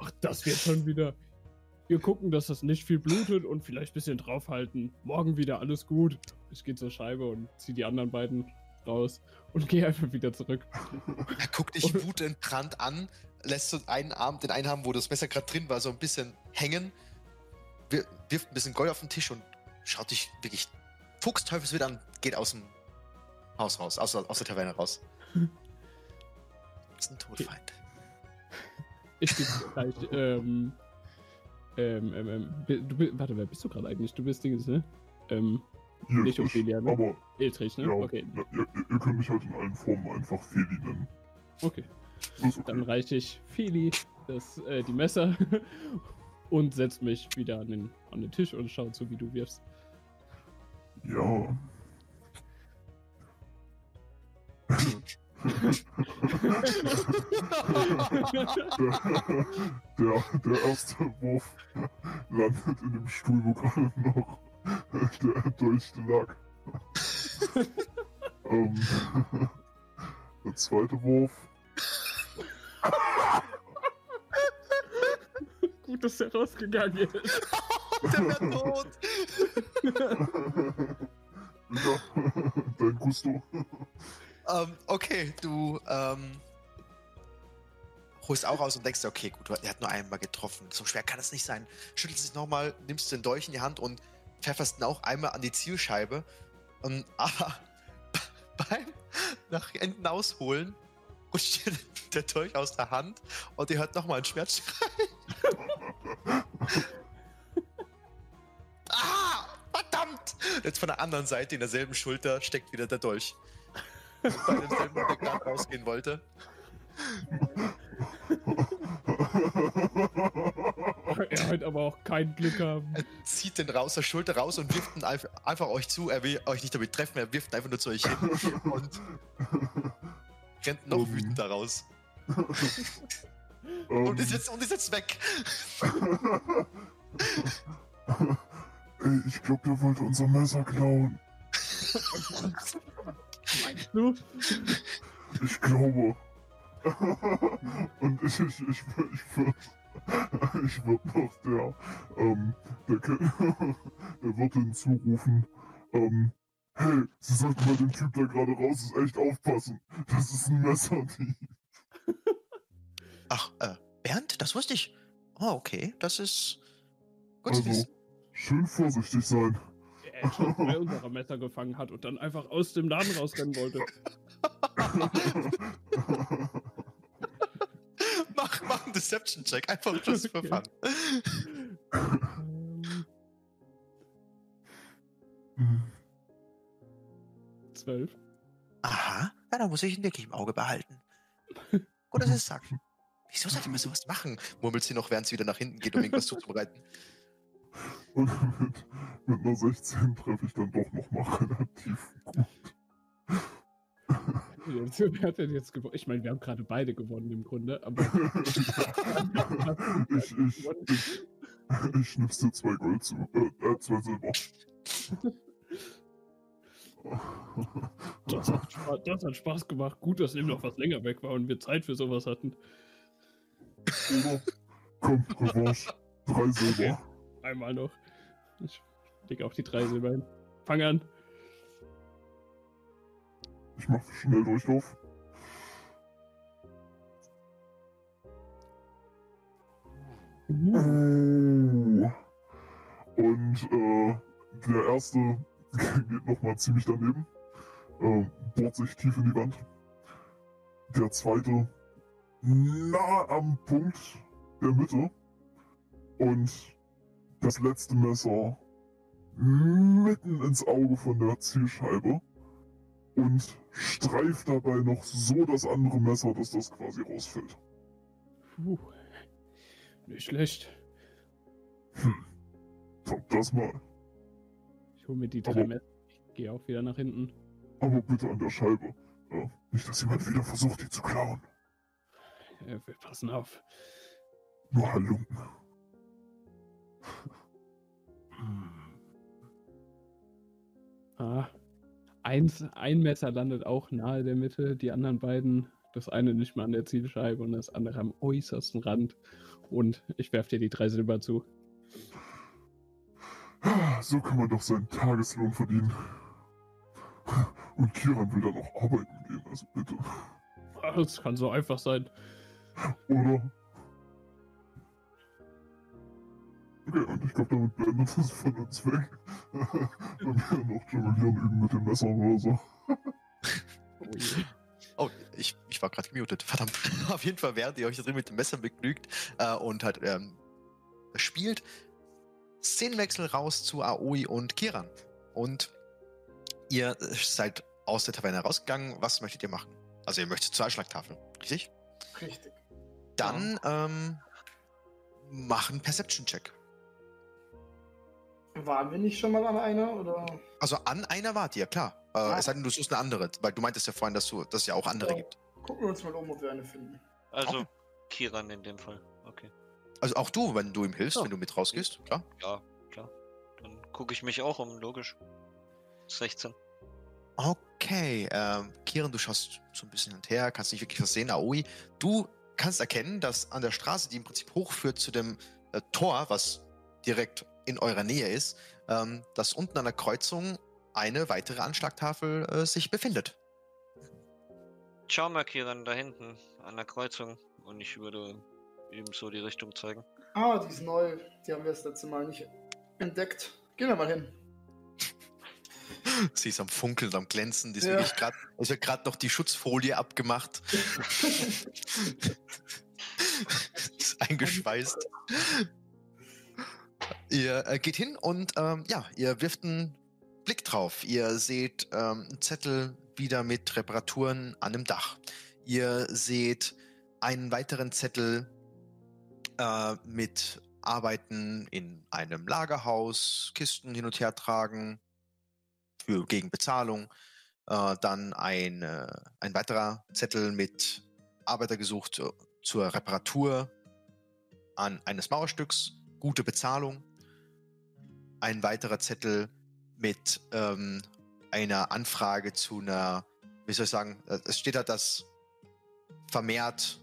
Ach, das wird schon wieder. Wir gucken, dass das nicht viel blutet und vielleicht ein bisschen draufhalten. Morgen wieder alles gut. Ich gehe zur Scheibe und ziehe die anderen beiden raus und gehe einfach wieder zurück. Er guckt dich wutentbrannt an, lässt so einen Arm, den einen Arm, wo das Messer gerade drin war, so ein bisschen hängen, wir- wirft ein bisschen Gold auf den Tisch und schaut dich wirklich fuchsteufelswild an, geht aus dem Haus raus, aus, aus der Taverne raus. Das ist ein Todfeind. Ich gebe gleich, ähm, ähm, ähm, ähm, du, warte, wer bist du gerade eigentlich? Du bist Dinges, ne? Ähm, Hier, Nicht Ophelia, ne? Aber Eltrich, ne? ja, Okay, ja, ihr, ihr könnt mich halt in allen Formen einfach Feli nennen. okay. Okay. Dann reiche ich Feli das, äh, die Messer *laughs* und setz mich wieder an den, an den Tisch und schau zu, wie du wirfst. Ja. *laughs* der, der erste Wurf landet in dem Stuhl, wo gerade noch der Dolch lag. ähm, der zweite Wurf. Gut, dass er rausgegangen ist. Der wäre tot! ja, dein Gusto. ähm, okay, du ähm, holst auch aus und denkst dir, okay, gut, er hat nur einmal getroffen. So schwer kann es nicht sein. Schüttelst dich nochmal, nimmst den Dolch in die Hand und pfefferst ihn auch einmal an die Zielscheibe. Und, *laughs* aber beim nach hinten ausholen rutscht dir *laughs* der Dolch aus der Hand und ihr hört nochmal einen Schmerzschrei. *laughs* ah, verdammt! Jetzt von der anderen Seite in derselben Schulter steckt wieder der Dolch. Bei demselben, der gerade rausgehen wollte. *laughs* er wird aber auch kein Glück haben. Er zieht den raus der Schulter raus und wirft ihn einfach, einfach euch zu. Er will euch nicht damit treffen, er wirft einfach nur zu euch hin *laughs* und rennt noch Um. wütend da raus. Ähm, *laughs* Und ist jetzt, und ist jetzt weg. Ey, ich glaube, der wollte unser Messer klauen. Du? Ich glaube. Und ich, ich, ich, ich würde *laughs* ich würd noch der, ähm, der, *laughs* der wird hinzurufen, ähm, hey, Sie sollten bei dem Typ, der gerade raus ist, echt aufpassen. Das ist ein Messerdieb. Ach, äh, Bernd, das wusste ich. Oh, okay, das ist gut zu Also, wissen. schön vorsichtig sein. Er schon zwei unserer Messer gefangen hat und dann einfach aus dem Laden rausrennen wollte. *laughs* *laughs* mach, mach einen Deception-Check, einfach just for fun. Ähm, Hm. 12. Aha, ja, da muss ich ihn wirklich im Auge behalten. Gut, dass es sagt. Wieso sollte man sowas machen? Murmelt sie noch, während sie wieder nach hinten geht, um irgendwas zuzubereiten. Und *laughs* mit, mit einer 16 treffe ich dann doch nochmal relativ gut. Wer *laughs* hat denn jetzt gewonnen? Ich meine, wir haben gerade beide gewonnen im Grunde, aber. *laughs* *laughs* ich, ich, ich, ich schnipp's dir zwei Gold zu. Äh, äh zwei Silber. Das hat, Spaß, das hat Spaß gemacht. Gut, dass eben noch was länger weg war und wir Zeit für sowas hatten. Komm, Revanche. Drei Silber. Einmal noch. Ich leg auch die drei Silber hin. Fang an. Ich mach schnell Durchlauf. Uh. Und äh, der erste *laughs* geht nochmal ziemlich daneben. Äh, bohrt sich tief in die Wand. Der zweite nah am Punkt der Mitte. Und das letzte Messer mitten ins Auge von der Zielscheibe und streift dabei noch so das andere Messer, dass das quasi rausfällt. Puh. Nicht schlecht. Hm. Top das mal. Ich hole mir die drei Aber- Messer. Ich gehe auch wieder nach hinten. Aber bitte an der Scheibe. Ja, nicht, dass jemand wieder versucht, die zu klauen. Ja, wir passen auf. Nur Halunken. Ah. Eins, ein Messer landet auch nahe der Mitte, die anderen beiden, das eine nicht mal an der Zielscheibe und das andere am äußersten Rand. Und ich werfe dir die drei Silber zu. So kann man doch seinen Tageslohn verdienen. Und Kiran will dann auch arbeiten gehen, also bitte. Das kann so einfach sein. Oder? Okay, und ich glaube, damit blendet es von uns weg. Wenn wir noch jonglieren üben mit dem Messer oder so. Oh *laughs* je. Oh, ich, ich war gerade gemutet. Verdammt. *laughs* Auf jeden Fall, während ihr euch da drin mit dem Messer begnügt äh, und halt ähm, spielt, Szenenwechsel raus zu Aoi und Kiran. Und ihr seid aus der Taverne rausgegangen. Was möchtet ihr machen? Also ihr möchtet zur Einschlagtafel, richtig? Richtig. Dann ähm, machen Perception-Check. Waren wir nicht schon mal an einer? Oder? Also an einer wart ihr, klar. Äh, Ah. Es sei denn, du suchst eine andere, weil du meintest ja vorhin, dass, du, dass es ja auch andere Ja. gibt. Gucken wir uns mal um, ob wir eine finden. Also Okay. Kiran in dem Fall. Okay. Also auch du, wenn du ihm hilfst, Ja. wenn du mit rausgehst, klar. Ja, klar. Dann gucke ich mich auch um, logisch. 16. Okay, ähm, Kiran, du schaust so ein bisschen hin und her, kannst nicht wirklich was sehen. Aoi, du kannst erkennen, dass an der Straße, die im Prinzip hochführt zu dem äh, Tor, was direkt in eurer Nähe ist, ähm, dass unten an der Kreuzung eine weitere Anschlagtafel äh, sich befindet. Schau mal, Kiran, da hinten an der Kreuzung. Und ich würde ihm so die Richtung zeigen. Ah, die ist neu. Die haben wir das letzte Mal nicht entdeckt. Gehen wir mal hin. *laughs* Sie ist am Funkeln, und am Glänzen, die ist Ja. wirklich grad, es wird gerade noch die Schutzfolie abgemacht. *laughs* *laughs* ist eingeschweißt. Ihr äh, geht hin und ähm, ja, ihr wirft einen Blick drauf. Ihr seht ähm, einen Zettel wieder mit Reparaturen an dem Dach. Ihr seht einen weiteren Zettel äh, mit Arbeiten in einem Lagerhaus, Kisten hin und her tragen, für, gegen Bezahlung. Äh, dann ein, äh, ein weiterer Zettel mit Arbeiter gesucht zur Reparatur an eines Mauerstücks, gute Bezahlung. Ein weiterer Zettel mit ähm, einer Anfrage zu einer, wie soll ich sagen, äh, es steht da, dass vermehrt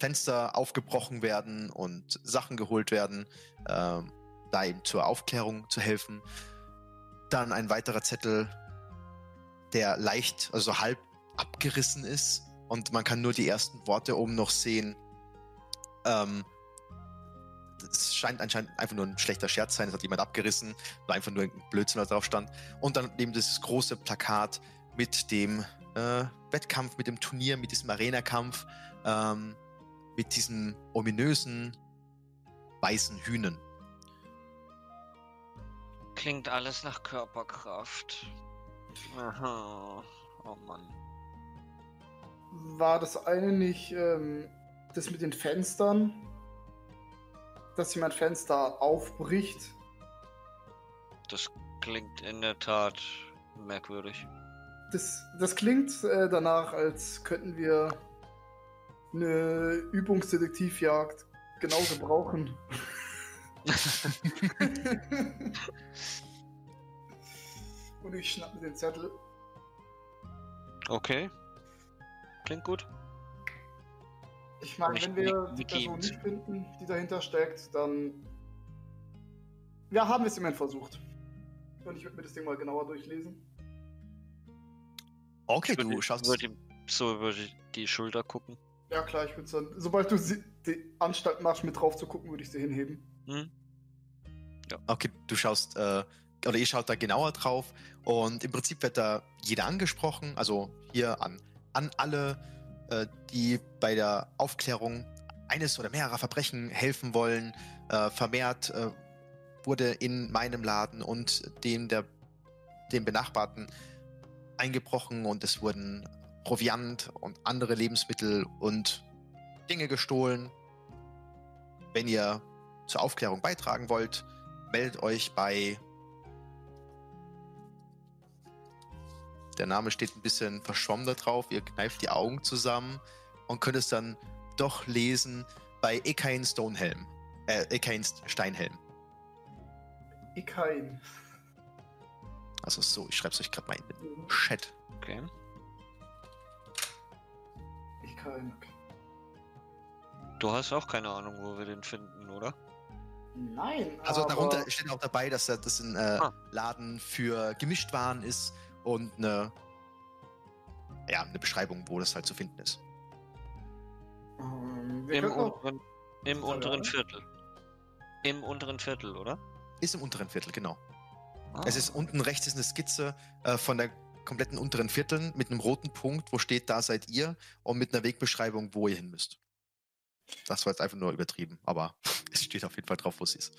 Fenster aufgebrochen werden und Sachen geholt werden, ähm, da eben zur Aufklärung zu helfen. Dann ein weiterer Zettel, der leicht, also halb abgerissen ist und man kann nur die ersten Worte oben noch sehen. Ähm, es scheint anscheinend einfach nur ein schlechter Scherz sein, es hat jemand abgerissen, weil einfach nur irgendein Blödsinn da drauf stand. Und dann eben dieses große Plakat mit dem äh, Wettkampf, mit dem Turnier, mit diesem Arena-Kampf, ähm, mit diesen ominösen weißen Hühnern. Klingt alles nach Körperkraft. Aha. Oh Mann. War das eine nicht ähm, das mit den Fenstern? Dass jemand Fenster aufbricht? Das klingt in der Tat merkwürdig. Das, das klingt äh, danach, als könnten wir eine Übungsdetektivjagd genauso brauchen. *laughs* Und ich schnapp mir den Zettel. Okay. Klingt gut. Ich meine, Ich- wenn wir die Person nicht finden, die dahinter steckt, dann. Ja, haben wir es immerhin versucht. Und ich würde mir das Ding mal genauer durchlesen. Okay, du schaust. Würde ihm so über die- die Schulter gucken. Ja, klar, ich würde dann. Sobald du sie, die Anstalt machst, mit drauf zu gucken, würde ich sie hinheben. Hm? Okay, du schaust, äh, oder ihr schaut da genauer drauf und im Prinzip wird da jeder angesprochen, also hier an, an alle, die bei der Aufklärung eines oder mehrerer Verbrechen helfen wollen. Äh, vermehrt äh, wurde in meinem Laden und dem der dem benachbarten eingebrochen und es wurden Proviant und andere Lebensmittel und Dinge gestohlen. Wenn ihr zur Aufklärung beitragen wollt, meldet euch bei. Der Name steht ein bisschen verschwommen da drauf. Ihr kneift die Augen zusammen und könnt es dann doch lesen bei Ekain Stonehelm. Äh, Ekain Steinhelm. Ikain. Also so, ich schreibe es euch gerade mal in den Chat. Okay. Ikain, okay. Du hast auch keine Ahnung, wo wir den finden, oder? Nein, Also aber darunter steht auch dabei, dass er- das ein äh, Ah. Laden für Gemischtwaren ist und eine, ja, eine Beschreibung, wo das halt zu finden ist. Ähm, Im unteren, im unteren. Viertel. Im unteren Viertel, oder? Ist im unteren Viertel, genau. Ah. Es ist unten rechts ist eine Skizze äh, von der kompletten unteren Vierteln mit einem roten Punkt, wo steht, da seid ihr und mit einer Wegbeschreibung, wo ihr hin müsst. Das war jetzt einfach nur übertrieben, aber *laughs* es steht auf jeden Fall drauf, wo es ist.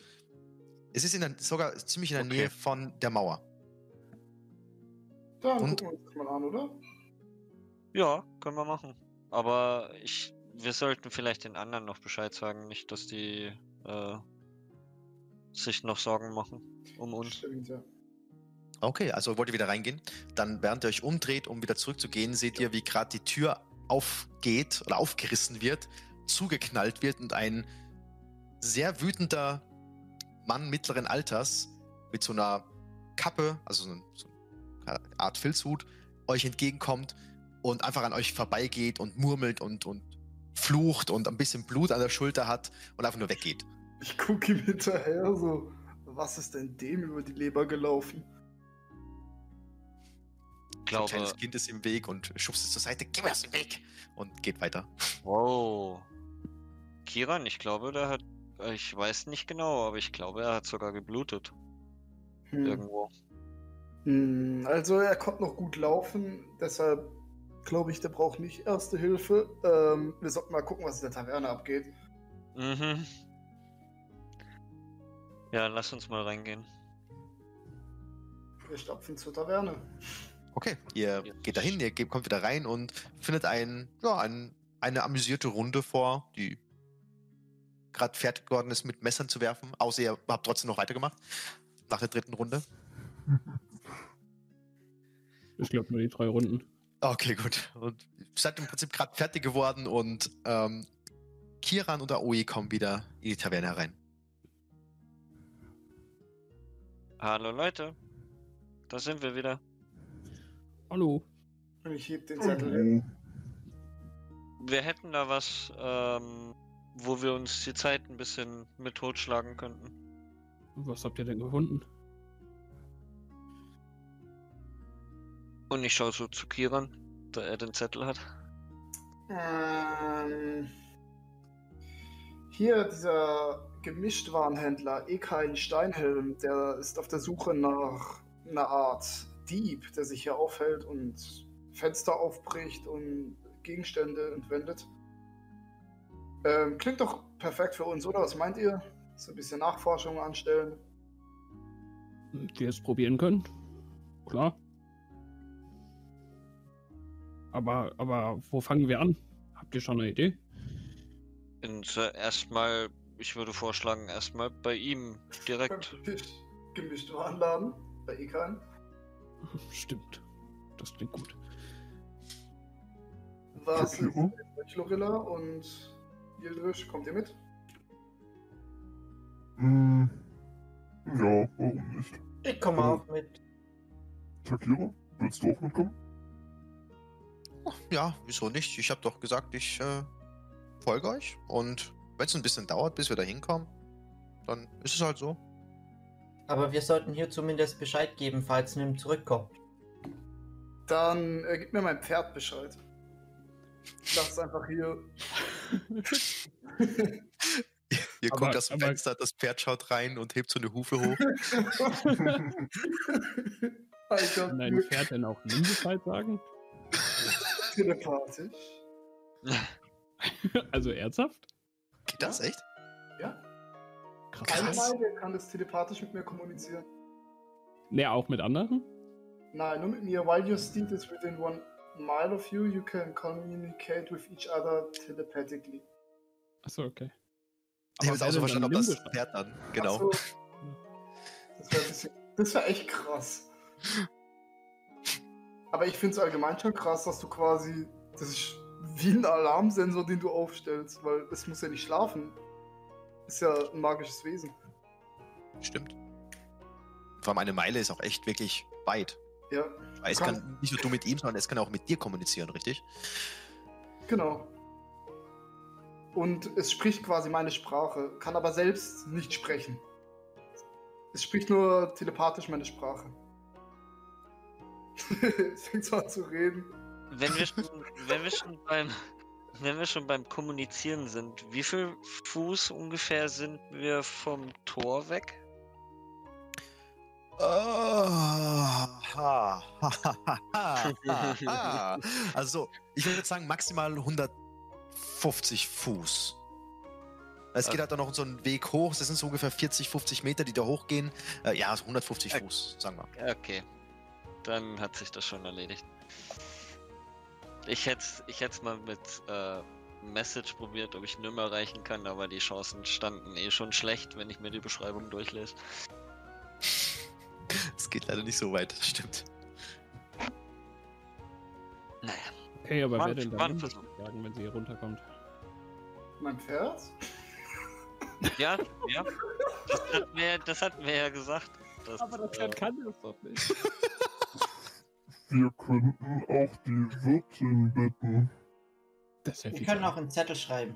Es ist in der, sogar ziemlich in der Okay. Nähe von der Mauer. Dann und- gucken wir uns das mal an, oder? Ja, können wir machen. Aber ich, wir sollten vielleicht den anderen noch Bescheid sagen, nicht, dass die äh, sich noch Sorgen machen um uns. Stimmt, ja. Okay, also wollt ihr wieder reingehen? Dann, während ihr euch umdreht, um wieder zurückzugehen, seht ihr, wie gerade die Tür aufgeht oder aufgerissen wird, zugeknallt wird und ein sehr wütender Mann mittleren Alters mit so einer Kappe, also so, Art Filzhut, euch entgegenkommt und einfach an euch vorbeigeht und murmelt und, und flucht und ein bisschen Blut an der Schulter hat und einfach nur weggeht. Ich gucke ihm hinterher so. Was ist denn dem über die Leber gelaufen? Ich So ein glaube, kleines Kind ist im Weg und schubst es zur Seite, geh mir aus dem Weg und geht weiter. wow. Kiran, ich glaube, der hat, ich weiß nicht genau, aber ich glaube, er hat sogar geblutet. Hm. Irgendwo. Hm, also er konnte noch gut laufen, deshalb glaube ich, der braucht nicht Erste Hilfe. Ähm, wir sollten mal gucken, was in der Taverne abgeht. Mhm. Ja, lass uns mal reingehen. Wir stapfen zur Taverne. Okay, ihr Ja. geht dahin, ihr kommt wieder rein und findet ein, ja, ein, eine amüsierte Runde vor, die gerade fertig geworden ist, mit Messern zu werfen. Außer ihr habt trotzdem noch weitergemacht. Nach der dritten Runde. *laughs* Ich glaube nur die drei Runden. Okay, gut. Und ihr seid im Prinzip gerade fertig geworden und ähm, Kiran und Aoi kommen wieder in die Taverne herein. Hallo Leute. Da sind wir wieder. Hallo. Und ich heb den Zettel hin. Wir hätten da was, ähm, wo wir uns die Zeit ein bisschen mit totschlagen könnten. Was habt ihr denn gefunden? Und ich schaue so zu Kiran, da er den Zettel hat. Ähm, hier dieser Gemischtwarenhändler Ekain Steinhelm, der ist auf der Suche nach einer Art Dieb, der sich hier aufhält und Fenster aufbricht und Gegenstände entwendet. Ähm, klingt doch perfekt für uns, oder? Was meint ihr? So ein bisschen Nachforschung anstellen. Die es probieren können? Klar. Aber, aber wo fangen wir an? Habt ihr schon eine Idee? Und äh, erstmal, ich würde vorschlagen, erstmal bei ihm direkt. *laughs* Gemischt, gemischt Warenladen bei Ekan. *laughs* Stimmt. Das klingt gut. Was ist Shakiro? mit Lorilla und Yildrish? Kommt ihr mit? Hm, ja, warum nicht? Ich komme auch mit. Shakira, willst du auch mitkommen? Ja, wieso nicht? Ich habe doch gesagt, ich äh, folge euch. Und wenn es ein bisschen dauert, bis wir da hinkommen, dann ist es halt so. Aber wir sollten hier zumindest Bescheid geben, falls Nim zurückkommt. Dann äh, gib mir mein Pferd Bescheid. Lass es einfach hier. *laughs* Ihr Aber- guckt aus dem aber- Fenster, das Pferd schaut rein und hebt so eine Hufe hoch. *laughs* Alter, Kann dein Pferd denn auch Nim Bescheid sagen? Telepathisch. *laughs* also ernsthaft? Geht das echt? Ja? Krass. Einmal, der kann das telepathisch mit mir kommunizieren. Ne, auch mit anderen? Nein, nur mit mir. While your steed is within one mile of you, you can communicate with each other telepathically. Achso, okay. Ich habe auch so verstanden, ob das? Pferd dann. Genau. So. Das wäre bisschen... Das wär echt krass. *laughs* Aber ich finde es allgemein schon krass, dass du quasi. Das ist wie ein Alarmsensor, den du aufstellst, weil es muss ja nicht schlafen. Ist ja ein magisches Wesen. Stimmt. Vor allem eine Meile ist auch echt wirklich weit. Ja, Weil es Kann- kann nicht nur du mit ihm, sondern es kann auch mit dir kommunizieren, richtig? genau. Und es spricht quasi meine Sprache, kann aber selbst nicht sprechen. Es spricht nur telepathisch meine Sprache. Es *laughs* fängt so an zu reden. Wenn wir schon, wenn wir schon beim, wenn wir schon beim Kommunizieren sind, wie viel Fuß ungefähr sind wir vom Tor weg? Ah, ha, ha, ha. Also, ich würde sagen, maximal 150 Fuß. Es geht Also- halt dann noch so einen Weg hoch. Das sind so ungefähr 40, 50 Meter, die da hochgehen. Äh, ja, so 150 Okay. Fuß, sagen wir. Okay, dann hat sich das schon erledigt. Ich hätte ich hätt's mal mit äh, Message probiert, ob ich Nim erreichen kann, aber die Chancen standen eh schon schlecht, wenn ich mir die Beschreibung durchlese. *laughs* Es geht leider nicht so weit, das stimmt. Naja, Okay, aber War wer denn da sagen, wenn sie hier runterkommt? Mein Pferd? ja, ja. Das hatten wir, das hatten wir ja gesagt. dass, äh, kann das doch nicht. *laughs* Wir könnten auch die Wirtin bitten. Wir können auch einen Zettel schreiben.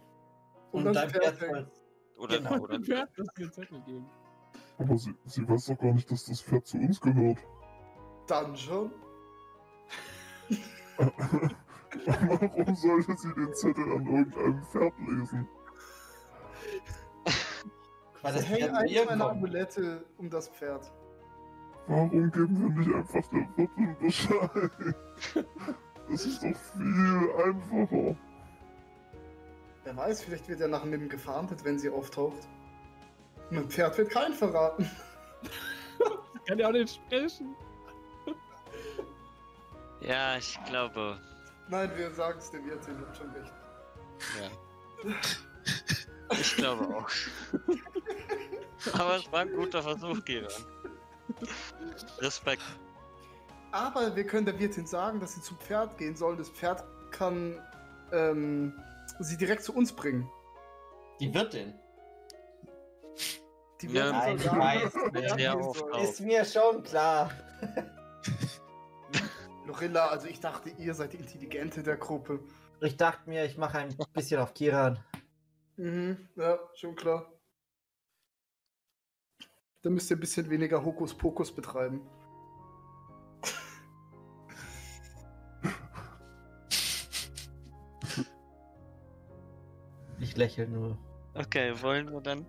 Und Und, dein Pferd soll. Oder, Genau. oder Pferd, das mir einen Zettel geben. Aber sie, sie weiß doch gar nicht, dass das Pferd zu uns gehört. Dann schon. *laughs* Warum sollte sie den Zettel an irgendeinem Pferd lesen? Weil das hey, Pferd meiner kommt. Amulette um das Pferd. Warum geben wir nicht einfach der Wirtin Bescheid? Das ist doch viel einfacher. Wer weiß, vielleicht wird er nach Nim gefahndet, wenn sie auftaucht. Mein Pferd wird keinen verraten. Kann ja auch nicht sprechen. Ja, ich glaube. Nein, wir sagen es dem jetzt, ihr habt schon recht. Ja. Ich glaube auch. *laughs* Aber es war ein guter Versuch, Geran. Respekt. Aber wir können der Wirtin sagen, dass sie zum Pferd gehen soll. Das Pferd kann ähm, sie direkt zu uns bringen. Die Wirtin. Die Ja, Wirtin Nein, soll ich sagen, weiß, auch. Ist mir schon klar. Lorilla, also ich dachte, ihr seid die Intelligente der Gruppe. Ich dachte mir, ich mache ein bisschen auf Kiran. Mhm, ja, schon klar. Dann müsst ihr ein bisschen weniger Hokuspokus betreiben. Ich lächle nur. Okay, wollen wir dann?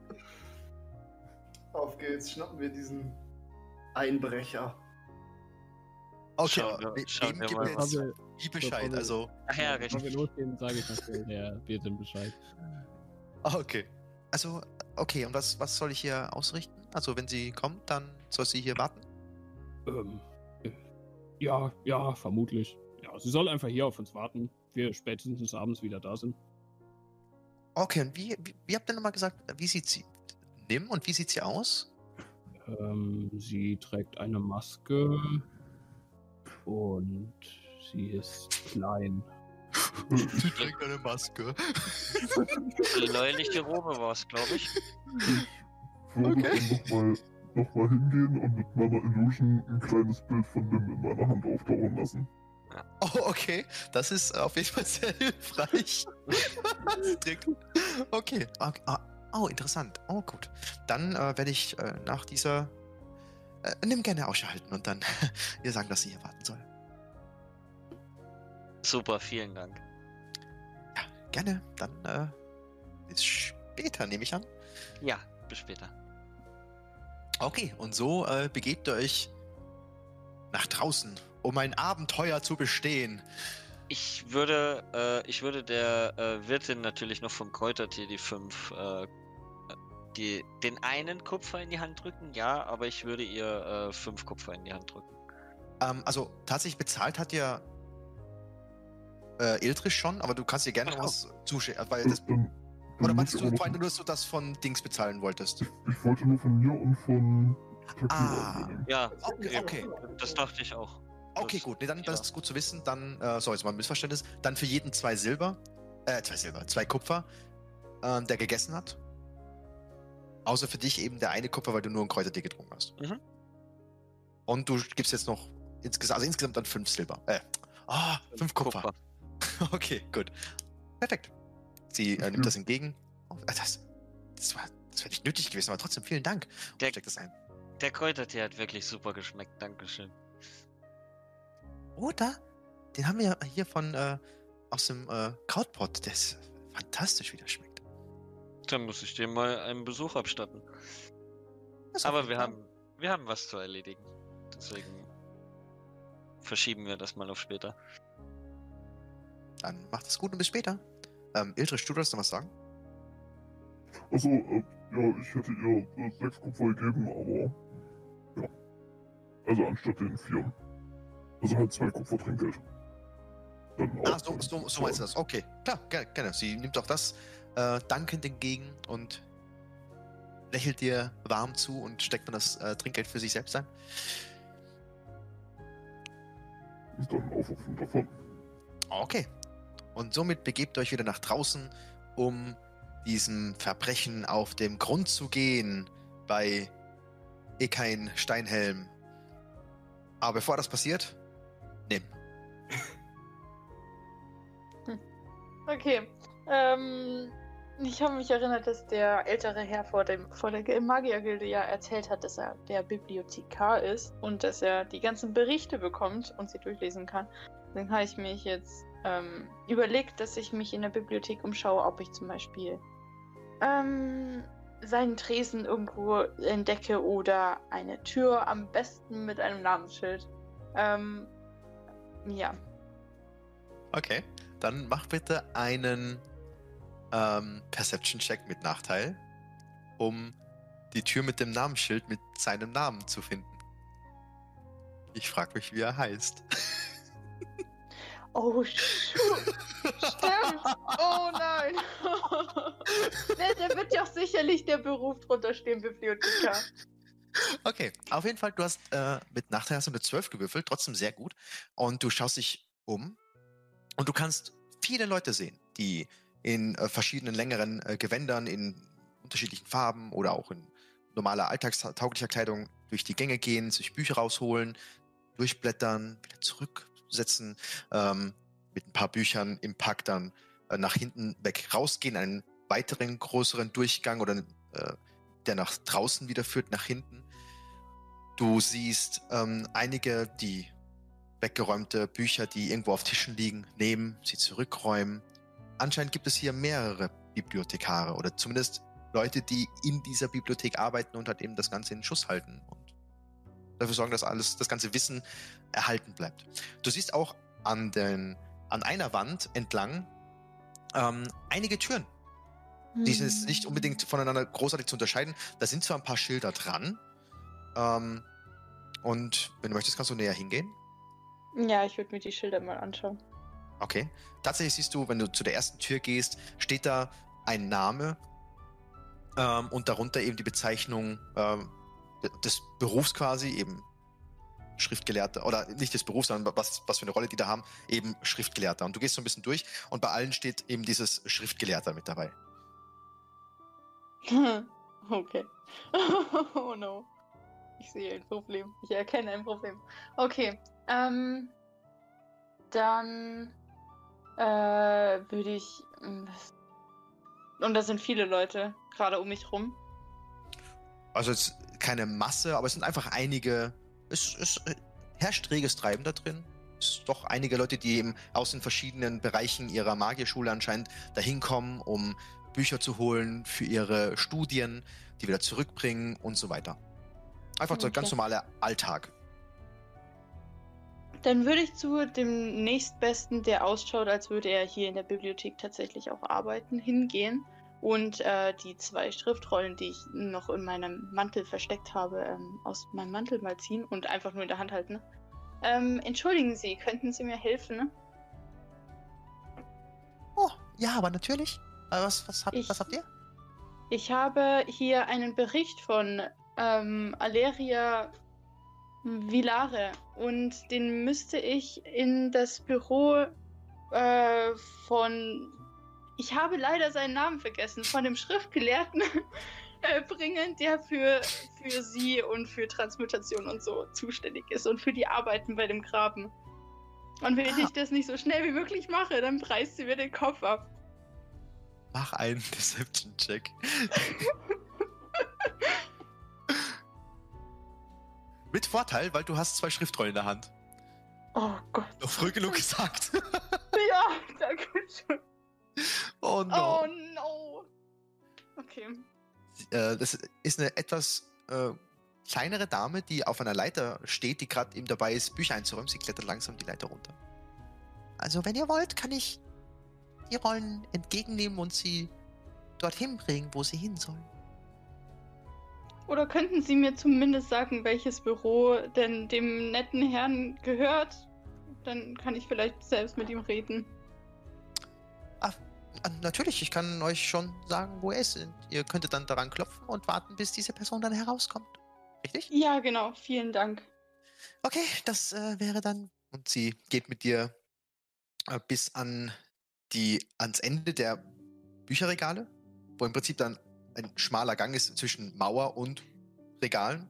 Auf geht's, schnappen wir diesen Einbrecher. Okay, Schauen wir- schauen wem wir gibt mal, was- wie Bescheid? wir- Also, Ach ja, Bevor wir richtig. losgehen, sage ich noch der Wirtin Bescheid. ah, okay. Also, okay, und was, was soll ich hier ausrichten? Also, wenn sie kommt, dann soll sie hier warten? Ähm, äh, ja, ja, vermutlich. Ja, sie soll einfach hier auf uns warten. Wir spätestens abends wieder da sind. Okay, und wie, wie, wie habt ihr nochmal gesagt, wie sieht sie? Nimm und wie sieht sie aus? Ähm, sie trägt eine Maske und sie ist klein. *laughs* Sie trägt eine Maske. Bläuliche Robe war es, glaube ich. *laughs* Ich würde Okay. dann nochmal noch mal hingehen und mit meiner Illusion ein kleines Bild von Nim in meiner Hand auftauchen lassen. Oh, okay. Das ist auf jeden Fall sehr *laughs* hilfreich. *laughs* Okay. okay. ah, Oh, interessant. Oh, gut. Dann äh, werde ich äh, nach dieser. Äh, nimm gerne Ausschau halten und dann *laughs* ihr sagen, dass sie hier warten soll. Super, vielen Dank. Gerne. Dann äh, bis später, nehme ich an. Ja, bis später. Okay, und so äh, begebt ihr euch nach draußen, um ein Abenteuer zu bestehen. Ich würde, äh, ich würde der äh, Wirtin natürlich noch vom Kräutertee die fünf, äh, die, den einen Kupfer in die Hand drücken, ja, aber ich würde ihr äh, fünf Kupfer in die Hand drücken. Ähm, also tatsächlich bezahlt hat ja äh, Iltrich schon, aber du kannst dir gerne Ach, noch was zuschicken, weil Dann, das Oder dann meinst du vor allem noch, nur, dass du das von Dings bezahlen wolltest? ich, ich wollte nur von mir und von Takira Ah. Ja, Okay, okay. das dachte ich auch. Okay, Das- gut. Nee, dann ja. das ist gut zu wissen. Dann, äh, sorry, jetzt mal ein Missverständnis. Dann für jeden zwei Silber, äh, zwei Silber, zwei Kupfer, ähm, der gegessen hat. Außer für dich eben der eine Kupfer, weil du nur einen Kräutertee getrunken hast. Mhm. Und du gibst jetzt noch insgesamt, also insgesamt dann fünf Silber. Äh, ah, fünf Kupfer. *laughs* Okay, gut. Perfekt. Sie äh, Mhm. nimmt das entgegen. Oh, äh, das, das war, das wäre nicht nötig gewesen, aber trotzdem vielen Dank. Der- Steck das ein. Der Kräutertee hat wirklich super geschmeckt, Dankeschön. Oder? Den haben wir hier von äh, aus dem äh, Krautpott. Der ist fantastisch, wie der schmeckt. Dann muss ich dir mal einen Besuch abstatten. Aber wir haben, wir haben was zu erledigen. Deswegen verschieben wir das mal auf später. Dann macht es gut und bis später. Ähm, Ildrich, du darfst noch was sagen? Also, äh, ja, ich hätte ihr äh, sechs Kupfer gegeben, aber. Ja. Also anstatt den vier. Also halt zwei Kupfer Trinkgeld. Ah, so, so, so meinst du das. Okay, klar, gerne. gerne. Sie nimmt auch das äh, dankend entgegen und lächelt dir warm zu und steckt dann das äh, Trinkgeld für sich selbst ein. Und dann aufrufen davon. Okay. Und somit begebt euch wieder nach draußen, um diesem Verbrechen auf dem Grund zu gehen bei Ekain Steinhelm. Aber bevor das passiert, nimm. *laughs* Okay. Ähm, ich habe mich erinnert, dass der ältere Herr vor, dem, vor der Magiergilde ja erzählt hat, dass er der Bibliothekar ist und dass er die ganzen Berichte bekommt und sie durchlesen kann. Dann habe ich mich jetzt ähm, überlegt, dass ich mich in der Bibliothek umschaue, ob ich zum Beispiel ähm, seinen Tresen irgendwo entdecke oder eine Tür am besten mit einem Namensschild. Ähm, ja. Okay. Dann mach bitte einen ähm, Perception-Check mit Nachteil, um die Tür mit dem Namensschild mit seinem Namen zu finden. Ich frage mich, wie er heißt. *laughs* Oh. Stimmt. Oh nein. *laughs* ne, der wird ja auch sicherlich der Beruf drunter stehen, Bibliothekar. Okay, auf jeden Fall, du hast äh, mit Nachteil hast du eine 12 gewürfelt, trotzdem sehr gut. Und du schaust dich um und du kannst viele Leute sehen, die in äh, verschiedenen längeren äh, Gewändern, in unterschiedlichen Farben oder auch in normaler alltagstauglicher Kleidung durch die Gänge gehen, sich Bücher rausholen, durchblättern, wieder zurücksetzen, ähm, mit ein paar Büchern im Pack dann äh, nach hinten weg rausgehen, einen weiteren größeren Durchgang oder äh, der nach draußen wieder führt, nach hinten. Du siehst ähm, einige, die weggeräumte Bücher, die irgendwo auf Tischen liegen, nehmen, sie zurückräumen. Anscheinend gibt es hier mehrere Bibliothekare oder zumindest Leute, die in dieser Bibliothek arbeiten und halt eben das Ganze in Schuss halten dafür sorgen, dass alles, das ganze Wissen erhalten bleibt. Du siehst auch an, den, an einer Wand entlang ähm, einige Türen. Die sind jetzt nicht unbedingt voneinander großartig zu unterscheiden. Da sind zwar ein paar Schilder dran. Ähm, und wenn du möchtest, kannst du näher hingehen. Ja, ich würde mir die Schilder mal anschauen. Okay. Tatsächlich siehst du, wenn du zu der ersten Tür gehst, steht da ein Name ähm, und darunter eben die Bezeichnung ähm, des Berufs quasi, eben Schriftgelehrter, oder nicht des Berufs, sondern was, was für eine Rolle die da haben, eben Schriftgelehrter. Und du gehst so ein bisschen durch und bei allen steht eben dieses Schriftgelehrter mit dabei. *laughs* okay. *laughs* oh no. Ich sehe ein Problem. Ich erkenne ein Problem. Okay. Ähm. Dann äh, würde ich. was- Und da sind viele Leute gerade um mich rum. Also jetzt keine Masse, aber es sind einfach einige. Es, es herrscht reges Treiben da drin. Es sind doch einige Leute, die eben aus den verschiedenen Bereichen ihrer Magierschule anscheinend dahin kommen, um Bücher zu holen für ihre Studien, die wieder zurückbringen und so weiter. Einfach so ein ganz normaler Alltag. Dann würde ich zu dem nächstbesten, der ausschaut, als würde er hier in der Bibliothek tatsächlich auch arbeiten, hingehen und äh, die zwei Schriftrollen, die ich noch in meinem Mantel versteckt habe, ähm, aus meinem Mantel mal ziehen und einfach nur in der Hand halten. Ähm, entschuldigen Sie, könnten Sie mir helfen? Oh, ja, aber natürlich. Äh, Was, was, habt, Ich- was habt ihr? Ich habe hier einen Bericht von ähm, Aleria Villare und den müsste ich in das Büro äh, von. Ich habe leider seinen Namen vergessen, von dem Schriftgelehrten *laughs* äh, bringen, der für, für sie und für Transmutation und so zuständig ist und für die Arbeiten bei dem Graben. Und wenn Ah. ich das nicht so schnell wie möglich mache, dann preist sie mir den Kopf ab. Mach einen *laughs* Deception-Check. *laughs* Mit Vorteil, weil du hast zwei Schriftrollen in der Hand. Oh Gott. Noch früh genug gesagt. Ja, danke schön. Oh no. Oh no. Okay. Äh, das ist eine etwas äh, kleinere Dame, die auf einer Leiter steht, die gerade eben dabei ist, Bücher einzuräumen. Sie klettert langsam die Leiter runter. Also, wenn ihr wollt, kann ich die Rollen entgegennehmen und sie dorthin bringen, wo sie hin sollen. Oder könnten Sie mir zumindest sagen, welches Büro denn dem netten Herrn gehört? Dann kann ich vielleicht selbst mit ihm reden. Natürlich, ich kann euch schon sagen, wo er ist. Und Ihr könntet dann daran klopfen und warten, bis diese Person dann herauskommt. Richtig? Ja, genau. Vielen Dank. Okay, das äh, wäre dann. Und sie geht mit dir äh, bis an die ans Ende der Bücherregale, wo im Prinzip dann ein schmaler Gang ist zwischen Mauer und Regalen,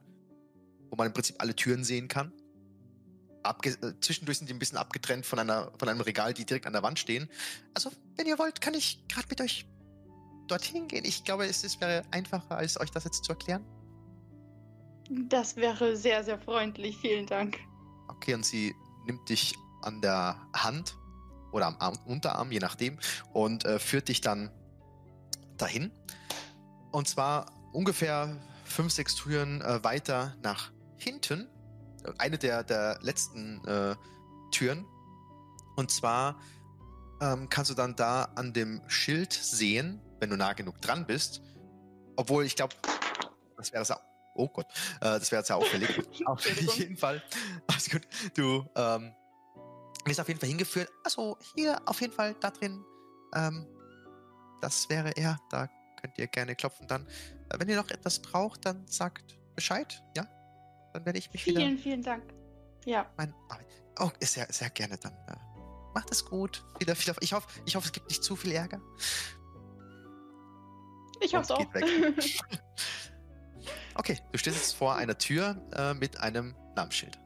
wo man im Prinzip alle Türen sehen kann. Abge äh, zwischendurch sind die ein bisschen abgetrennt von, einer, von einem Regal, die direkt an der Wand stehen. Also, wenn ihr wollt, kann ich gerade mit euch dorthin gehen. Ich glaube, es ist, wäre einfacher, als euch das jetzt zu erklären. Das wäre sehr, sehr freundlich. Vielen Dank. Okay, und sie nimmt dich an der Hand oder am Arm, Unterarm, je nachdem, und äh, führt dich dann dahin. Und zwar ungefähr fünf, sechs Türen äh, weiter nach hinten. Eine der, der letzten äh, Türen. Und zwar ähm, kannst du dann da an dem Schild sehen, wenn du nah genug dran bist. Obwohl, ich glaube, das wäre sau. Oh Gott, äh, das wäre sehr auffällig. *laughs* Auf jeden Fall. Alles gut. Du ähm, wirst auf jeden Fall hingeführt. Also hier auf jeden Fall da drin. Ähm, das wäre er. Da könnt ihr gerne klopfen dann. Äh, wenn ihr noch etwas braucht, dann sagt Bescheid. Ja? Dann werde ich mich wieder. Vielen, vielen Dank. Ja, Mein. Oh, sehr, sehr gerne dann. Äh, macht es gut. Viel, viel, ich, hoffe, ich hoffe, es gibt nicht zu viel Ärger. ich hoffe auch. geht weg. *laughs* Okay, du stehst jetzt vor einer Tür äh, mit einem Namensschild.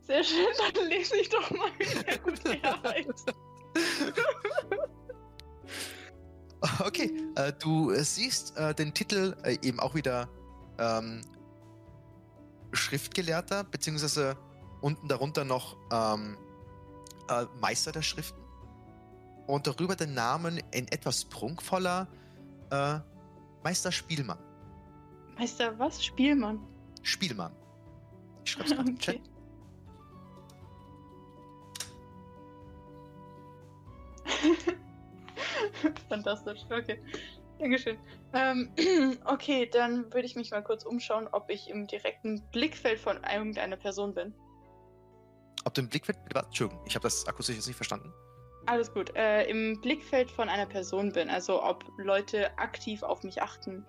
Sehr schön, dann lese ich doch mal, wie der *laughs* gute Herr heißt. Okay, äh, du äh, siehst äh, den Titel äh, eben auch wieder ähm, Schriftgelehrter, beziehungsweise unten darunter noch ähm, äh, Meister der Schriften. Und darüber den Namen in etwas prunkvoller äh, Meister Spielmann. Meister, was? Spielmann. Spielmann. Ich schreib's gerade im *laughs* Chat. Okay. *laughs* Fantastisch, okay. Dankeschön. Ähm, *clears throat* okay, dann würde ich mich mal kurz umschauen, ob ich im direkten Blickfeld von irgendeiner Person bin. Ob du im Blickfeld. Entschuldigung, ich habe das akustisch jetzt nicht verstanden. Alles gut. Äh, Im Blickfeld von einer Person bin, also ob Leute aktiv auf mich achten.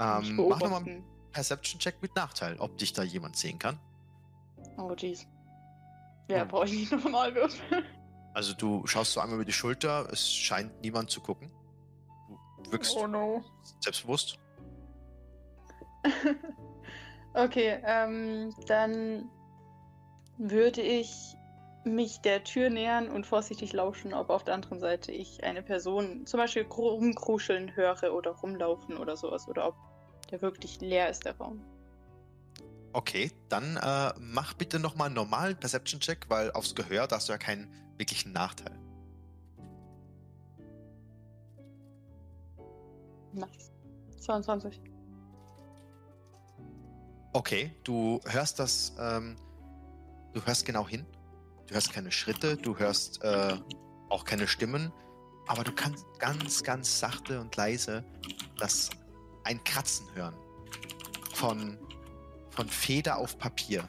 Ähm, mach nochmal einen Perception-Check mit Nachteil, ob dich da jemand sehen kann. Oh, jeez. Ja, Hm. brauche ich nicht *laughs* nochmal würfeln. Also du schaust so einmal über die Schulter, es scheint niemand zu gucken. Du wirkst Oh no. selbstbewusst. *laughs* okay, ähm, dann würde ich mich der Tür nähern und vorsichtig lauschen, ob auf der anderen Seite ich eine Person zum Beispiel kru- rumkruscheln höre oder rumlaufen oder sowas oder ob der wirklich leer ist, der Raum. Okay, dann äh, mach bitte nochmal einen normalen Perception-Check, weil aufs Gehör da hast du ja keinen wirklichen Nachteil. Nice. 22. Okay, du hörst das, ähm, du hörst genau hin. Du hörst keine Schritte, du hörst äh, auch keine Stimmen, aber du kannst ganz, ganz sachte und leise das ein Kratzen hören. Von, von Feder auf Papier.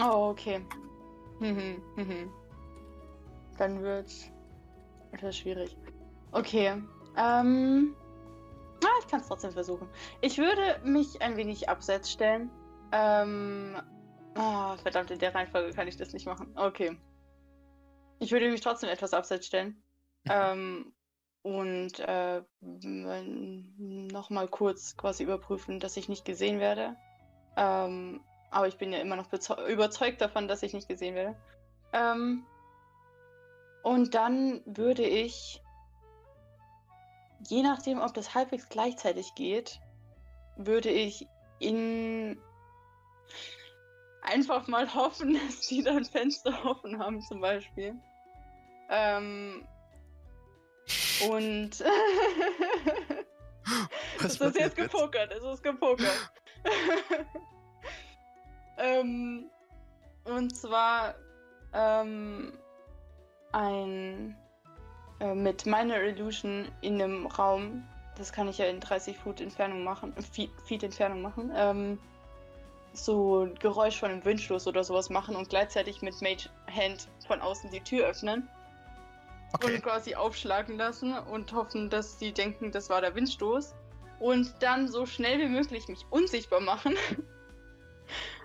Oh, okay. Mhm, mhm. Dann wird's etwas schwierig. Okay. Ähm. Ah, ich kann es trotzdem versuchen. Ich würde mich ein wenig abseits stellen. Ähm. Ah, verdammt, in der Reihenfolge kann ich das nicht machen. Okay. Ich würde mich trotzdem etwas abseits stellen. ähm. Und äh, nochmal kurz quasi überprüfen, dass ich nicht gesehen werde. Ähm, aber ich bin ja immer noch überzeugt davon, dass ich nicht gesehen werde. Ähm, und dann würde ich, je nachdem, ob das halbwegs gleichzeitig geht, würde ich in einfach mal hoffen, *laughs* dass die dann Fenster offen haben, zum Beispiel. Ähm, und *laughs* es ist jetzt gepokert, es ist gepokert. *laughs* ähm, und zwar ähm, ein äh, mit meiner Illusion in einem Raum, das kann ich ja in 30 Fuß Entfernung machen, äh, Feet, Feet Entfernung machen, ähm, so ein Geräusch von einem Windstoß oder sowas machen und gleichzeitig mit Mage Hand von außen die Tür öffnen Okay. und quasi aufschlagen lassen und hoffen, dass sie denken, das war der Windstoß. Und dann so schnell wie möglich mich unsichtbar machen *laughs*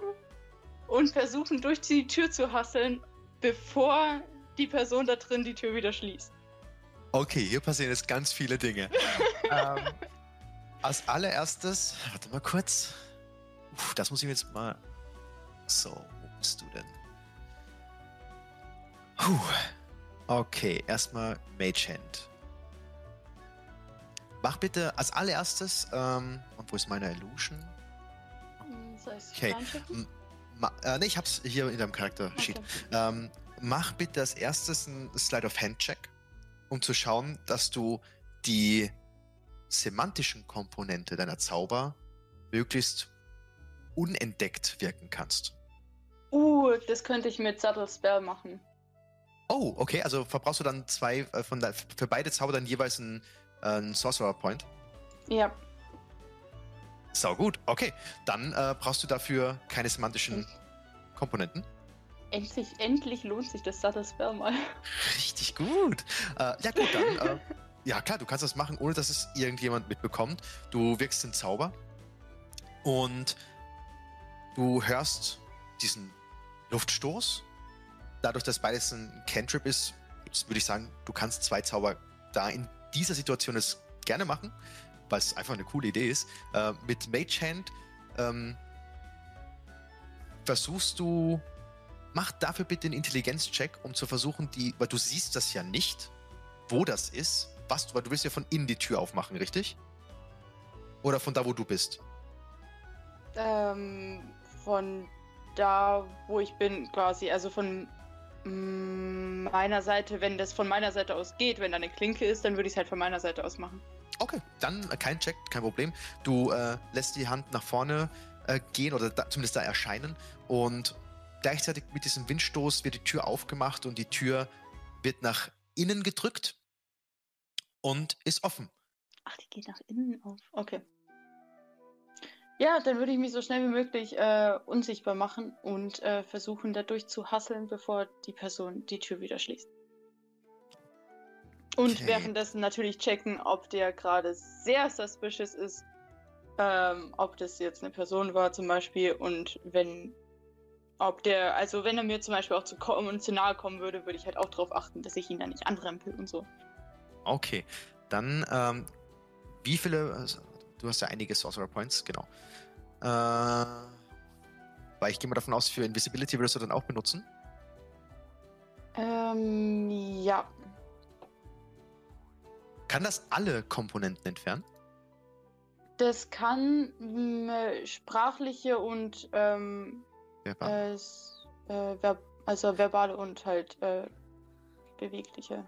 und versuchen, durch die Tür zu hasseln, bevor die Person da drin die Tür wieder schließt. Okay, hier passieren jetzt ganz viele Dinge. *laughs* ähm, als allererstes, warte mal kurz. Uff, das muss ich mir jetzt mal. So, wo bist du denn? Puh. Okay, erstmal Mage Hand. Mach bitte als allererstes, ähm, und wo ist meine Illusion? Hm, Okay. Ma äh, ne, ich hab's hier in deinem Charakter Sheet. Okay. Ähm, mach bitte als erstes einen Slide of Hand Check, um zu schauen, dass du die semantischen Komponente deiner Zauber möglichst unentdeckt wirken kannst. Uh, das könnte ich mit Subtle Spell machen. Oh, okay, also verbrauchst du dann zwei äh, von der, für beide Zauber dann jeweils einen, äh, einen Sorcerer Point. Ja, Sau gut, okay. Dann äh, brauchst du dafür keine semantischen Komponenten. endlich, endlich lohnt sich das Subtle Spell mal. Richtig gut. Äh, ja gut, dann. Äh, ja klar, du kannst das machen, ohne dass es irgendjemand mitbekommt. Du wirkst den Zauber und du hörst diesen Luftstoß. Dadurch, dass beides ein Cantrip ist, würde ich sagen, du kannst zwei Zauber da in dieser Situation es gerne machen, weil es einfach eine coole Idee ist. Äh, mit Mage Hand ähm, versuchst du Mach dafür bitte einen Intelligenzcheck, um zu versuchen, die, weil du siehst das ja nicht, wo das ist, was du, weil du willst ja von innen die Tür aufmachen, richtig? Oder von da, wo du bist? Ähm, von da, wo ich bin, quasi. Also von meiner Seite, wenn das von meiner Seite aus geht, wenn da eine Klinke ist, dann würde ich es halt von meiner Seite aus machen. Okay, dann äh, kein Check, kein Problem. Du äh, lässt die Hand nach vorne äh, gehen oder da, zumindest da erscheinen und gleichzeitig mit diesem Windstoß wird die Tür aufgemacht und die Tür wird nach innen gedrückt und ist offen. Ach, die geht nach innen auf. Okay. Ja, dann würde ich mich so schnell wie möglich äh, unsichtbar machen und äh, versuchen, dadurch zu hasseln, bevor die Person die Tür wieder schließt. Und Okay. währenddessen natürlich checken, ob der gerade sehr suspicious ist. Ähm, ob das jetzt eine Person war zum Beispiel und wenn ob der, also wenn er mir zum Beispiel auch zu, kommen, zu nahe kommen würde, würde ich halt auch darauf achten, dass ich ihn da nicht anrempel und so. Okay, dann ähm, wie viele? also, Du hast ja einige Sorcerer Points, genau. Äh, weil ich gehe mal davon aus, für Invisibility würdest du dann auch benutzen. Ähm, ja. Kann das alle Komponenten entfernen? Das kann mh, sprachliche und ähm, Verbal? äh, äh, ver also verbale und halt äh, bewegliche.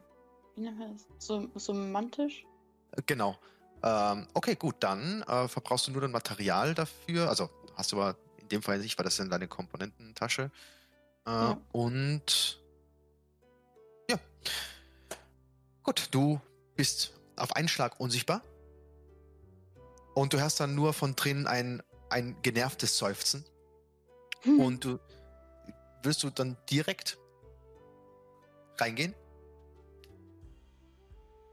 Wie nennt man das? So, semantisch? Äh, Genau. Ähm, okay, gut, dann äh, verbrauchst du nur dann Material dafür. Also hast du aber in dem Fall nicht, weil das ist in deine Komponententasche. Äh, Ja. Und ja. Gut, du bist auf einen Schlag unsichtbar. Und du hörst dann nur von drinnen ein, ein genervtes Seufzen. Hm. Und du wirst du dann direkt reingehen?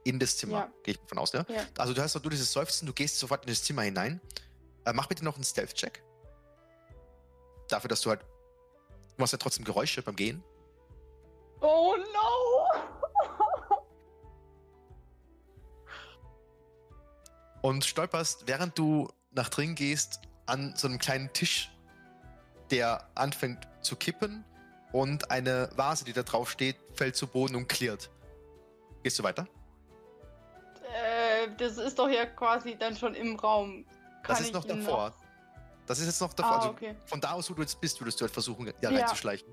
In das Zimmer, Ja. gehe ich von aus, ne? Ja. Also du hast doch nur dieses Seufzen, du gehst sofort in das Zimmer hinein. Äh, mach bitte noch einen Stealth-Check. Dafür, dass du halt. Du machst ja trotzdem Geräusche beim Gehen. Oh no! Und stolperst, während du nach drin gehst, an so einem kleinen Tisch, der anfängt zu kippen. Und eine Vase, die da drauf steht, fällt zu Boden und klirrt. Gehst du weiter? äh, das ist doch ja quasi dann schon im Raum. Das Kann ist noch davor. Das ist jetzt noch davor. Ah, also okay. von da aus, wo du jetzt bist, würdest du halt versuchen, ja, Ja. reinzuschleichen.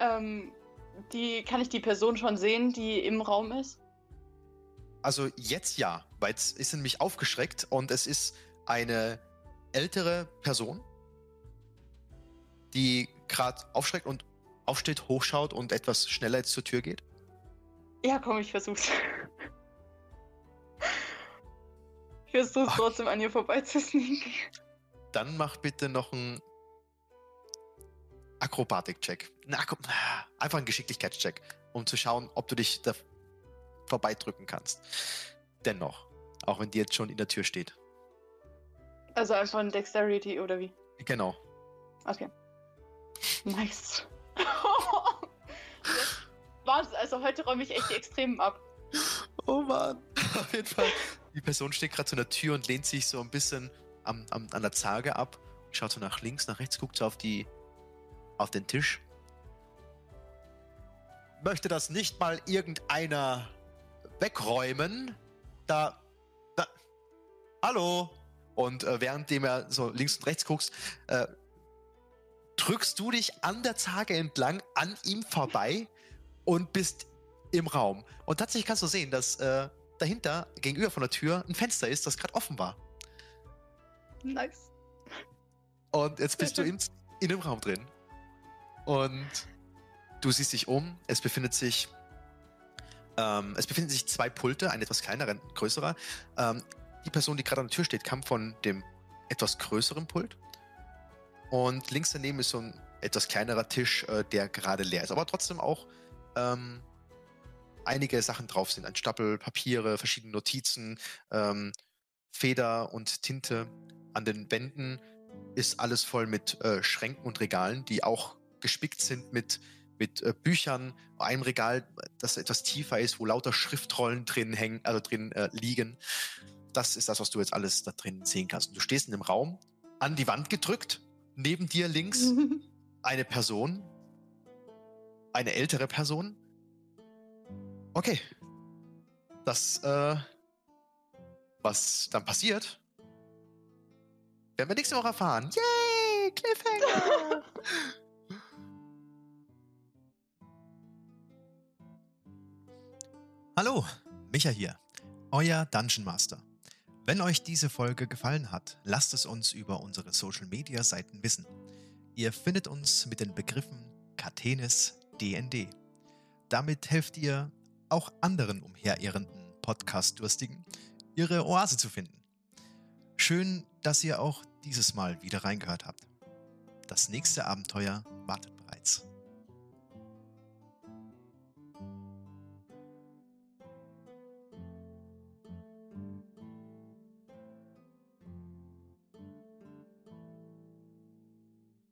Ähm, die, kann ich die Person schon sehen, die im Raum ist? Also jetzt ja, weil jetzt ist nämlich aufgeschreckt und es ist eine ältere Person, die gerade aufschreckt und aufsteht, hochschaut und etwas schneller jetzt zur Tür geht. Ja, komm, ich versuch's. Ich versuch's Ach. trotzdem an ihr vorbeizusneaken. Dann mach bitte noch einen Akrobatik-Check. Ein Akro Einfach einen Geschicklichkeitscheck, um zu schauen, ob du dich da vorbeidrücken kannst. Dennoch, auch wenn die jetzt schon in der Tür steht. Also einfach ein Dexterity oder wie? Genau. Okay. Nice. *laughs* Wahnsinn, also heute räume ich echt die Extremen ab. Oh Mann. *laughs* Auf jeden Fall. Die Person steht gerade zu einer Tür und lehnt sich so ein bisschen am, am, an der Zarge ab. Schaut so nach links, nach rechts, guckt so auf die auf den Tisch. Möchte das nicht mal irgendeiner wegräumen? Da. da hallo? Und äh, währenddem er so links und rechts guckst, äh, drückst du dich an der Zarge entlang an ihm vorbei und bist im Raum. Und tatsächlich kannst du sehen, dass äh, dahinter, gegenüber von der Tür, ein Fenster ist, das gerade offen war. Nice. Und jetzt bist du in, in dem Raum drin. Und du siehst dich um. Es befindet sich. Ähm, es befinden sich zwei Pulte, ein etwas kleinerer, ein größerer. Ähm, die Person, die gerade an der Tür steht, kam von dem etwas größeren Pult. Und links daneben ist so ein etwas kleinerer Tisch, äh, der gerade leer ist. Aber trotzdem auch ähm, einige Sachen drauf sind. Ein Stapel Papiere, verschiedene Notizen, ähm, Feder und Tinte. An den Wänden ist alles voll mit äh, Schränken und Regalen, die auch gespickt sind mit, mit äh, Büchern. Einem Regal, das etwas tiefer ist, wo lauter Schriftrollen drin hängen, also drin äh, liegen. Das ist das, was du jetzt alles da drin sehen kannst. Und du stehst in einem Raum, an die Wand gedrückt, neben dir links *laughs* eine Person, eine ältere Person. Okay. Das, äh, was dann passiert, werden wir nächste Woche erfahren. Yay! Cliffhanger! *laughs* Hallo, Micha hier, euer Dungeon Master. Wenn euch diese Folge gefallen hat, lasst es uns über unsere Social Media Seiten wissen. Ihr findet uns mit den Begriffen Katenis DND. Damit helft ihr auch anderen umherirrenden Podcast-Durstigen ihre Oase zu finden. Schön, dass ihr auch dieses Mal wieder reingehört habt. Das nächste Abenteuer wartet bereits.